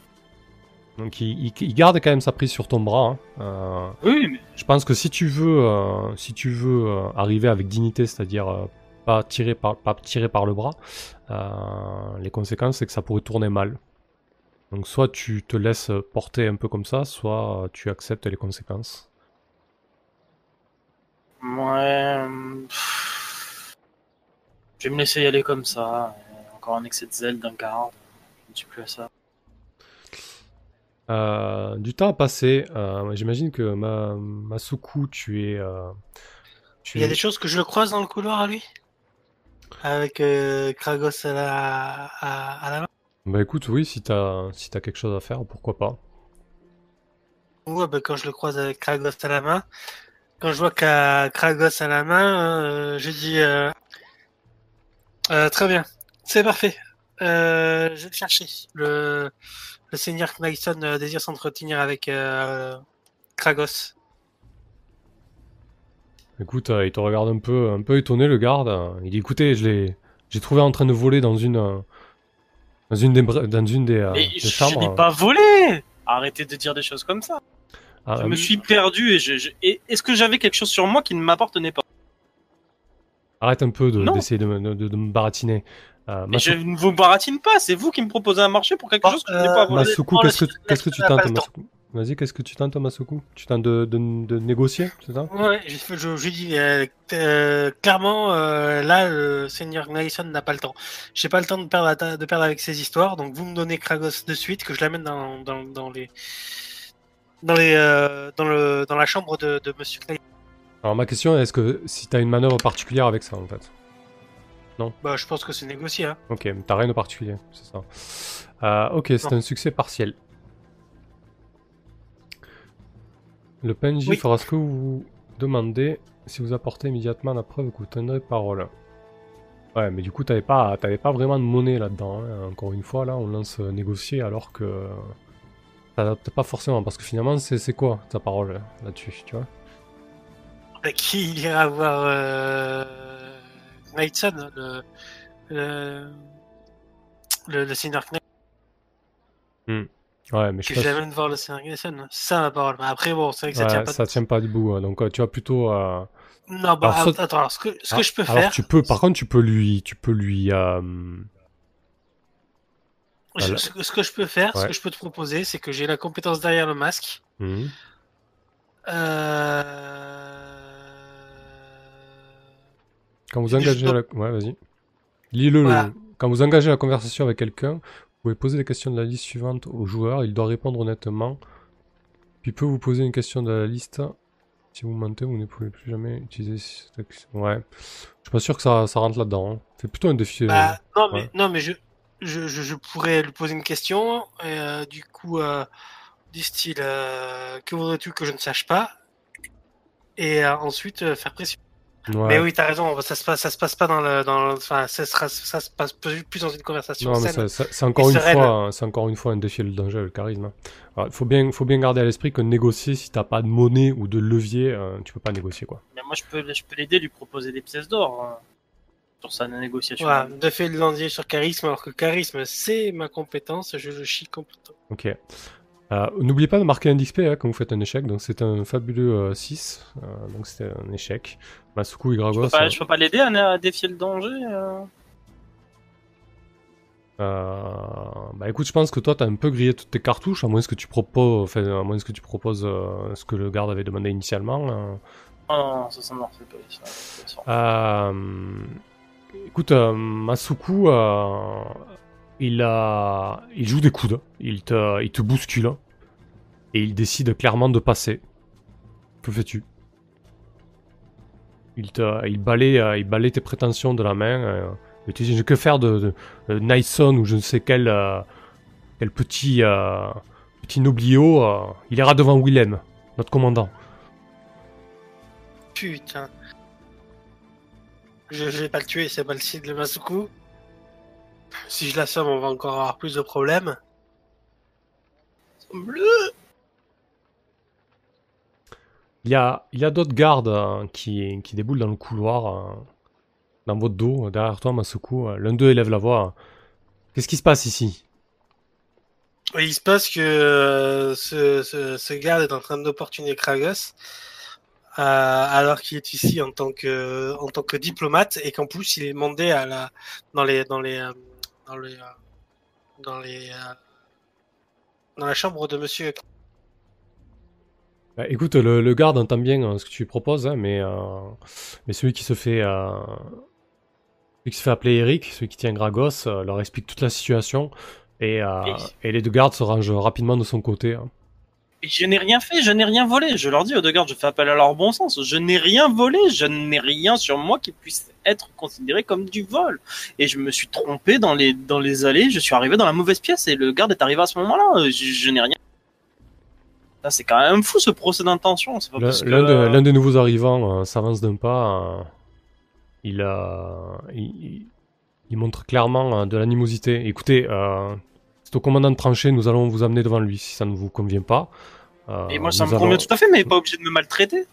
Donc il, il- il garde quand même sa prise sur ton bras. hein. Euh, Oui, mais je pense que si tu veux, euh, si tu veux euh, arriver avec dignité, c'est-à-dire pas tirer par, pas tirer par le bras, les conséquences c'est que ça pourrait tourner mal. Donc soit tu te laisses porter un peu comme ça, soit tu acceptes les conséquences. Ouais. Je vais me laisser y aller comme ça. Encore un excès de zèle d'un garde. Suis plus à ça. Euh, du temps a passé. euh, J'imagine que ma, Masuku, tu es, euh, tu Il y a es- des choses que je le croise dans le couloir à lui? Avec Kragos à la, à, à la main? Bah écoute, oui, si t'as si t'as quelque chose à faire, pourquoi pas. Ouais, bah, quand je le croise avec Kragos à la main, quand je vois qu'à Kragos à la main, je dis très bien, c'est parfait. Euh, je vais le chercher. Le, le seigneur Knighton euh, désire s'entretenir avec euh, Kragos. Écoute, euh, il te regarde un peu, un peu étonné, le garde. Il dit, écoutez, je l'ai, j'ai trouvé en train de voler dans une, euh, dans une des, dans une des, euh, Mais des je, je chambres. n'ai pas volé Arrêtez de dire des choses comme ça. Ah, Je euh, me suis perdu et je. je- et Est-ce que j'avais quelque chose sur moi qui ne m'appartenait pas? Arrête un peu de- d'essayer de, de- de me baratiner. Euh, Mais je Masu- ne vous baratine pas, c'est vous qui me proposez un marché pour quelque Bon, chose que je n'ai euh, pas volé. Masuku, Oh, qu'est-ce que, laisse- qu'est-ce que tu tentes. Masuku Vas-y, qu'est-ce que tu tentes, Masuku Tu tentes de, de, de négocier, c'est ça? Ouais, je, je, je dis euh, euh, clairement, euh, là, le seigneur Knighton n'a pas le temps. J'ai pas le temps de perdre, la ta- de perdre avec ces histoires, donc vous me donnez Kragos de suite, que je l'amène dans, dans, dans les. Dans, les, euh, dans, le, dans la chambre de, de Monsieur. Alors ma question est, est-ce que si t'as une manœuvre particulière avec ça, en fait? Bah, je pense que c'est négocié. Hein. Ok, mais t'as rien de particulier, c'est ça. Euh, ok, c'est Non. un succès partiel. Le PNJ Oui. fera ce que vous demandez si vous apportez immédiatement la preuve que vous tiendrez parole. Ouais, mais du coup, t'avais pas, pas vraiment de monnaie là-dedans. hein. Encore une fois, là, on lance négocier alors que. T'adaptes pas forcément, parce que finalement, c'est quoi ta parole là-dessus, tu vois? Bah, Qui ira voir euh, Knighton, le, le, le, le seigneur Knighton, Ouais, mais je que pas. j'amène voir le seigneur Knighton. C'est ça ma parole. Mais après, bon, c'est vrai que ça Ouais, tient pas. ça tient pas debout, hein. donc euh, tu vas plutôt. euh, Non, bah, Alors, attends, alors, ce que, ce que Ah, je peux alors faire. tu peux, par contre, tu peux lui, tu peux lui, euh, Je- Voilà. ce, que- ce que je peux faire, ce Ouais. que je peux te proposer, c'est que j'ai la compétence derrière le masque. hmm. Euh... quand vous engagez la, ouais, vas-y, lis-le. le-. Quand vous engagez la conversation avec quelqu'un, vous pouvez poser les questions de la liste suivante au joueur. Il doit répondre honnêtement. Puis peut vous poser une question de la liste. Si vous mentez, vous ne pouvez plus jamais utiliser cette action. Ouais, je suis pas sûr que ça, ça rentre là-dedans. hein. C'est plutôt un défi. euh, Bah, non, mais, ouais. non, mais je, je, je, je pourrais lui poser une question, euh, du coup, euh, du style euh, Que voudrais-tu que je ne sache pas? Et euh, ensuite euh, faire pression. Ouais. Mais oui, t'as raison, ça se passe, ça se passe pas dans le, dans le- enfin, ça, sera- ça se passe plus dans une conversation Non, mais saine. c'est encore, une sereine. fois, c'est encore une fois un défi le danger, le charisme. Il faut bien, faut bien garder à l'esprit que négocier, si t'as pas de monnaie ou de levier, euh, tu peux pas négocier quoi. Mais moi, je peux, je peux l'aider, lui proposer des pièces d'or hein, sur sa négociation. Voilà, de fait de landier sur charisme, alors que charisme, c'est ma compétence, je le chie complètement. Ok. Euh, N'oubliez pas de marquer un XP hein, quand vous faites un échec, donc c'est un fabuleux 6, donc c'était un échec. Masuku et Je Gragos. peux pas, euh, je peux pas l'aider à, défier le danger. euh? Euh, bah écoute, je pense que toi t'as un peu grillé toutes tes cartouches, à moins que tu proposes, enfin, à moins que tu proposes euh, ce que le garde avait demandé initialement. euh. Oh non, ça, ça ne refait pas. ça. Euh, écoute, euh, Masuku, euh, il a, il joue des coudes, il te, il te bouscule et il décide clairement de passer. Que fais-tu? Il te, il balaye, euh, il tes prétentions de la main. euh, et tu dis, que faire de, de Nyson ou je ne sais quel, euh, petit, euh, petit noblio euh, Il ira devant Willem, notre commandant. Putain. Je, je vais pas le tuer, c'est pas le site de Masuku. Si je l'assomme, on va encore avoir plus de problèmes. Bleu Il y a, d'autres gardes euh, qui, qui déboulent dans le couloir, euh, dans votre dos, derrière toi, Masuku. L'un d'eux élève la voix. Qu'est-ce qui se passe ici? Il se passe que euh, ce, garde est en train d'opportuner Kragos, euh, alors qu'il est ici en tant que diplomate et qu'en plus il est la dans dans la chambre de Monsieur. Bah, Écoute, le, le garde entend bien euh, ce que tu proposes, hein, mais, euh, mais celui qui se fait... euh, celui qui se fait appeler Eric, celui qui tient Gragos, euh, leur explique toute la situation. Et, les deux gardes se rangent rapidement de son côté. hein. Et Je n'ai rien fait, je n'ai rien volé. Je leur dis aux deux gardes, je fais appel à leur bon sens. Je n'ai rien volé, je n'ai rien sur moi qui puisse être considéré comme du vol. Et je me suis trompé dans les, dans les allées, je suis arrivé dans la mauvaise pièce et le garde est arrivé à ce moment-là. Je, je n'ai rien. C'est quand même fou ce procès d'intention. L'un que, de- euh, des nouveaux arrivants euh, s'avance d'un pas. euh, il, euh, il, montre clairement de l'animosité. Écoutez, c'est au commandant de trancher, nous allons vous amener devant lui si ça ne vous convient pas. Et moi, ça me convient tout à fait, mais pas obligé de me maltraiter.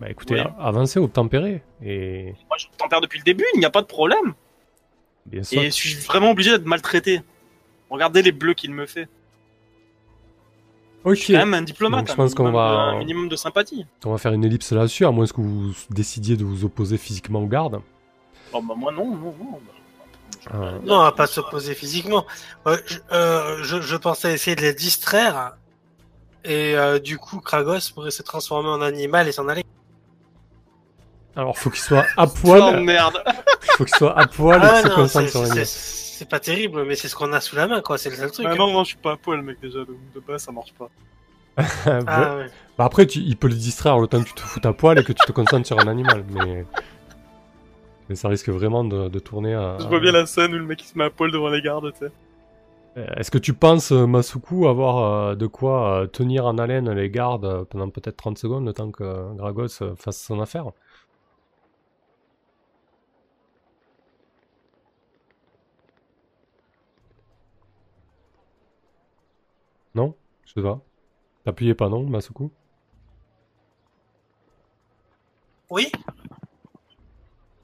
Bah écoutez, Oui. avancez, obtempérez. Et Moi, je tempère depuis le début, il n'y a pas de problème. bien sûr. Et je suis vraiment obligé d'être maltraité. Regardez les bleus qu'il me fait. Ok, Je suis quand même un diplomate. Donc, je pense qu'on minimum va- Un minimum de sympathie. on va faire une ellipse là-dessus, à moins que vous décidiez de vous opposer physiquement au garde. Oh, bah, moi, non, non, non. Ah. Non, on va pas s'opposer physiquement. Euh, je, euh, je, je pensais essayer de les distraire. Et euh, du coup, Kragos pourrait se transformer en animal et s'en aller. Alors, faut qu'il soit à Oh poil, merde. faut qu'il soit à poil et Ah qu'il se concentre sur rien. C'est pas terrible, mais c'est ce qu'on a sous la main, quoi. C'est le seul truc. Bah, hein. non, non, je suis pas à poil, mec, déjà. De, de base, ça marche pas. Ah, ouais. Bah après, tu, il peut le distraire le temps que tu te fous à poil et que tu te concentres sur un animal, mais... Mais ça risque vraiment de, de tourner à... Je vois bien la scène où le mec il se met à poil devant les gardes, tu sais. Euh, Est-ce que tu penses, euh, Masuku, avoir euh, de quoi euh, tenir en haleine les gardes pendant peut-être 30 secondes, le temps que euh, Gragos euh, fasse son affaire? Non Je sais pas. T'appuyais pas, non, Masuku? Oui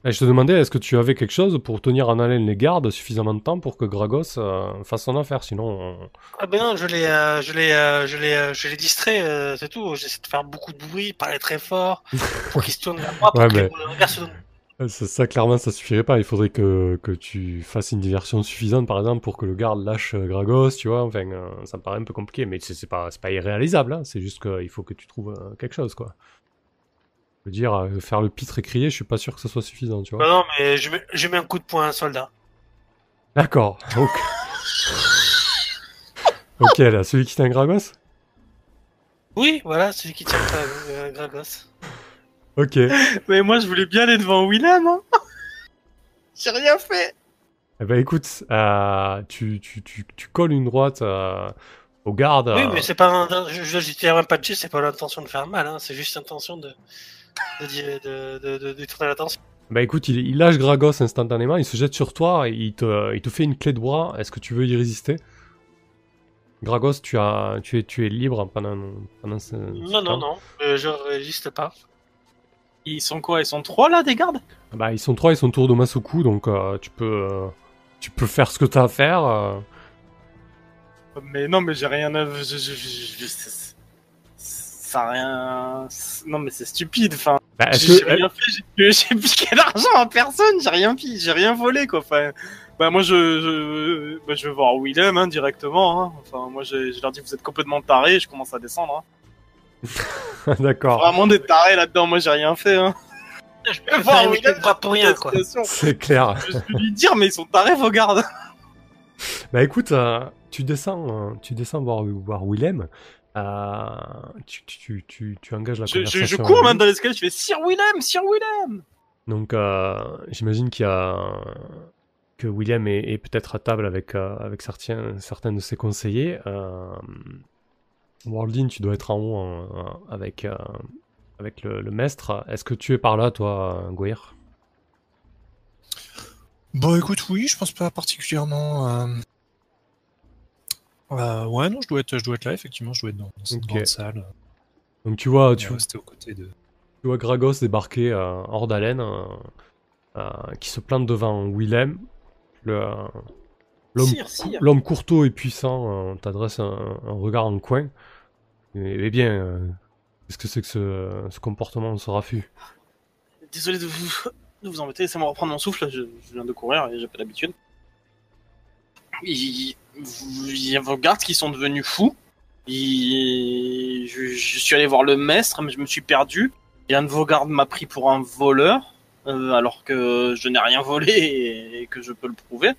Eh, Je te demandais, est-ce que tu avais quelque chose pour tenir en haleine les gardes suffisamment de temps pour que Gragos euh, fasse son affaire Sinon, on- Ah ben non, je l'ai, euh, je l'ai, euh, je l'ai, euh, je l'ai distrait, euh, c'est tout. J'essaie de faire beaucoup de bruit, parler très fort, pour qu'il se tourne vers moi, pour Ouais, mais- se. Ça, ça, clairement, ça suffirait pas. Il faudrait que, que tu fasses une diversion suffisante, par exemple, pour que le garde lâche euh, Gragos, tu vois. Enfin, euh, ça me paraît un peu compliqué, mais c'est pas, c'est pas irréalisable. Hein. C'est juste qu'il faut que tu trouves euh, quelque chose, quoi. Je veux dire, euh, faire le pitre et crier, je suis pas sûr que ça soit suffisant, tu vois. Bah non, mais je mets, je mets un coup de poing à un soldat. D'accord. Donc... ok, là, celui qui tient Gragos? Oui, voilà, celui qui tient Gra- euh, Gragos. Ok. Eh Mais moi, je voulais bien aller devant Willem, hein. J'ai rien fait. ben écoute, euh, tu, tu, tu, tu colles une droite euh, au garde. Oui, euh, mais c'est pas, un- je, je, je de geste, c'est pas l'intention de faire mal, hein, c'est juste l'intention de, de, de, de, de, tourner l'attention. Bah écoute, il, il lâche Gragos instantanément, il se jette sur toi et il te, il te fait une clé de bras. Est-ce que tu veux y résister? Gragos, tu, as, tu, es, tu es libre pendant, pendant ce. Non, non, temps. non, euh, je résiste pas. Ils sont quoi Ils sont trois là, des gardes? Bah ils sont trois, ils sont autour de Masuku, donc euh, tu peux, euh, tu peux faire ce que t'as à faire. euh. Mais non, mais j'ai rien à. Je, je, je, je- je- ça a rien. Non, mais c'est stupide. Enfin, Bah, est-ce j'ai que, rien fait. J'ai j'ai piqué l'argent à personne. J'ai rien pi- j'ai rien volé quoi. Enfin, bah moi je, je, bah, je vais voir Willem hein, directement. Hein. Enfin, moi je, je leur dis vous êtes complètement tarés. Je commence à descendre. Hein. D'accord, Vraiment des tarés là-dedans. Moi j'ai rien fait. Hein. Je peux voir de bras pour rien, quoi. C'est clair. Je vais lui dire mais ils sont tarés vos gardes. Bah écoute, euh, tu descends, euh, tu descends voir, voir Willem. euh, tu, tu, tu, tu, tu engages la Je, conversation. je cours même dans l'escalier. Je fais Sir Willem, Sir Willem. Donc euh, j'imagine qu'il y a que William est, est peut-être à table avec, euh, avec certains, certains de ses conseillers. Worldin, tu dois être en haut en- en- avec, euh, avec le, le maître. Est-ce que tu es par là, toi, Gouir? Bon, écoute, oui, je pense pas particulièrement. euh, euh, ouais, non, je dois être, je dois être là. Effectivement, je dois être dans, dans cette grande salle. Donc tu vois, Tu aux côtés de. tu vois Gragos débarquer hors d'haleine, qui se plante devant Willem. Le, l'homme courtois et puissant euh, t'adresse un, un regard en coin. Eh bien, euh, qu'est-ce que c'est que ce, ce comportement, ce raffut Désolé de vous, de vous embêter, laissez-moi reprendre mon souffle, je, viens de courir et j'ai pas l'habitude. Il, y a vos gardes qui sont devenus fous. Je, suis allé voir le maître, mais je me suis perdu. Et un de vos gardes m'a pris pour un voleur, euh, alors que je n'ai rien volé et que je peux le prouver.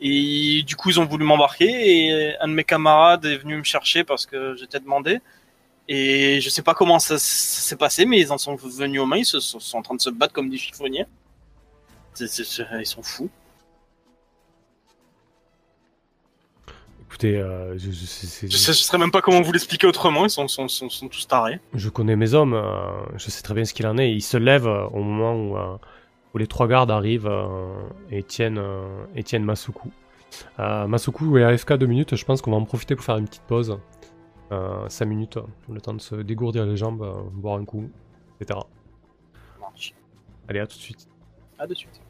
Et du coup, ils ont voulu m'embarquer et un de mes camarades est venu me chercher parce que j'étais demandé. Et je sais pas comment ça, s'est passé, mais ils en sont venus aux mains, ils se, sont, sont en train de se battre comme des chiffonniers. C'est- c'est- c'est- ils sont fous. Écoutez, euh, je, je- c'est- Je, sais, je même pas comment vous l'expliquer autrement, ils sont, sont, sont, sont tous tarés. je connais mes hommes, euh, je sais très bien ce qu'il en est. Ils se lèvent euh, au moment où, où les trois gardes arrivent euh, et, tiennent, euh, et tiennent Masuku. Euh, Masuku est AFK deux minutes, je pense qu'on va en profiter pour faire une petite pause. Euh, 5 minutes, le temps de se dégourdir les jambes, boire un coup, etc. Allez, à tout de suite. À de suite.